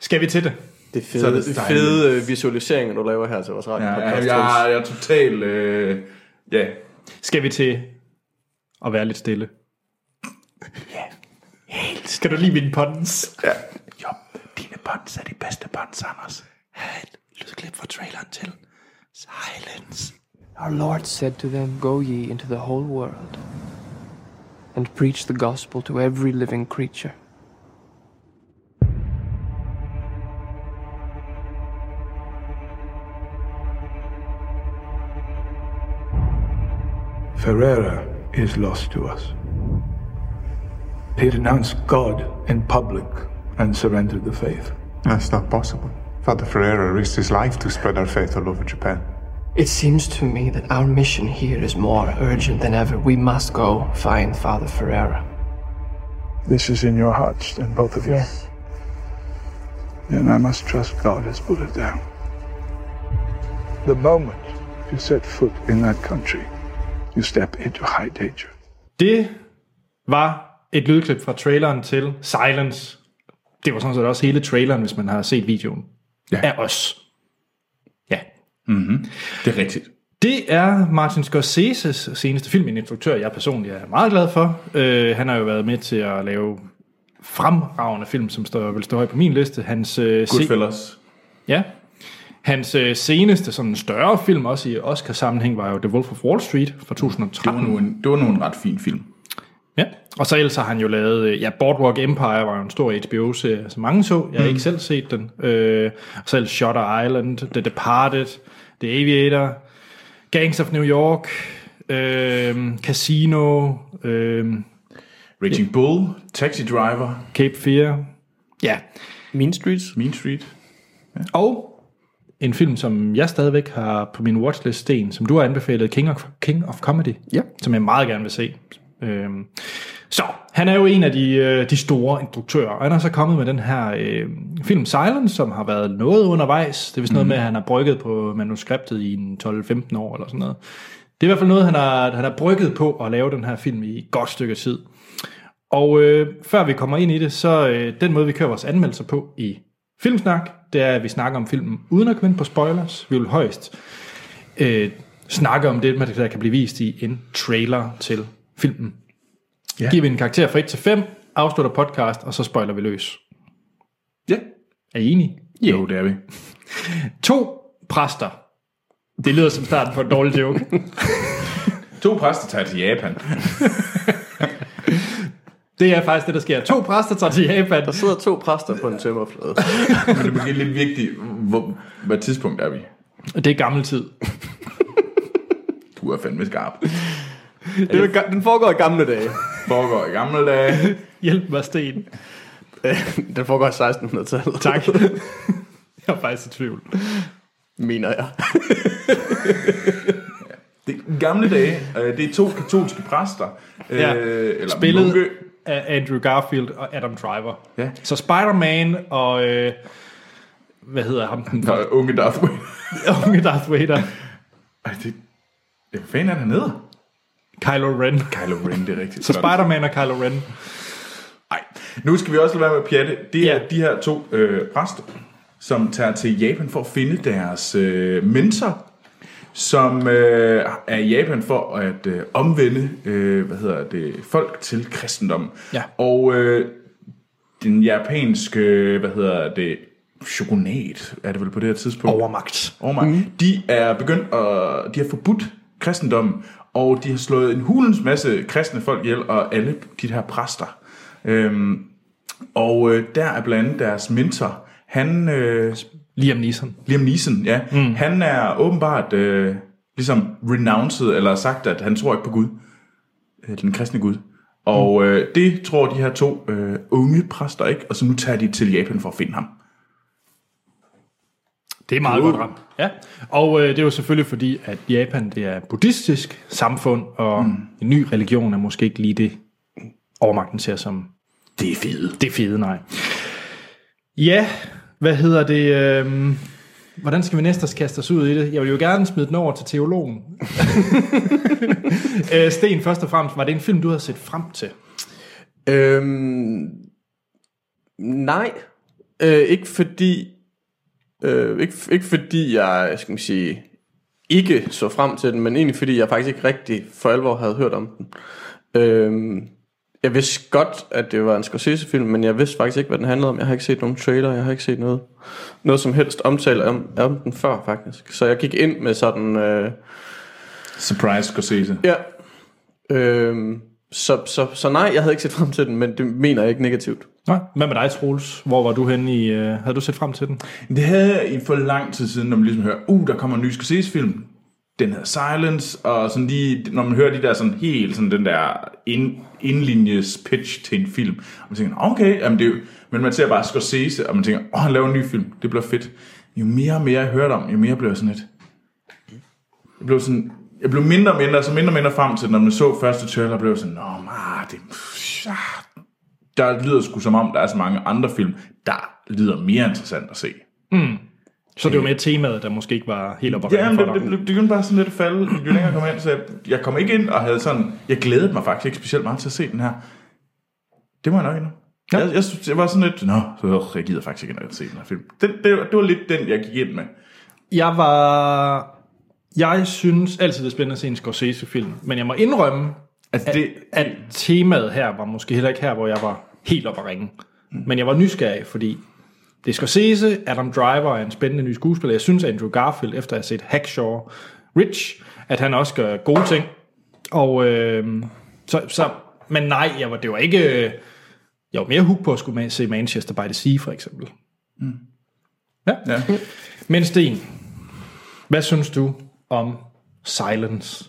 [SPEAKER 1] Skal vi til det?
[SPEAKER 3] Det er
[SPEAKER 2] Så er
[SPEAKER 3] fede,
[SPEAKER 2] det
[SPEAKER 3] fede øh, visualiseringer, du laver her til vores radio.
[SPEAKER 2] Ja,
[SPEAKER 3] podcast,
[SPEAKER 2] jeg, jeg, jeg er totalt... Øh, ja.
[SPEAKER 1] Skal vi til at være lidt stille? Ja, helt. Skal du lide mine puns?
[SPEAKER 2] ja. Jo, dine buns er de bedste buns, Anders.
[SPEAKER 1] Et lydklip fra traileren til Silence.
[SPEAKER 7] Our Lord said to them, Go ye into the whole world and preach the gospel to every living creature.
[SPEAKER 8] Ferreira is lost to us. He renounced God in public and surrendered the faith.
[SPEAKER 9] That's not possible. Father Ferreira risked his life to spread our faith all over Japan.
[SPEAKER 7] It seems to me that our mission here is more urgent than ever. We must go find Father Ferreira.
[SPEAKER 8] This is in your hearts, then, both of you. Yes. Then I must trust God has put it down. The moment you set foot in that country, you step into high danger.
[SPEAKER 1] Det var et lydklip fra traileren til Silence. Det var sådan set også hele traileren, hvis man har set videoen.
[SPEAKER 2] Ja.
[SPEAKER 1] Af os. Ja.
[SPEAKER 2] Det er rigtigt.
[SPEAKER 1] Det er Martin Scorseses seneste film, en instruktør, jeg personligt er meget glad for. Uh, han har jo været med til at lave fremragende film, som står, vil stå højt på min liste. Hans, uh,
[SPEAKER 2] Goodfellas.
[SPEAKER 1] Ja. Hans øh, seneste sådan større film, også i Oscar-sammenhæng, var jo The Wolf of Wall Street fra
[SPEAKER 2] Det var
[SPEAKER 1] 2013.
[SPEAKER 2] nu en, det var nu en ret fin film.
[SPEAKER 1] Ja. Og så ellers har han jo lavet, øh, ja, Boardwalk Empire var jo en stor HBO-serie, som mange så. Jeg har mm. ikke selv set den. Øh, og så ellers Shutter Island, The Departed, The Aviator, Gangs of New York, øh, Casino, øh,
[SPEAKER 2] Raging Bull, Taxi Driver,
[SPEAKER 1] Cape Fear. Ja.
[SPEAKER 3] Mean Streets.
[SPEAKER 2] Mean Street.
[SPEAKER 1] Og en film, som jeg stadigvæk har på min watchlist, Sten, som du har anbefalet, King of, King of Comedy,
[SPEAKER 3] Ja.
[SPEAKER 1] som jeg meget gerne vil se. Øhm, så, han er jo en af de, øh, de store instruktører, og han er så kommet med den her øh, film Silence, som har været noget undervejs. Det er vist noget med, at han har brygget på manuskriptet i en 12-15 år eller sådan noget. Det er i hvert fald noget, han har, han har brygget på at lave den her film i et godt stykke tid. Og øh, før vi kommer ind i det, så øh, den måde, vi kører vores anmeldelser på i Filmsnak, det er, at vi snakker om filmen uden at komme ind på spoilers. Vi vil højst øh, snakke om det, der kan blive vist i en trailer til filmen. Ja. Giver vi en karakter fra 1 til 5, afslutter podcast, og så spoiler vi løs.
[SPEAKER 2] Ja.
[SPEAKER 1] Er I enige?
[SPEAKER 2] Jo, det er vi.
[SPEAKER 1] To præster. Det lyder som starten på en dårlig joke.
[SPEAKER 2] To præster tager til Japan.
[SPEAKER 1] Det er faktisk det, der sker. To præster tager til Japan.
[SPEAKER 3] Der sidder to præster på en tømmerflade.
[SPEAKER 2] Men det er måske lidt vigtigt, hvor, hvad tidspunkt er vi?
[SPEAKER 1] Det er gammel tid.
[SPEAKER 2] Du er fandme skarp.
[SPEAKER 3] Det er, den foregår i gamle dage.
[SPEAKER 2] Foregår i gamle dage.
[SPEAKER 1] Hjælp mig, Sten.
[SPEAKER 3] Den foregår i 1600-tallet.
[SPEAKER 1] Tak. Jeg er faktisk i tvivl.
[SPEAKER 3] Mener jeg.
[SPEAKER 2] Det er gamle dage. Øh, Det er to katolske præster. øh,
[SPEAKER 1] Ja.
[SPEAKER 2] Eller
[SPEAKER 1] Spillet
[SPEAKER 2] munke.
[SPEAKER 1] af Andrew Garfield og Adam Driver.
[SPEAKER 2] Ja.
[SPEAKER 1] Så Spider-Man og... Øh, hvad hedder ham? Den
[SPEAKER 2] Nå, unge Darth Vader.
[SPEAKER 1] unge Darth Vader.
[SPEAKER 2] Ej, det... Hvad fanden er der nede?
[SPEAKER 1] Kylo Ren.
[SPEAKER 2] Kylo Ren, det er rigtigt.
[SPEAKER 1] Så Spider-Man og Kylo Ren.
[SPEAKER 2] Nej, nu skal vi også lade være med at pjatte. Det er
[SPEAKER 1] Ja.
[SPEAKER 2] de her to øh, præster, som tager til Japan for at finde deres øh, mentor, som øh, er i Japan for at øh, omvende øh, hvad hedder det, folk til kristendom.
[SPEAKER 1] Ja.
[SPEAKER 2] Og øh, den japanske, hvad hedder det, shogunat, er det vel på det her tidspunkt?
[SPEAKER 1] Overmagt.
[SPEAKER 2] Overmagt. Mm. De er begyndt at, de har forbudt kristendommen, og de har slået en hulens masse kristne folk ihjel, og alle de her præster. Øhm, og øh, der er blandt andet deres mentor, han, øh,
[SPEAKER 1] Liam Neeson.
[SPEAKER 2] Liam Neeson, ja, mm. han er åbenbart øh, ligesom renounced, eller sagt, at han tror ikke på Gud, øh, den kristne Gud. Og øh, det tror de her to øh, unge præster ikke, og så nu tager de til Japan for at finde ham.
[SPEAKER 1] Det er meget godt ramt. Ja. Og øh, det er jo selvfølgelig fordi, at Japan det er et buddhistisk samfund, og mm. en ny religion er måske ikke lige det, overmagten ser som
[SPEAKER 2] Det er fedt.
[SPEAKER 1] det fede, nej. Ja, hvad hedder det? Øh, hvordan skal vi næste kaste os ud i det? Jeg vil jo gerne smide den over til teologen. øh, Sten, først og fremmest, var det en film, du havde set frem til?
[SPEAKER 3] Øhm, nej. Øh, ikke fordi... Øh, ikke, ikke fordi jeg, skal man sige, ikke så frem til den, men egentlig fordi jeg faktisk ikke rigtig for alvor havde hørt om den. Øhm, jeg vidste godt, at det var en Scorsese-film, men jeg vidste faktisk ikke, hvad den handlede om. Jeg har ikke set nogen trailer, jeg har ikke set noget, noget som helst omtale om, om den før, faktisk. Så jeg gik ind med sådan... Øh,
[SPEAKER 2] Surprise Scorsese.
[SPEAKER 3] Ja. Øhm, så, så, så nej, jeg havde ikke set frem til den, men det mener jeg ikke negativt.
[SPEAKER 1] Nej. Hvad med dig, Troels? Hvor var du henne i... Øh, havde du set frem til den?
[SPEAKER 2] Det havde jeg i for lang tid siden, når man ligesom hører, uh, der kommer en ny Scorsese-film. den hedder Silence, og sådan lige, når man hører de der sådan helt, sådan den der ind, indlinjes pitch til en film, og man tænker, okay, jamen det er jo, men man ser bare Scorsese, og man tænker, åh, han laver en ny film, det bliver fedt. Jo mere og mere jeg hørte om, jo mere blev jeg sådan lidt, jeg blev sådan, jeg blev mindre og mindre, så mindre og mindre frem til, når man så første trailer, blev jeg sådan, nå, ma, det, ja, der lyder sgu som om, der er så mange andre film, der lyder mere interessant at se.
[SPEAKER 1] Så det var med temaet, der måske ikke var helt op at
[SPEAKER 2] Ja, men
[SPEAKER 1] for
[SPEAKER 2] det, det, det, det begyndte bare sådan lidt at falde, jo længere jeg kom ind, så jeg, jeg kom ikke ind og havde sådan, jeg glædede mig faktisk ikke specielt meget til at se den her. Det må jeg nok endnu.
[SPEAKER 1] Ja.
[SPEAKER 2] Jeg, jeg, jeg var sådan lidt, nå, så jeg gider faktisk ikke og se den her film. Den, det, det var lidt den, jeg gik ind med.
[SPEAKER 1] Jeg var... Jeg synes altid, det er spændende at se en Scorsese-film, men jeg må indrømme,
[SPEAKER 2] Altså, det,
[SPEAKER 1] at temaet her var måske heller ikke her, hvor jeg var helt op at ringe. Men jeg var nysgerrig, fordi det er Scorsese, Adam Driver er en spændende ny skuespiller. Jeg synes, Andrew Garfield, efter at have set Hacksaw Rich, at han også gør gode ting. Og øh, så, så, men nej, jeg var, det var ikke... øh, Jeg var mere hook på at skulle se Manchester by the Sea, for eksempel. Ja.
[SPEAKER 2] ja.
[SPEAKER 1] Men Sten, hvad synes du om Silence?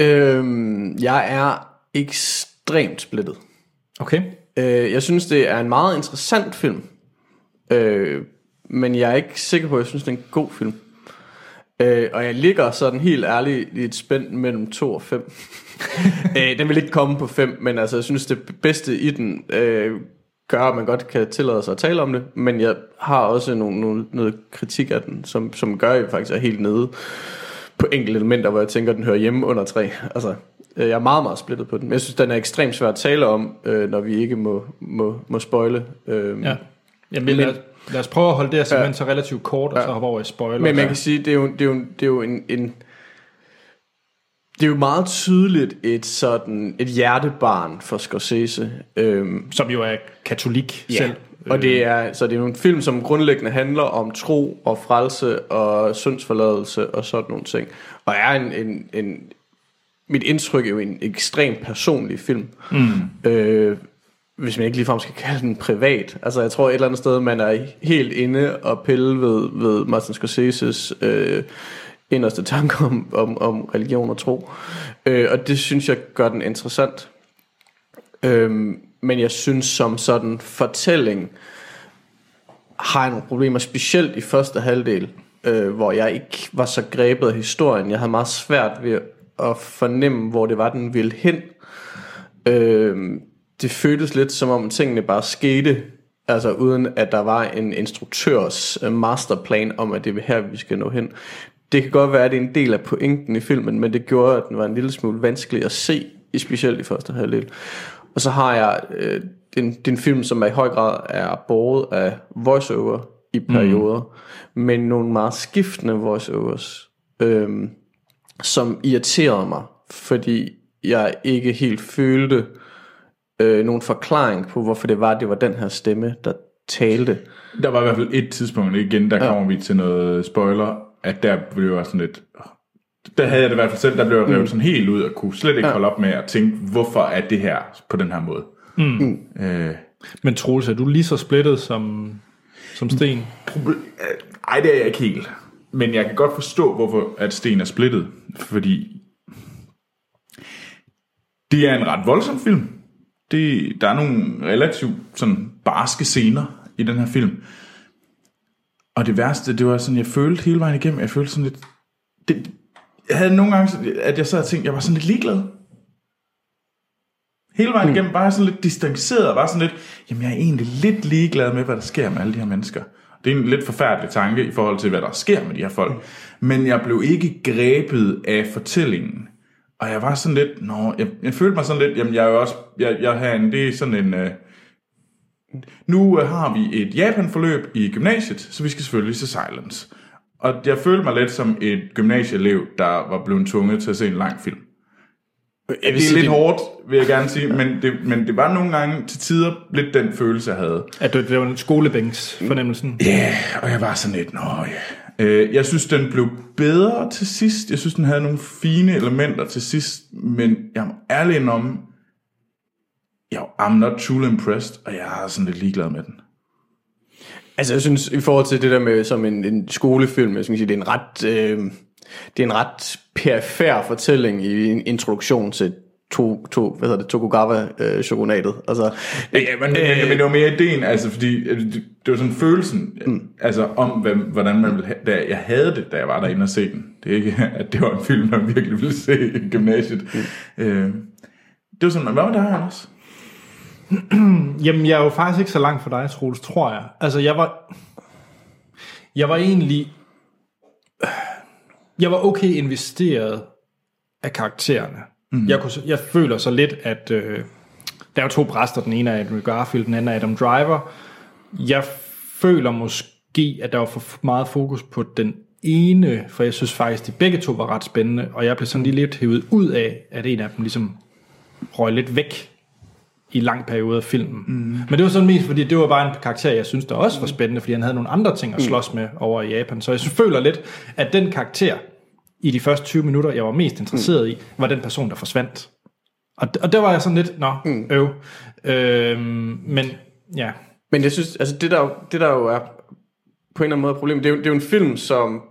[SPEAKER 3] Øhm, jeg er ekstremt splittet.
[SPEAKER 1] Okay.
[SPEAKER 3] Øh, jeg synes, det er en meget interessant film. Øh, men jeg er ikke sikker på, at jeg synes, det er en god film. Øh, og jeg ligger sådan helt ærligt i et spænd mellem 2 og 5. øh, den vil ikke komme på 5, men altså, jeg synes, det bedste i den øh, gør, at man godt kan tillade sig at tale om det. Men jeg har også nogle, nogle, noget kritik af den, som, som gør, at jeg faktisk er helt nede på enkelte elementer, hvor jeg tænker, at den hører hjemme under 3. Altså, øh, jeg er meget, meget splittet på den. Men jeg synes, den er ekstremt svær at tale om, øh, når vi ikke må, må, må spoile. Øh,
[SPEAKER 1] Ja. Jamen, lad, lad os prøve at holde det her simpelthen så relativt kort, og så hoppe over i spoiler.
[SPEAKER 3] Men man kan sige, det er jo, det er jo, det er jo en, en det er jo meget tydeligt et sådan et hjertebarn for Scorsese. Øhm,
[SPEAKER 1] Som jo er katolik
[SPEAKER 3] ja.
[SPEAKER 1] selv.
[SPEAKER 3] Og det er, så det er en film, som grundlæggende handler om tro og frelse og syndsforladelse og sådan nogle ting. Og er en, en, en mit indtryk er jo en ekstremt personlig film. Mm. Øh, hvis man ikke ligefrem skal kalde den privat. Altså jeg tror et eller andet sted, man er helt inde og pille ved, ved Martin Scorseses øh, inderste tanker om, om, om religion og tro. Øh, og det synes jeg gør den interessant. Øhm, men jeg synes som sådan fortælling har jeg nogle problemer, specielt i første halvdel, øh, hvor jeg ikke var så grebet af historien. Jeg havde meget svært ved at fornemme, hvor det var, den ville hen. Øh, det føltes lidt som om tingene bare skete, altså uden at der var en instruktørs øh, masterplan om, at det er her, vi skal nå hen. Det kan godt være, at det er en del af pointen i filmen, men det gjorde, at den var en lille smule vanskelig at se, specielt i første halvdel. Og så har jeg øh, den, den film, som er i høj grad er båret af voiceover i perioder, mm. men nogle meget skiftende voiceovers, øh, som irriterede mig, fordi jeg ikke helt følte øh, nogen forklaring på, hvorfor det var, det var den her stemme, der talte.
[SPEAKER 2] Der var i hvert fald et tidspunkt, igen, der ja. kommer vi til noget spoiler, at der blev jeg sådan lidt... Der havde jeg det i hvert fald selv, der blev jeg revet mm. sådan helt ud, og kunne slet ikke ja. holde op med at tænke, hvorfor er det her på den her måde. Mm. Øh,
[SPEAKER 1] Men Troels, er du lige så splittet som, som Sten?
[SPEAKER 2] proble- ej, det er jeg ikke helt. Men jeg kan godt forstå, hvorfor at Sten er splittet. Fordi det er en ret voldsom film. Det, der er nogle relativt sådan barske scener i den her film. Og det værste, det var sådan, jeg følte hele vejen igennem, jeg følte sådan lidt... Det, jeg havde nogle gange, at jeg sad og tænkte, jeg var sådan lidt ligeglad. Hele vejen igennem, bare sådan lidt distanceret, bare sådan lidt, jamen jeg er egentlig lidt ligeglad med, hvad der sker med alle de her mennesker. Det er en lidt forfærdelig tanke i forhold til, hvad der sker med de her folk. Men jeg blev ikke grebet af fortællingen. Og jeg var sådan lidt, nå, jeg, jeg følte mig sådan lidt, jamen jeg er jo også, jeg, jeg har en, det er sådan en, øh, nu øh, har vi et Japan-forløb i gymnasiet, så vi skal selvfølgelig se Silence. Og jeg følte mig lidt som et gymnasieelev, der var blevet tvunget til at se en lang film.
[SPEAKER 3] Jeg
[SPEAKER 2] Det er lidt hårdt, vil jeg gerne sige, men det, men det var nogle gange til tider lidt den følelse, jeg havde.
[SPEAKER 1] At det, det var en skolebænks fornemmelsen?
[SPEAKER 2] Ja, yeah, og jeg var sådan lidt, nå ja. Øh, jeg synes, den blev bedre til sidst. Jeg synes, den havde nogle fine elementer til sidst, men jeg må ærlig om, jeg I'm not truly impressed, og jeg er sådan lidt ligeglad med den.
[SPEAKER 3] Altså jeg synes, i forhold til det der med som en, en skolefilm, jeg skal sige, det er en ret, øh, det er en ret perifær fortælling i en introduktion til to, to hvad hedder det, Tokugawa-shogunatet. altså,
[SPEAKER 2] Ja, men, øh, men det var mere ideen, altså fordi øh, det, det var sådan følelsen, mm. altså om hvad, hvordan man ville have, da jeg havde det, da jeg var derinde og se den. Det er ikke, at det var en film, man virkelig ville se i gymnasiet. Mm. Øh, det var sådan, hvad var det her, Anders?
[SPEAKER 1] Jamen, jeg er jo faktisk ikke så langt fra dig, Troels, tror jeg. Altså, jeg var... Jeg var egentlig... Jeg var okay investeret af karaktererne. Mm. Jeg, kunne, jeg føler så lidt, at... Øh, der er jo to præster, den ene er Andrew Garfield, den anden er Adam Driver. Jeg føler måske, at der var for meget fokus på den ene, for jeg synes faktisk, de begge to var ret spændende, og jeg blev sådan lige lidt hævet ud af, at en af dem ligesom røg lidt væk i lang periode af filmen. Mm. Men det var sådan mest, fordi det var bare en karakter, jeg synes, der også var spændende, fordi han havde nogle andre ting at slås med over i Japan. Så jeg føler lidt, at den karakter i de første 20 minutter, jeg var mest interesseret i, var den person, der forsvandt. Og, og der var jeg sådan lidt, nå, øv. Øhm, men ja,
[SPEAKER 3] Men jeg synes, altså det der, jo- det der jo er på en eller anden måde problemet, det er, jo, det er jo en film, som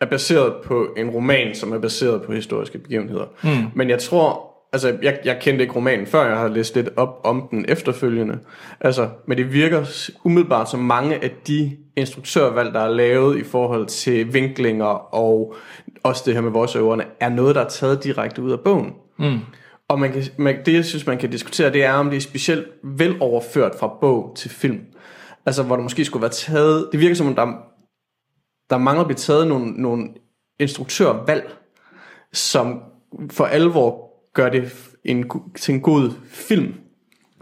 [SPEAKER 3] er baseret på en roman, som er baseret på historiske begivenheder. Mm. Men jeg tror, altså jeg, jeg kendte ikke romanen før, jeg har læst lidt op om den efterfølgende. Altså, men det virker umiddelbart som mange af de instruktørvalg, der er lavet i forhold til vinklinger og også det her med voiceoverne, er noget, der er taget direkte ud af bogen. Mm. Og man kan, man, det, jeg synes, man kan diskutere, det er, om det er specielt veloverført fra bog til film. Altså, hvor der måske skulle være taget... Det virker som om, der, der mangler at blive taget nogle, nogle instruktørvalg, som for alvor gør det en, til en god film,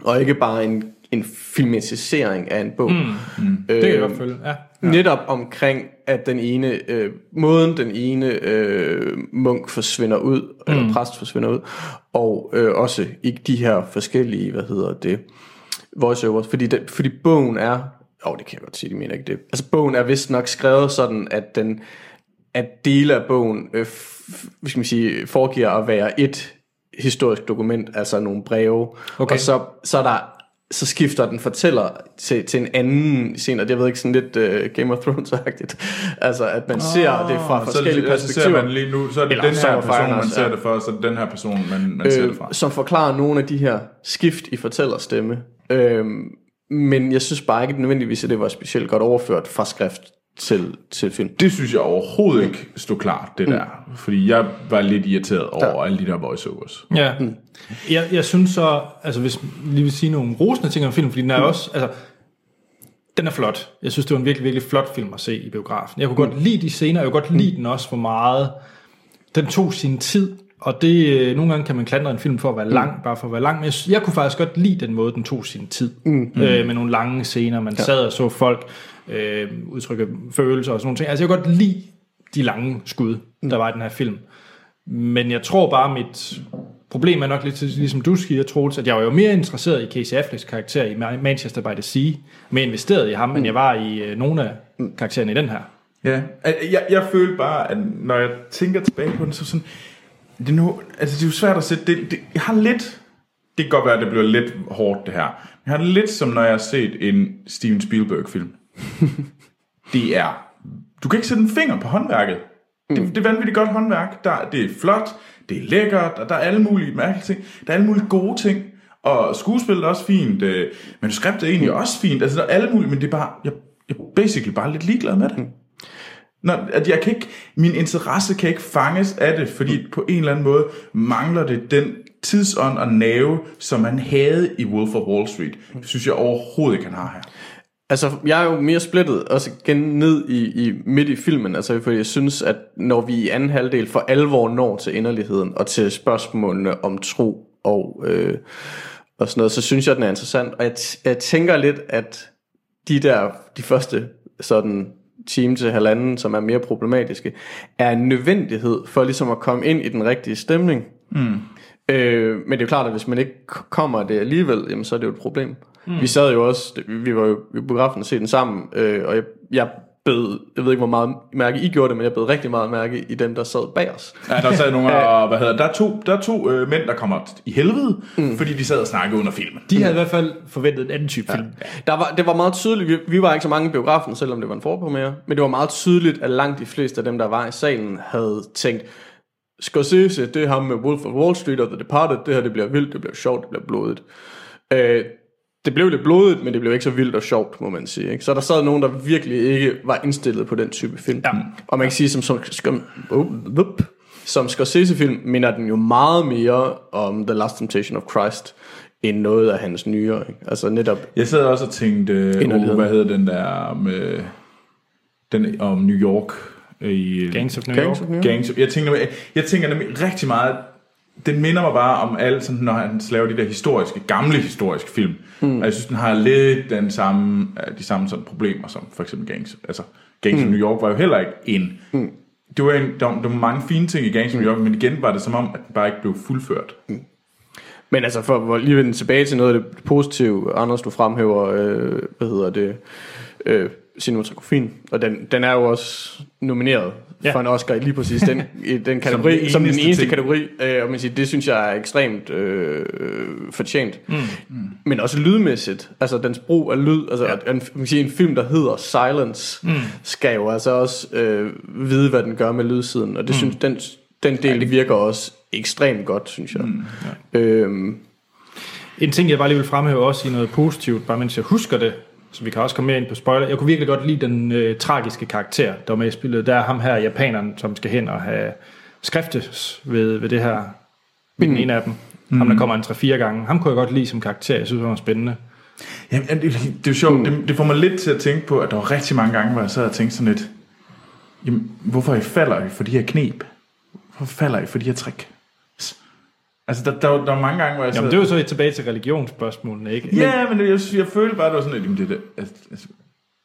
[SPEAKER 3] og ikke bare en, en filmatisering af en bog. Mm.
[SPEAKER 1] det kan jeg godt følge. Ja.
[SPEAKER 3] Netop omkring, at den ene, øh, måden den ene øh, munk forsvinder ud, mm. eller præst forsvinder ud, og øh, også i de her forskellige, hvad hedder det, voiceovers, fordi, den, fordi bogen er, åh oh, det kan jeg godt sige, de mener ikke det, altså bogen er vist nok skrevet sådan, at den, at dele af bogen, øh, f- skal man sige, foregiver at være et historisk dokument, altså nogle breve,
[SPEAKER 1] Okay.
[SPEAKER 3] og så, så er der så skifter den fortæller til, til en anden scene, og det ved ikke sådan lidt uh, Game of Thrones-agtigt. Altså, at man oh, ser det fra forskellige
[SPEAKER 2] så, så ser
[SPEAKER 3] perspektiver.
[SPEAKER 2] man lige nu, så er det
[SPEAKER 3] Eller
[SPEAKER 2] den her
[SPEAKER 3] er
[SPEAKER 2] person, man ser det for, så er det den her person, man, man ser det fra.
[SPEAKER 3] øh, som forklarer nogle af de her skift i fortællerstemme. Øh, men jeg synes bare ikke nødvendigvis, at det var specielt godt overført fra skrift til, til film.
[SPEAKER 2] Det synes jeg overhovedet ikke stod klart, det der. Fordi jeg var lidt irriteret over alle de der voiceovers.
[SPEAKER 1] Ja. Mm. Jeg, jeg synes så, altså hvis lige vil sige nogle rosende ting om filmen, fordi den er også, altså, den er flot. Jeg synes, det var en virkelig, virkelig flot film at se i biografen. Jeg kunne godt lide de scener, jeg kunne godt lide den også for meget. Den tog sin tid, og det, øh, nogle gange kan man klandre en film for at være lang, bare for at være lang, men jeg, jeg kunne faktisk godt lide den måde, den tog sin tid. Mm. Øh, med nogle lange scener, man ja. sad og så folk øh, udtrykke følelser og sådan nogle ting. Altså jeg kunne godt lide de lange skud, der var i den her film. Men jeg tror bare, mit problem er nok lidt til- ligesom du siger, Troels, at jeg var jo mere interesseret i Casey Afflecks karakter i Ma- Manchester by the Sea, mere investeret i ham, mm. end jeg var i øh, nogle af karaktererne i den her.
[SPEAKER 2] Ja, jeg, jeg, følte bare, at når jeg tænker tilbage på den, så sådan, det er, nu, altså det er jo svært at sætte, det, det, jeg har lidt, det kan godt være, at det bliver lidt hårdt det her, men jeg har det lidt som, når jeg har set en Steven Spielberg-film. det er, du kan ikke sætte en finger på håndværket. Det, det er vanvittigt godt håndværk, der, det er flot, det er lækkert, og der er alle mulige mærkelige ting, der er alle mulige gode ting, og skuespillet er også fint, øh, manuskriptet er egentlig også fint, altså der er alle mulige, men det er bare, jeg, jeg er basically bare lidt ligeglad med det. Når, at jeg kan ikke, min interesse kan ikke fanges af det, fordi på en eller anden måde mangler det den tidsånd og nerve, som man havde i Wolf of Wall Street. Det synes jeg overhovedet ikke, han har her.
[SPEAKER 3] Altså, jeg er jo mere splittet også igen ned i, i midt i filmen, altså fordi jeg synes, at når vi i anden halvdel for alvor når til inderligheden og til spørgsmålene om tro og, øh, og sådan noget, så synes jeg, den er interessant. Og jeg, jeg tænker lidt, at de der, de første sådan time til halvanden, som er mere problematiske, er en nødvendighed for ligesom at komme ind i den rigtige stemning. Mm. Øh, men det er jo klart, at hvis man ikke kommer det alligevel, jamen, så er det jo et problem. Mm. Vi sad jo også, vi var jo i biografen og se den sammen, øh, og jeg, jeg bed, jeg ved ikke hvor meget mærke I gjorde det, men jeg bed rigtig meget mærke i dem, der sad bag os.
[SPEAKER 2] Ja, der sad nogle, og, hvad hedder, der er to, der er to øh, mænd, der kommer i helvede, mm. fordi de sad og snakkede under filmen.
[SPEAKER 1] De havde i hvert fald forventet en anden type film.
[SPEAKER 3] Der var, det var meget tydeligt, vi, vi var ikke så mange i biografen, selvom det var en forpremiere, men det var meget tydeligt, at langt de fleste af dem, der var i salen, havde tænkt, Scorsese, det er ham med Wolf of Wall Street og The Departed, det her det bliver vildt, det bliver sjovt, det bliver blodigt. Øh, det blev lidt blodigt, men det blev ikke så vildt og sjovt, må man sige. Ikke? Så der sad nogen, der virkelig ikke var indstillet på den type film. Ja. Og man kan sige, som, som, som, oh, whoop, som Scorsese-film minder den jo meget mere om The Last Temptation of Christ, end noget af hans nyere. Ikke? Altså netop...
[SPEAKER 2] Jeg sad også og tænkte, uh,
[SPEAKER 3] Inderligheden.
[SPEAKER 2] hvad hedder den der med, den om New York i
[SPEAKER 1] Gangs of New
[SPEAKER 3] Gangs
[SPEAKER 1] York.
[SPEAKER 3] of New York.
[SPEAKER 2] Gangs, jeg, tænker, jeg, jeg tænker nemlig rigtig meget, den minder mig bare om alt, sådan, når han laver de der historiske, gamle historiske film. Mm. Og jeg synes, den har lidt den samme, øh, de samme sådan problemer som for eksempel Gangs. Altså, Gangs mm. New York var jo heller ikke en... Mm. Det var, en, der, var, der var mange fine ting i Gangs of New York, men igen var det som om, at den bare ikke blev fuldført.
[SPEAKER 3] Men altså, for at lige vende tilbage til noget af det positive, Anders, du fremhæver, øh, hvad hedder det, øh, cinematografien, og den, den er jo også nomineret ja. For en Oscar lige præcis den, i den kategori,
[SPEAKER 2] den
[SPEAKER 3] som den
[SPEAKER 2] eneste ting.
[SPEAKER 3] kategori, øh, og man siger, det synes jeg er ekstremt øh, fortjent. Mm. Men også lydmæssigt, altså dens brug af lyd, altså ja. en, man kan sige, en film, der hedder Silence, mm. skal jo altså også øh, vide, hvad den gør med lydsiden, og det mm. synes, den, den del ja, virker også ekstremt godt, synes jeg. Mm. Ja. Øhm,
[SPEAKER 1] En ting, jeg bare lige vil fremhæve også i noget positivt, bare mens jeg husker det, så vi kan også komme mere ind på spoiler. Jeg kunne virkelig godt lide den øh, tragiske karakter, der var med i spillet. Der er ham her, japaneren, som skal hen og have skriftes ved, ved det her, ved den ene af dem. Mm. Ham, der kommer en 3-4 gange. Ham kunne jeg godt lide som karakter. Jeg synes, han var spændende.
[SPEAKER 2] Jamen, det, det er jo sjovt. Det, det får mig lidt til at tænke på, at der var rigtig mange gange, hvor jeg sad og tænkte sådan lidt, jamen, hvorfor I falder I for de her knep? Hvorfor falder I for de her trick? Altså, der, der, der var mange gange, hvor jeg sad...
[SPEAKER 1] Jamen, det er jo så tilbage til religionsspørgsmålene, ikke?
[SPEAKER 2] Ja, men det, jeg, jeg følte bare, det var sådan jamen, det, det, altså,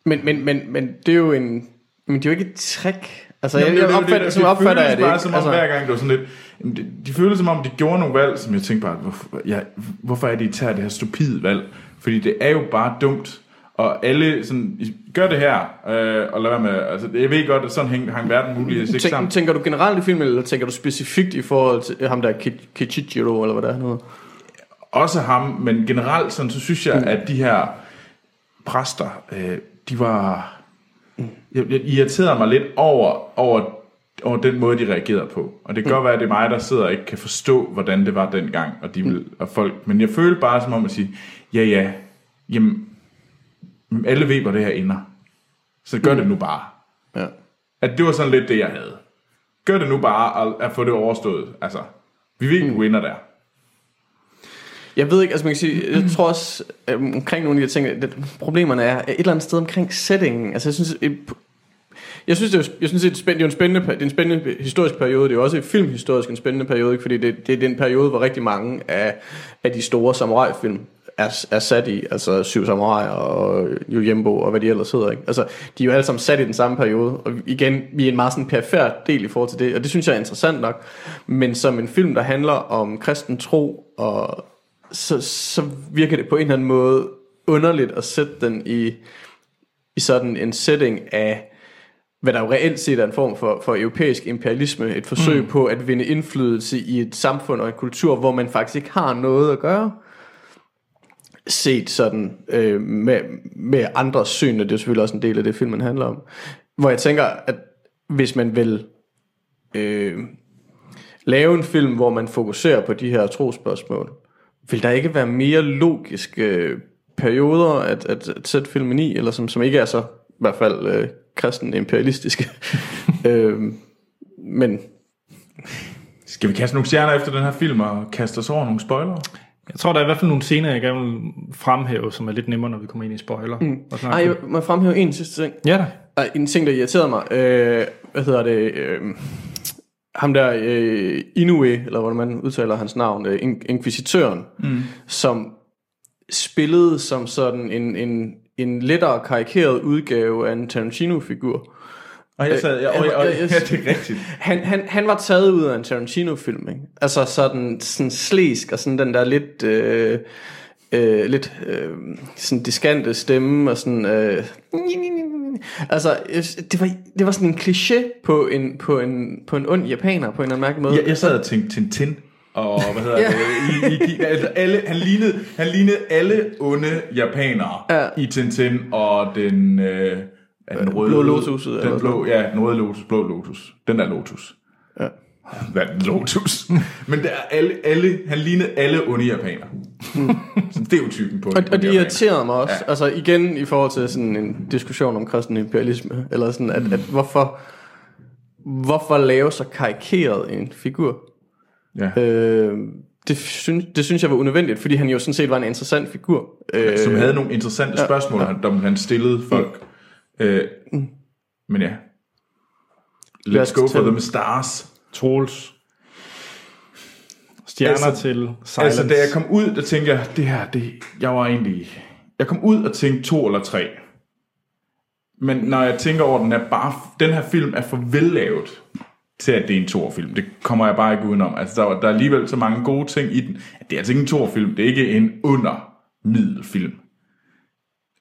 [SPEAKER 3] Men, men, men, men det er jo en... Men det er jo ikke et trick. Altså,
[SPEAKER 2] Jamen,
[SPEAKER 3] jeg, jeg
[SPEAKER 2] det- det-
[SPEAKER 3] opfatter,
[SPEAKER 2] det-
[SPEAKER 3] som
[SPEAKER 2] det
[SPEAKER 3] opfatter jeg det
[SPEAKER 2] bare
[SPEAKER 3] ikke.
[SPEAKER 2] som om
[SPEAKER 3] Altså,
[SPEAKER 2] hver gang, det var sådan lidt... jamen, De, de føltes som om, de gjorde nogle valg, som jeg tænkte bare, hvorfor, ja, hvorfor er det, I tager det her stupide valg? Fordi det er jo bare dumt. Og alle sådan, gør det her, øh, og lad være med, altså jeg ved godt, at sådan hang, hang verden muligvis ikke
[SPEAKER 3] tænk,
[SPEAKER 2] sammen.
[SPEAKER 3] tænker du generelt i filmen, eller tænker du specifikt i forhold til ham der Ki- Kichijiro, eller hvad der er han hedder?
[SPEAKER 2] Også ham, men generelt sådan, så synes jeg, at de her præster, øh, de var... Jeg, jeg irriterede mig lidt over, over, over den måde, de reagerede på. Og det kan godt være, at det er mig, der sidder og ikke kan forstå, hvordan det var dengang, og, de vil, og folk. Men jeg følte bare som om at sige, ja ja, jamen, alle ved, hvor det her ender. Så gør det nu bare.
[SPEAKER 3] Ja.
[SPEAKER 2] At det var sådan lidt det, jeg havde. Gør det nu bare, og at få det overstået. Altså, vi ved, du ender der.
[SPEAKER 3] Jeg ved ikke, altså man kan sige, jeg tror også øhm, omkring nogle af de ting, det, problemerne er et eller andet sted omkring settingen. Altså jeg synes, et, jeg synes, det er, jeg synes det er, spændende, det er en spændende, det er en spændende historisk periode. Det er også et filmhistorisk en spændende periode, ikke? fordi det, det er den periode, hvor rigtig mange af, af de store samurai-film er, er sat i, altså Syv Samurai og Yojimbo og hvad de ellers hedder. Ikke? Altså, de er jo alle sammen sat i den samme periode, og igen, vi er en meget sådan perifær del i forhold til det, og det synes jeg er interessant nok. Men som en film, der handler om kristen tro, og så, så virker det på en eller anden måde underligt at sætte den i, i sådan en setting af, hvad der jo reelt set er en form for, for europæisk imperialisme, et forsøg mm. på at vinde indflydelse i et samfund og en kultur, hvor man faktisk ikke har noget at gøre set sådan øh, med, med andres syn, og det er selvfølgelig også en del af det filmen handler om. Hvor jeg tænker, at hvis man vil øh, lave en film, hvor man fokuserer på de her trospørgsmål, vil der ikke være mere logiske øh, perioder at, at, at sætte filmen i, eller som, som ikke er så i hvert fald øh, kristen imperialistiske. øh, men
[SPEAKER 2] Skal vi kaste nogle stjerner efter den her film, og kaste os over nogle spoilere?
[SPEAKER 1] Jeg tror, der er i hvert fald nogle scener, jeg gerne vil fremhæve, som er lidt nemmere, når vi kommer ind i spoiler. Mm. Og
[SPEAKER 3] ej, jeg må fremhæve en sidste ting.
[SPEAKER 1] Ja da.
[SPEAKER 3] Ej, en ting, der irriterede mig, øh, hvad hedder det, øh, ham der øh, Inoue, eller hvordan man udtaler hans navn, øh, in- Inquisitøren, mm. som spillede som sådan en, en, en lettere karikeret udgave af en Tarantino-figur.
[SPEAKER 2] Og jeg sad, jeg, og, og, og, ja, det er rigtigt.
[SPEAKER 3] Han, han, han var taget ud af en Tarantino-film, ikke? Altså sådan, sådan slæsk, og sådan den der lidt... Øh, øh, lidt øh, sådan diskante stemme og sådan øh, Altså, jeg det var, det var sådan en kliché på en, på en, på en ond japaner, på en eller anden mærkelig måde.
[SPEAKER 2] Jeg, jeg sad og tænkte Tintin, og hvad hedder
[SPEAKER 3] Ja.
[SPEAKER 2] det, i, i, altså alle, han, lignede, han lignede alle onde japanere
[SPEAKER 3] Ja.
[SPEAKER 2] i Tintin, og den, øh, er den røde,
[SPEAKER 3] Blå Lotus,
[SPEAKER 2] den blå, ja, den røde lotus, blå lotus, den der lotus.
[SPEAKER 3] Ja.
[SPEAKER 2] Hvad er den lotus? Men det er alle, alle, han lignede alle onde japanere. Så det er jo typen på
[SPEAKER 3] Og, og det irriterede mig også. Ja. Altså igen i forhold til sådan en diskussion om kristen imperialisme. Eller sådan, at, at hvorfor, hvorfor lave så karikeret en figur?
[SPEAKER 2] Ja.
[SPEAKER 3] Øh, det, synes, det synes jeg var unødvendigt, fordi han jo sådan set var en interessant figur. Øh,
[SPEAKER 2] som havde nogle interessante
[SPEAKER 3] ja,
[SPEAKER 2] spørgsmål,
[SPEAKER 3] ja.
[SPEAKER 2] han, der han stillede folk. Øh, men ja.
[SPEAKER 3] Os
[SPEAKER 2] Let's go for them stars.
[SPEAKER 1] Troels. Stjerner
[SPEAKER 2] Altså-
[SPEAKER 1] til Silence.
[SPEAKER 2] Altså, da jeg kom ud, der tænkte jeg, det her, det, jeg var egentlig... Jeg kom ud og tænkte to eller tre. Men når jeg tænker over den, er bare, den her film er for vellavet til, at det er en torfilm. Det kommer jeg bare ikke udenom. Altså, der, der er alligevel så mange gode ting i den. Det er altså ikke en torfilm. Det er ikke en under middelfilm.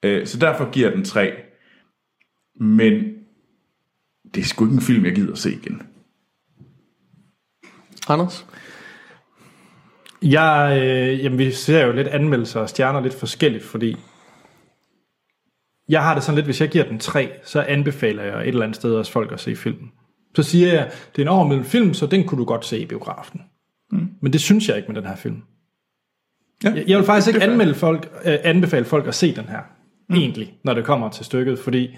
[SPEAKER 2] Øh, så derfor giver den tre. Men det er sgu ikke en film, jeg gider at se igen.
[SPEAKER 3] Anders?
[SPEAKER 1] Jeg, øh, jamen, vi ser jo lidt anmeldelser og stjerner lidt forskelligt, fordi jeg har det sådan lidt, hvis jeg giver den 3, så anbefaler jeg et eller andet sted også folk at se filmen. Så siger jeg, det er en overmiddel film, så den kunne du godt se i biografen. Mm. Men det synes jeg ikke med den her film.
[SPEAKER 2] Ja,
[SPEAKER 1] Jeg, jeg vil faktisk ikke anmelde folk, øh, anbefale folk at se den her, mm. egentlig, når det kommer til stykket, fordi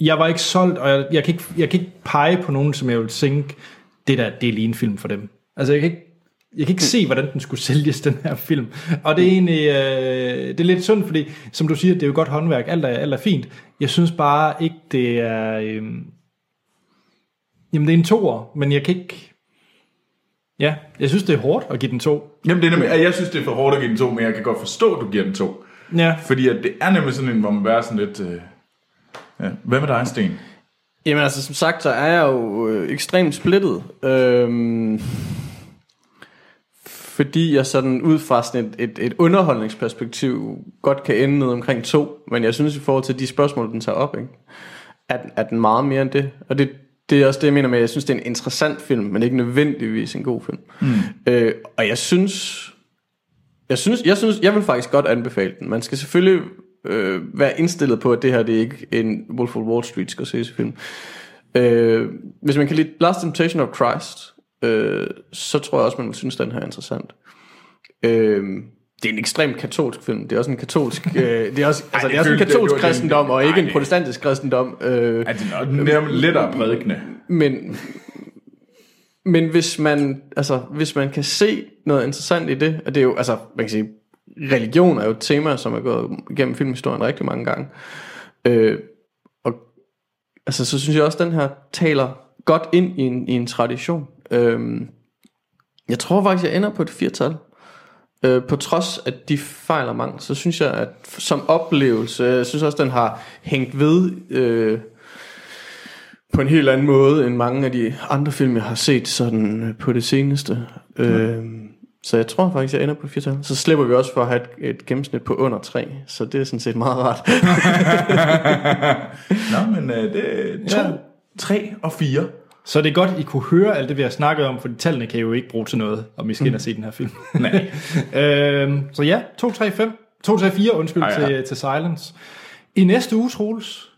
[SPEAKER 1] jeg var ikke solgt, og jeg, jeg, kan ikke, jeg kan ikke pege på nogen, som jeg vil tænke, det der, det er lige en film for dem. Altså, jeg kan ikke, jeg kan ikke se, hvordan den skulle sælges, den her film. Og det er egentlig, øh, det er lidt synd, fordi, som du siger, det er jo godt håndværk, alt er, alt er fint. Jeg synes bare ikke, det er... Øh, jamen, det er en toer, men jeg kan ikke... Ja, jeg synes, det er hårdt at give den to.
[SPEAKER 2] Jamen, det er nemlig, jeg synes, det er for hårdt at give den to, men jeg kan godt forstå, at du giver den to.
[SPEAKER 1] Ja.
[SPEAKER 2] Fordi at det er nemlig sådan en, hvor man er sådan lidt... Øh, ja. Hvad med dig, Sten?
[SPEAKER 3] Jamen altså, som sagt, så er jeg jo øh, ekstremt splittet. Øhm, fordi jeg sådan ud fra sådan et, et, et underholdningsperspektiv godt kan ende ned omkring to. Men jeg synes i forhold til de spørgsmål, den tager op, ikke, er, den- er den meget mere end det. Og det, det er også det, jeg mener med, at jeg synes, det er en interessant film, men ikke nødvendigvis en god film. Mm. Øh, og jeg synes, jeg synes, jeg synes, jeg vil faktisk godt anbefale den. Man skal selvfølgelig øh, være indstillet på, at det her det er ikke en Wolf of Wall Street skal ses film. Øh, hvis man kan lide Last Temptation of Christ, øh, så tror jeg også, man vil synes, den her er interessant. Øh, det er en ekstremt katolsk film. Det er også en katolsk, øh, det er også, altså, det er også en
[SPEAKER 2] det-
[SPEAKER 3] katolsk
[SPEAKER 2] det
[SPEAKER 3] kristendom, og ikke
[SPEAKER 2] nej,
[SPEAKER 3] en
[SPEAKER 2] det-
[SPEAKER 3] protestantisk kristendom. Øh,
[SPEAKER 2] Altså, er lettere prædikende.
[SPEAKER 3] men, men hvis man, altså, hvis man kan se noget interessant i det, og det er jo, altså, man kan sige, religion er jo et tema, som er gået igennem filmhistorien rigtig mange gange. Øh, og altså, så synes jeg også, at den her taler godt ind i en, i en tradition. Øh, jeg tror faktisk, jeg ender på et firtal. Øh, på trods af de fejler mange, så synes jeg, at som oplevelse, jeg synes også, den har hængt ved øh, på en helt anden måde, end mange af de andre film, jeg har set sådan øh, på det seneste. Øh, så jeg tror faktisk, jeg ender på 4 Så slipper vi også for at have et, et gennemsnit på under 3, så det er sådan set meget rart.
[SPEAKER 2] Nå, men øh, det er to,
[SPEAKER 1] Ja.
[SPEAKER 2] ja. tre og fire.
[SPEAKER 1] Så det er godt, I kunne høre alt det, vi har snakket om, for tallene kan I jo ikke bruge til noget, om I skal ind og se den her film.
[SPEAKER 2] Nej.
[SPEAKER 1] øhm, så ja, 2, 3, 5. 2, 3, 4, undskyld,
[SPEAKER 2] Ej, ja.
[SPEAKER 1] til, til Silence. I næste uge, Troels,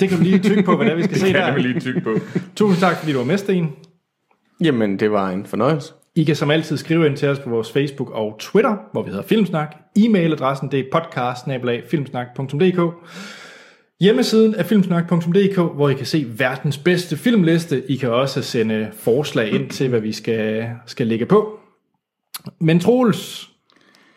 [SPEAKER 1] det kan du lige tykke på, hvad det er, vi skal
[SPEAKER 2] Det
[SPEAKER 1] se
[SPEAKER 2] kan
[SPEAKER 1] der.
[SPEAKER 2] jeg lige tykke på.
[SPEAKER 1] Tusind tak, fordi du var med, Sten.
[SPEAKER 3] Jamen, det var en fornøjelse.
[SPEAKER 1] I kan som altid skrive ind til os på vores Facebook og Twitter, hvor vi hedder Filmsnak. E-mailadressen det er podcast filmsnak.dk. Hjemmesiden er filmsnak.dk, hvor I kan se verdens bedste filmliste. I kan også sende forslag ind til, hvad vi skal, skal lægge på. Men Troels,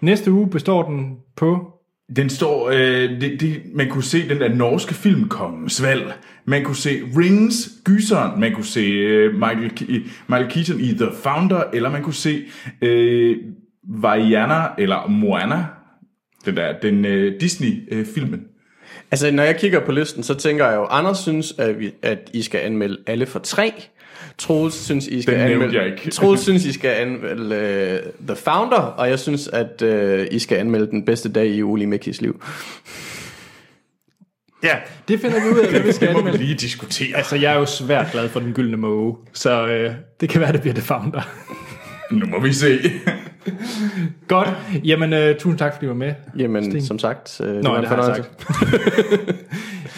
[SPEAKER 1] næste uge består den på...
[SPEAKER 2] Den står, øh, det, det, man kunne se den der norske filmkongens Valg. Man kunne se Rings, Gyseren. Man kunne se øh, Michael, Ke- Michael Keaton i The Founder. Eller man kunne se øh, Vaiana, eller Moana. Den der, den øh, Disney-filmen.
[SPEAKER 3] Altså, når jeg kigger på listen, så tænker jeg jo, Anders synes, at, vi, at I skal anmelde alle for tre. Troels synes, I skal anmelde...
[SPEAKER 2] jeg ikke.
[SPEAKER 3] Troels synes, I skal anmelde uh, The Founder, og jeg synes, at uh, I skal anmelde den bedste dag i Uli Mikkis liv.
[SPEAKER 1] Ja, det finder vi ud af, hvad vi skal
[SPEAKER 2] Det må vi
[SPEAKER 1] anmelde.
[SPEAKER 2] lige diskutere.
[SPEAKER 1] Altså, jeg er jo svært glad for den gyldne måge, så øh, det kan være, det bliver The Founder.
[SPEAKER 2] Nu må vi se.
[SPEAKER 1] Godt. Jamen, øh, tusind tak, fordi du var med.
[SPEAKER 3] Jamen,
[SPEAKER 1] Sten.
[SPEAKER 3] som sagt, øh, det
[SPEAKER 1] Nå,
[SPEAKER 3] var en
[SPEAKER 1] det har jeg sagt.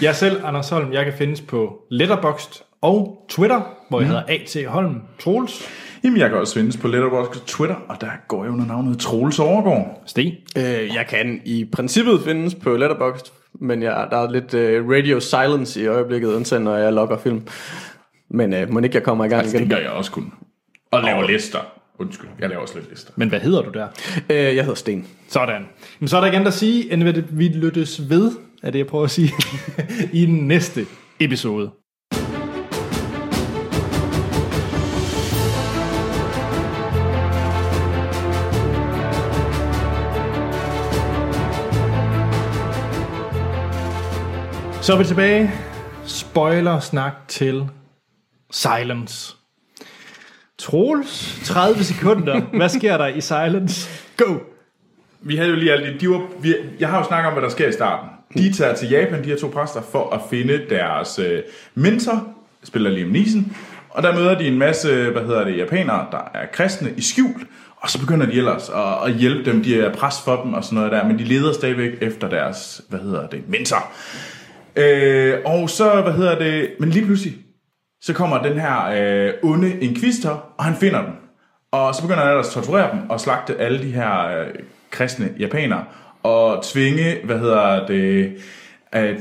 [SPEAKER 1] Jeg selv, Anders Holm, jeg kan findes på Letterboxd og Twitter, hvor jeg hedder A.T. Holm Troels.
[SPEAKER 2] Jamen, jeg kan også findes på Letterboxd og Twitter, og der går jeg under navnet Troels Overgaard.
[SPEAKER 1] Sten.
[SPEAKER 3] Øh, jeg kan i princippet findes på Letterboxd, men jeg, der er lidt øh, radio silence i øjeblikket, undtagen når jeg logger film. Men øh, må ikke jeg kommer i gang
[SPEAKER 2] Altså, det
[SPEAKER 3] igen.
[SPEAKER 2] gør jeg også kun. Og laver lister. Undskyld, jeg laver også lidt lister.
[SPEAKER 1] Men hvad hedder du der?
[SPEAKER 3] Øh, jeg hedder Sten.
[SPEAKER 1] Sådan. Men så er der andet at sige, end at vi lyttes ved, er det jeg prøver at sige, i den næste episode. Så er vi tilbage. Spoiler snak til Silence. Troels, 30 sekunder. Hvad sker der i Silence? Go!
[SPEAKER 2] Vi havde jo lige alle de, de var, vi, jeg har jo snakket om, hvad der sker i starten. De tager til Japan, de her to præster, for at finde deres øh, mentor, spiller Liam Neeson, og der møder de en masse, hvad hedder det, japanere, der er kristne i skjul, og så begynder de ellers at, at hjælpe dem, de er pres for dem og sådan noget der, men de leder stadigvæk efter deres, hvad hedder det, mentor. Øh, og så, hvad hedder det, men lige pludselig, så kommer den her øh, onde inquisitor, og han finder dem. Og så begynder han ellers at torturere dem og slagte alle de her øh, kristne japanere og tvinge, hvad hedder det, at,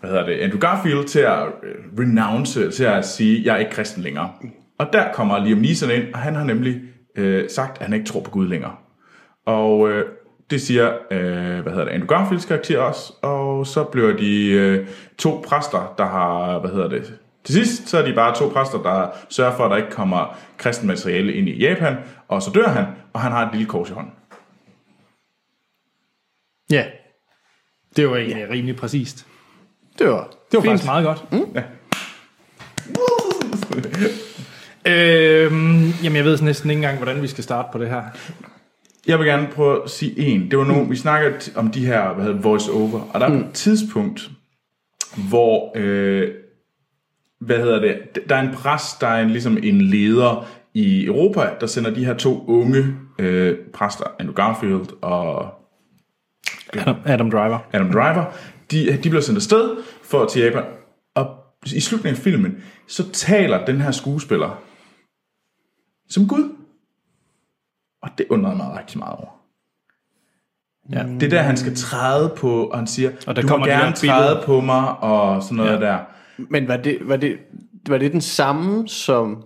[SPEAKER 2] hvad hedder det, Andrew Garfield til at øh, renounce, til at sige, jeg er ikke kristen længere. Og der kommer Liam Neeson ind, og han har nemlig øh, sagt, at han ikke tror på Gud længere. Og øh, det siger, øh, hvad hedder det, Andrew Garfields karakter også, og så bliver de øh, to præster, der har, hvad hedder det, til sidst, så er de bare to præster, der sørger for, at der ikke kommer kristen materiale ind i Japan, og så dør han, og han har et lille kors i hånden.
[SPEAKER 1] Ja. Det var egentlig rimelig præcist.
[SPEAKER 3] Det var,
[SPEAKER 1] Det var
[SPEAKER 3] fint.
[SPEAKER 1] faktisk meget godt. Mm. Ja. øhm, jamen, jeg ved næsten ikke engang, hvordan vi skal starte på det her.
[SPEAKER 2] Jeg vil gerne prøve at sige en. Det var nogle, vi snakker om de her, hvad hedder voice over, og der er mm. et tidspunkt, hvor, øh, hvad hedder det, der er en præst, der er en, ligesom en leder i Europa, der sender de her to unge øh, præster, Andrew Garfield og
[SPEAKER 1] Adam, Adam Driver.
[SPEAKER 2] Adam Driver, de, de bliver sendt afsted for til Japan, og i slutningen af filmen, så taler den her skuespiller som Gud. Og det undrede mig rigtig meget over.
[SPEAKER 1] Ja.
[SPEAKER 2] Det er der, han skal træde på, og han siger,
[SPEAKER 1] Og der
[SPEAKER 2] du må
[SPEAKER 1] kommer de
[SPEAKER 2] gerne træde på mig, og sådan noget
[SPEAKER 1] Ja.
[SPEAKER 2] der.
[SPEAKER 3] Men var det, var det, var det den samme, som,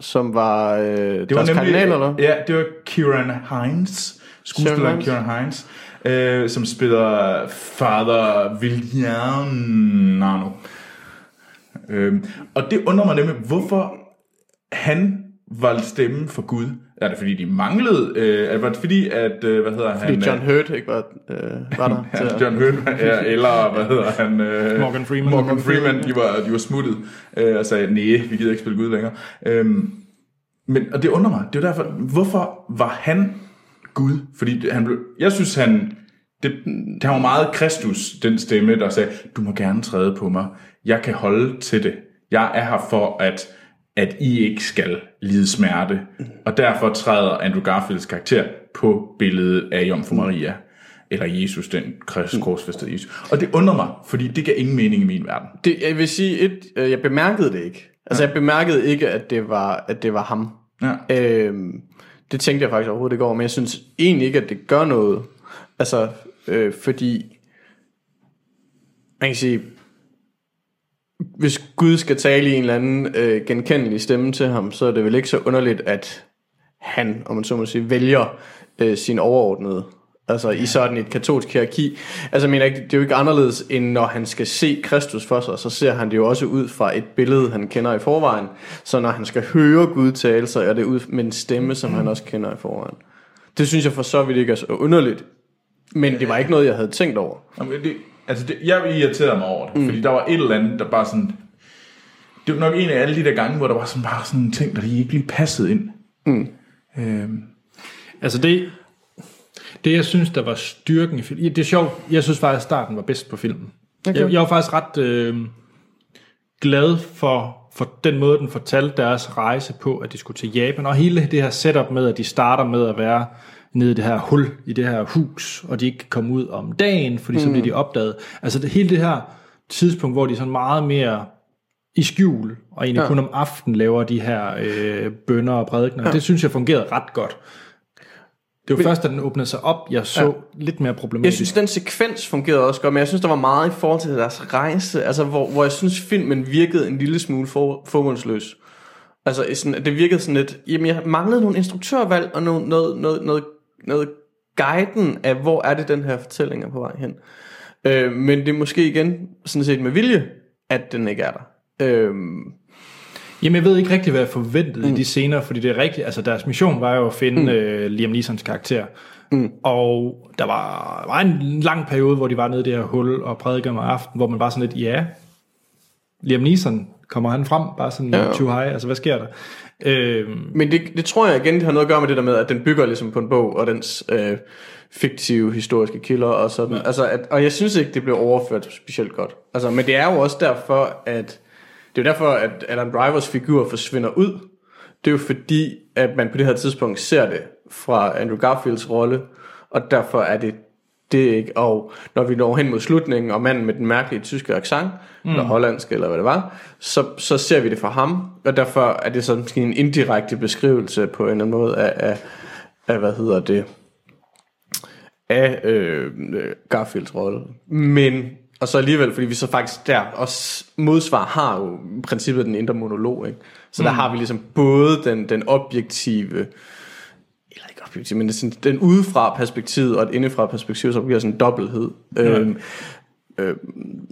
[SPEAKER 3] som var øh,
[SPEAKER 2] Det var
[SPEAKER 3] deres kardinal, eller?
[SPEAKER 2] Ja, det var Kieran Hines, skuespilleren
[SPEAKER 3] Hines.
[SPEAKER 2] Kieran Hines, øh, som spiller Father Vigliano. Øh, og det undrer mig nemlig, hvorfor han var stemme for Gud. Er det fordi, de manglede? Øh, er det var det fordi, at, øh, hvad hedder
[SPEAKER 3] Fordi
[SPEAKER 2] han?
[SPEAKER 3] John Hurt ikke var, øh, var der.
[SPEAKER 2] Ja,
[SPEAKER 3] til-
[SPEAKER 2] John Hurt, ja, eller hvad hedder han? Øh,
[SPEAKER 1] Morgan Freeman.
[SPEAKER 2] Morgan Freeman, de var, de var smuttet øh, og sagde, nej, vi gider ikke spille Gud længere. Øhm, men, og det undrer mig, det er jo derfor, hvorfor var han Gud? Fordi han blev, jeg synes, han, det, det var meget Kristus, den stemme, der sagde, du må gerne træde på mig, jeg kan holde til det. Jeg er her for, at, at I ikke skal lide smerte. Og derfor træder Andrew Garfields karakter på billedet af Jomfru Maria. Eller Jesus, den krist- korsfæstede Jesus. Og det undrer mig, fordi det gav ingen mening i min verden.
[SPEAKER 3] Det, jeg vil sige, et, øh, jeg bemærkede det ikke. Altså, jeg bemærkede ikke, at det var, at det var ham.
[SPEAKER 2] Ja.
[SPEAKER 3] Øhm, det tænkte jeg faktisk overhovedet ikke over, men jeg synes egentlig ikke, at det gør noget. Altså, øh, fordi, man kan sige, hvis Gud skal tale i en eller anden øh, genkendelig stemme til ham, så er det vel ikke så underligt, at han, om man så må sige, vælger øh, sin overordnede. Altså i sådan et katolsk hierarki. Altså mener ikke, det er jo ikke anderledes, end når han skal se Kristus for sig, så ser han det jo også ud fra et billede, han kender i forvejen. Så når han skal høre Gud tale, så er det ud med en stemme, som han også kender i forvejen. Det synes jeg for så vidt ikke er så underligt. Men det var ikke noget, jeg havde tænkt over.
[SPEAKER 2] Jamen, det, altså det, jeg irriterede mig over det, mm. fordi der var et eller andet, der bare sådan... Det var nok en af alle de der gange, hvor der var sådan bare sådan en ting, der lige ikke lige passede ind.
[SPEAKER 3] Mm.
[SPEAKER 2] Øhm,
[SPEAKER 1] Altså det, det jeg synes, der var styrken i filmen, det er sjovt, jeg synes faktisk, at starten var bedst på filmen. Okay. Jeg, jeg var faktisk ret øh, glad for, for den måde, den fortalte deres rejse på, at de skulle til Japan, og hele det her setup med, at de starter med at være nede i det her hul, i det her hus, og de ikke kan komme ud om dagen, fordi mm. så bliver de opdaget. Altså det, hele det her tidspunkt, hvor de er sådan meget mere i skjul, og egentlig
[SPEAKER 3] Ja.
[SPEAKER 1] kun om aftenen laver de her øh, bønder og prædikener. Ja. Det synes jeg fungerede ret godt. Det var først, da den åbnede sig op, jeg så
[SPEAKER 3] Ja.
[SPEAKER 1] lidt mere
[SPEAKER 3] Jeg
[SPEAKER 1] problematisk.
[SPEAKER 3] synes, den sekvens fungerede også godt, men jeg synes, der var meget i forhold til deres rejse, altså hvor, hvor jeg synes, filmen virkede en lille smule for, formålsløs. Altså, sådan, det virkede sådan lidt, jamen jeg manglede nogle instruktørvalg og noget, noget, noget, noget, noget guiden af, hvor er det, den her fortælling er på vej hen. Øh, men det er måske igen, sådan set med vilje, at den ikke er der. Øh,
[SPEAKER 1] Jamen, jeg ved ikke rigtig, hvad jeg forventede mm. i de scener, fordi det er rigtigt, altså deres mission var jo at finde mm. øh, Liam Neesons karakter. Mm. Og der var, var en lang periode, hvor de var nede i det her hul og prædikede om aftenen, hvor man var sådan lidt, ja, Liam Neeson, kommer han frem, bare sådan
[SPEAKER 3] Ja.
[SPEAKER 1] too high, altså hvad sker der? Øh,
[SPEAKER 3] Men det, det tror jeg igen, det har noget at gøre med det der med, at den bygger ligesom på en bog, og dens øh, fiktive historiske kilder og sådan. Ja. Altså, at, og jeg synes ikke, det blev overført specielt godt. Altså, men det er jo også derfor, at det er jo derfor, at Adam Drivers figur forsvinder ud. Det er jo fordi, at man på det her tidspunkt ser det fra Andrew Garfields rolle, og derfor er det det ikke. Og når vi når hen mod slutningen, og manden med den mærkelige tyske accent, mm. eller hollandsk, eller hvad det var, så, så ser vi det fra ham, og derfor er det sådan en indirekte beskrivelse på en eller anden måde af, af, af hvad hedder det, af øh, øh, Garfields rolle. Men, og så alligevel, fordi vi så faktisk der også modsvar har jo i princippet den indre monolog, ikke? Så der
[SPEAKER 1] Mm.
[SPEAKER 3] har vi ligesom både den, den objektive, eller ikke objektiv, men det er sådan, den udefra perspektiv og et indefra perspektiv, så bliver sådan en dobbelthed.
[SPEAKER 1] Ja.
[SPEAKER 3] Øhm, øhm,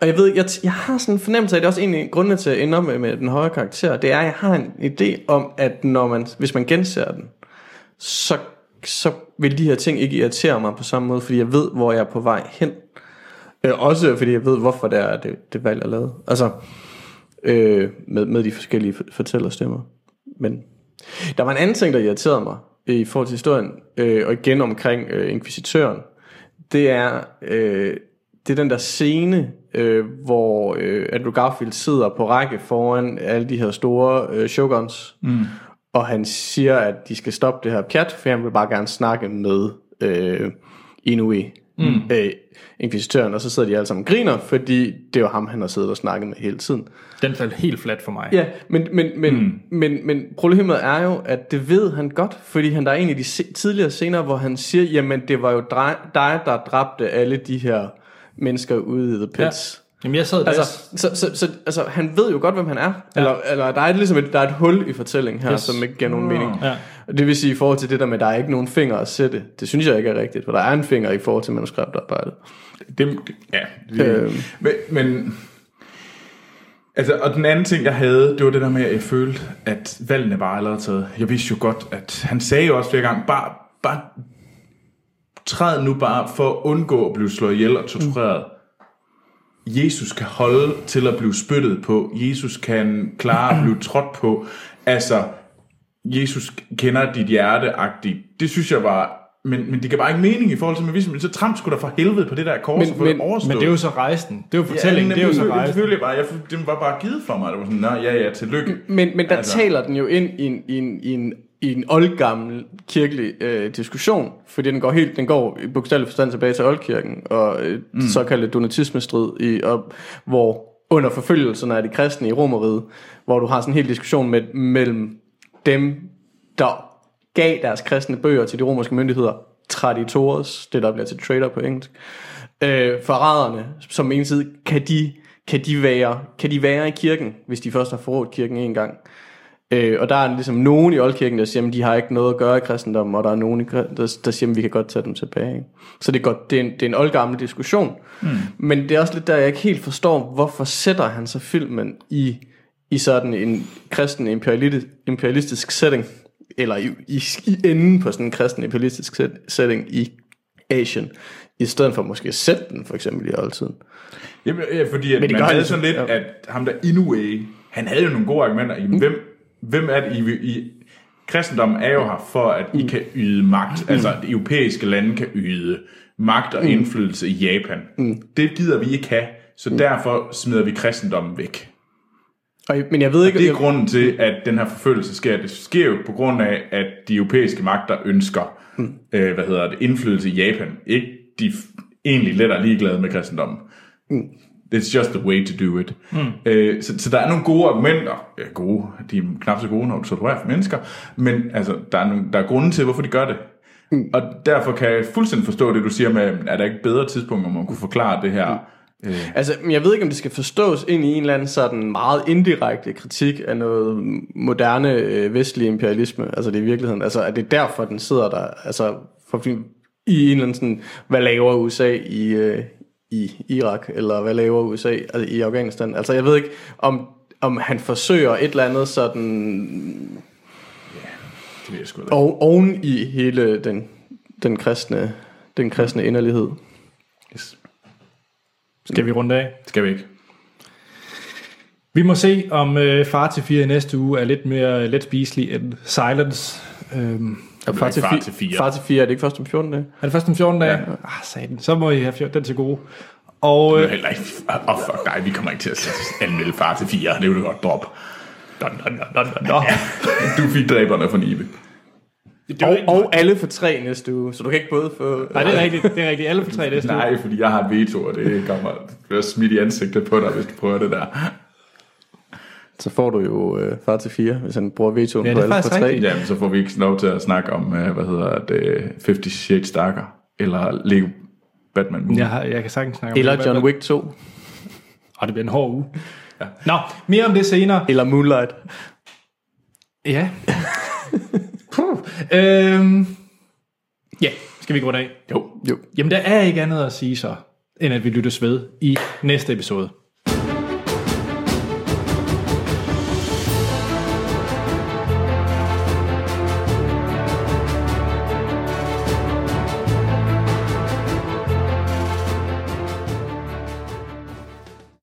[SPEAKER 3] og jeg ved, jeg, jeg har sådan en fornemmelse af, det er også en af grundene til at ende med, med den høje karakter, det er, at jeg har en idé om, at når man, hvis man genser den, så, så vil de her ting ikke irritere mig på samme måde, fordi jeg ved, hvor jeg er på vej hen. Øh, også fordi jeg ved, hvorfor det er, det, det valg er lavet. Altså, øh, med, med de forskellige for- fortællerstemmer. Men der var en anden ting, der irriterede mig i forhold til historien, øh, og igen omkring øh, inkvisitøren. Det er, øh, det er den der scene, øh, hvor øh, Andrew Garfield sidder på række foran alle de her store øh, shoguns,
[SPEAKER 2] Mm.
[SPEAKER 3] og han siger, at de skal stoppe det her pjat, for han vil bare gerne snakke med øh, Inui,
[SPEAKER 1] Mm.
[SPEAKER 3] øh, inkvisitøren, og så sidder de alle sammen og griner, fordi det er jo ham, han har siddet og snakket med hele tiden.
[SPEAKER 1] den faldt helt flat for mig.
[SPEAKER 3] Ja, men, men, men, mm. men, men problemet er jo, at det ved han godt, fordi han der er en af de se- tidligere scener, hvor han siger, jamen det var jo drej- dig, der dræbte alle de her mennesker ude i The Pits.
[SPEAKER 1] Ja. Jamen jeg sad.
[SPEAKER 3] Altså, så, så, så, altså, han ved jo godt, hvem han er. Ja. Eller, eller der er ligesom et, der er et hul i fortællingen her,
[SPEAKER 1] Yes.
[SPEAKER 3] som ikke giver nogen mening.
[SPEAKER 1] Ja.
[SPEAKER 3] Det vil sige, i forhold til det der med, at der er ikke nogen finger at sætte, det synes jeg ikke er rigtigt, for der er en finger i forhold til manuskriptarbejdet.
[SPEAKER 2] Det, ja. Det,
[SPEAKER 3] Øhm.
[SPEAKER 2] men, men altså, og den anden ting, jeg havde, det var det der med, at jeg følte, at valgene var allerede taget. Jeg vidste jo godt, at han sagde jo også flere gange, bare, bare træd nu bare for at undgå at blive slået ihjel og tortureret. Jesus kan holde til at blive spyttet på. Jesus kan klare at blive trådt på. Altså, Jesus kender dit hjerte -agtigt. Det synes jeg var... Men, men det gav bare ikke mening i forhold til, men så tram skulle der for helvede på det der kors
[SPEAKER 1] Men-
[SPEAKER 2] og få
[SPEAKER 1] men-
[SPEAKER 2] det overstået.
[SPEAKER 1] men det er jo så rejsen. Det er jo fortællingen,
[SPEAKER 2] Ja,
[SPEAKER 1] det er jo så rejsen.
[SPEAKER 2] selvfølgelig bare. Jeg, det var bare givet for mig. Det var sådan, nej, ja, ja, tillykke.
[SPEAKER 3] Men, men der
[SPEAKER 2] altså.
[SPEAKER 3] taler den jo ind i en, i en, i en, i en oldgammel kirkelig øh, diskussion, fordi den går helt, den går i bogstavelig forstand tilbage til oldkirken, og øh, mm. såkaldte donatismestrid, i, og, hvor under forfølgelserne af de kristne i Romeriet, hvor du har sådan en hel diskussion med, mellem dem, der gav deres kristne bøger til de romerske myndigheder, traditores, det der bliver til trader på engelsk, øh, forræderne, som en side, kan de, kan, de være, kan de være i kirken, hvis de først har forrådt kirken en gang? Øh, og der er ligesom nogen i oldkirken, der siger, at de har ikke noget at gøre i kristendommen, og der er nogen, i, der, der siger, at vi kan godt tage dem tilbage. ikke? Så det er, godt, det er, en, det er en oldgammel diskussion.
[SPEAKER 2] Mm.
[SPEAKER 3] Men det er også lidt der, jeg ikke helt forstår, hvorfor sætter han så filmen i, i sådan en kristen imperialistisk, setting, eller i, i, i enden på sådan en kristen imperialistisk set, setting i Asien, i stedet for måske at sætte den for eksempel i oldtiden.
[SPEAKER 2] Jamen, ja, fordi at
[SPEAKER 3] Men det
[SPEAKER 2] man havde
[SPEAKER 3] han
[SPEAKER 2] sådan lidt,
[SPEAKER 3] ja.
[SPEAKER 2] at ham der Inoue, han havde jo nogle gode argumenter. Jamen, hvem, hvem er det, I, I, kristendommen er jo her for, at I kan yde magt. Altså, at europæiske lande kan yde magt og indflydelse i Japan. Mm. Det gider vi ikke have, så mm. derfor smider vi kristendommen væk.
[SPEAKER 3] Og, men jeg ved ikke...
[SPEAKER 2] Det er
[SPEAKER 3] jeg,
[SPEAKER 2] grunden til, at den her forfølgelse sker. Det sker jo på grund af, at de europæiske magter ønsker mm. øh, hvad hedder det, indflydelse i Japan. Ikke de f- egentlig let er ligeglade med kristendommen. Mm. It's just the way to do it. Mm. Øh, så, så der er nogle gode argumenter. Ja, gode. De er knap så gode, når du torturerer for mennesker. Men altså, der er, nogle, der er grunde til, hvorfor de gør det. Mm. Og derfor kan jeg fuldstændig forstå det, du siger med, er der ikke bedre tidspunkt, hvor man kunne forklare det her? Mm.
[SPEAKER 3] Altså, men jeg ved ikke, om det skal forstås ind i en eller anden sådan meget indirekte kritik af noget moderne øh, vestlig imperialisme. Altså, det er i virkeligheden, altså, at det er derfor, den sidder der, altså, for, i en eller anden sådan, hvad laver USA i, øh, i Irak, eller hvad laver USA altså, i Afghanistan? Altså, jeg ved ikke, om, om han forsøger et eller andet sådan,
[SPEAKER 2] Det ved jeg sgu da
[SPEAKER 3] oven i hele den, den kristne, den kristne inderlighed.
[SPEAKER 2] Yes.
[SPEAKER 1] Skal vi runde af?
[SPEAKER 2] Skal vi ikke?
[SPEAKER 1] Vi må se, om øh, Far til 4 i næste uge er lidt mere let spiselig end Silence. Øhm,
[SPEAKER 3] Og far, til,
[SPEAKER 2] far til fire.
[SPEAKER 3] Far til fire, er det ikke først om 14 dage?
[SPEAKER 1] er det først om 14 dage? Ja. Ah, satan. Så må I have den til gode. Og
[SPEAKER 2] Øh.
[SPEAKER 1] øh,
[SPEAKER 2] Heller ikke. Åh, oh, fuck dig, vi kommer ikke til at anmelde far til fire. Det vil du godt droppe.
[SPEAKER 1] Dun, dun, dun, dun, dun.
[SPEAKER 2] Du fik dræberne for Nibe.
[SPEAKER 3] Og, og alle for tre næste uge, så du kan ikke både få...
[SPEAKER 1] Nej, det er rigtigt. Det er rigtigt. Alle for tre næste uge.
[SPEAKER 2] Nej, fordi jeg har et veto, og det kommer det er smidt i ansigtet på dig, hvis du prøver det der.
[SPEAKER 3] Så får du jo øh, far til fire, hvis han bruger vetoen
[SPEAKER 1] Ja,
[SPEAKER 3] på
[SPEAKER 1] det
[SPEAKER 3] alle for tre.
[SPEAKER 1] rigtigt.
[SPEAKER 2] Jamen, så får vi ikke lov til at snakke om, øh, hvad hedder det, 50 Shades Darker, eller Lego Batman Movie.
[SPEAKER 1] Jeg, har, jeg kan sagtens snakke om
[SPEAKER 3] Eller
[SPEAKER 1] det.
[SPEAKER 3] John Wick 2.
[SPEAKER 1] Og det bliver en hård uge. Ja. Nå, mere om det senere.
[SPEAKER 3] Eller Moonlight.
[SPEAKER 1] Ja. Puh. øhm, ja, skal vi gå af?
[SPEAKER 2] Jo.
[SPEAKER 3] Jo.
[SPEAKER 1] Jamen, der er ikke andet at sige så, end at vi lyttes ved i næste episode.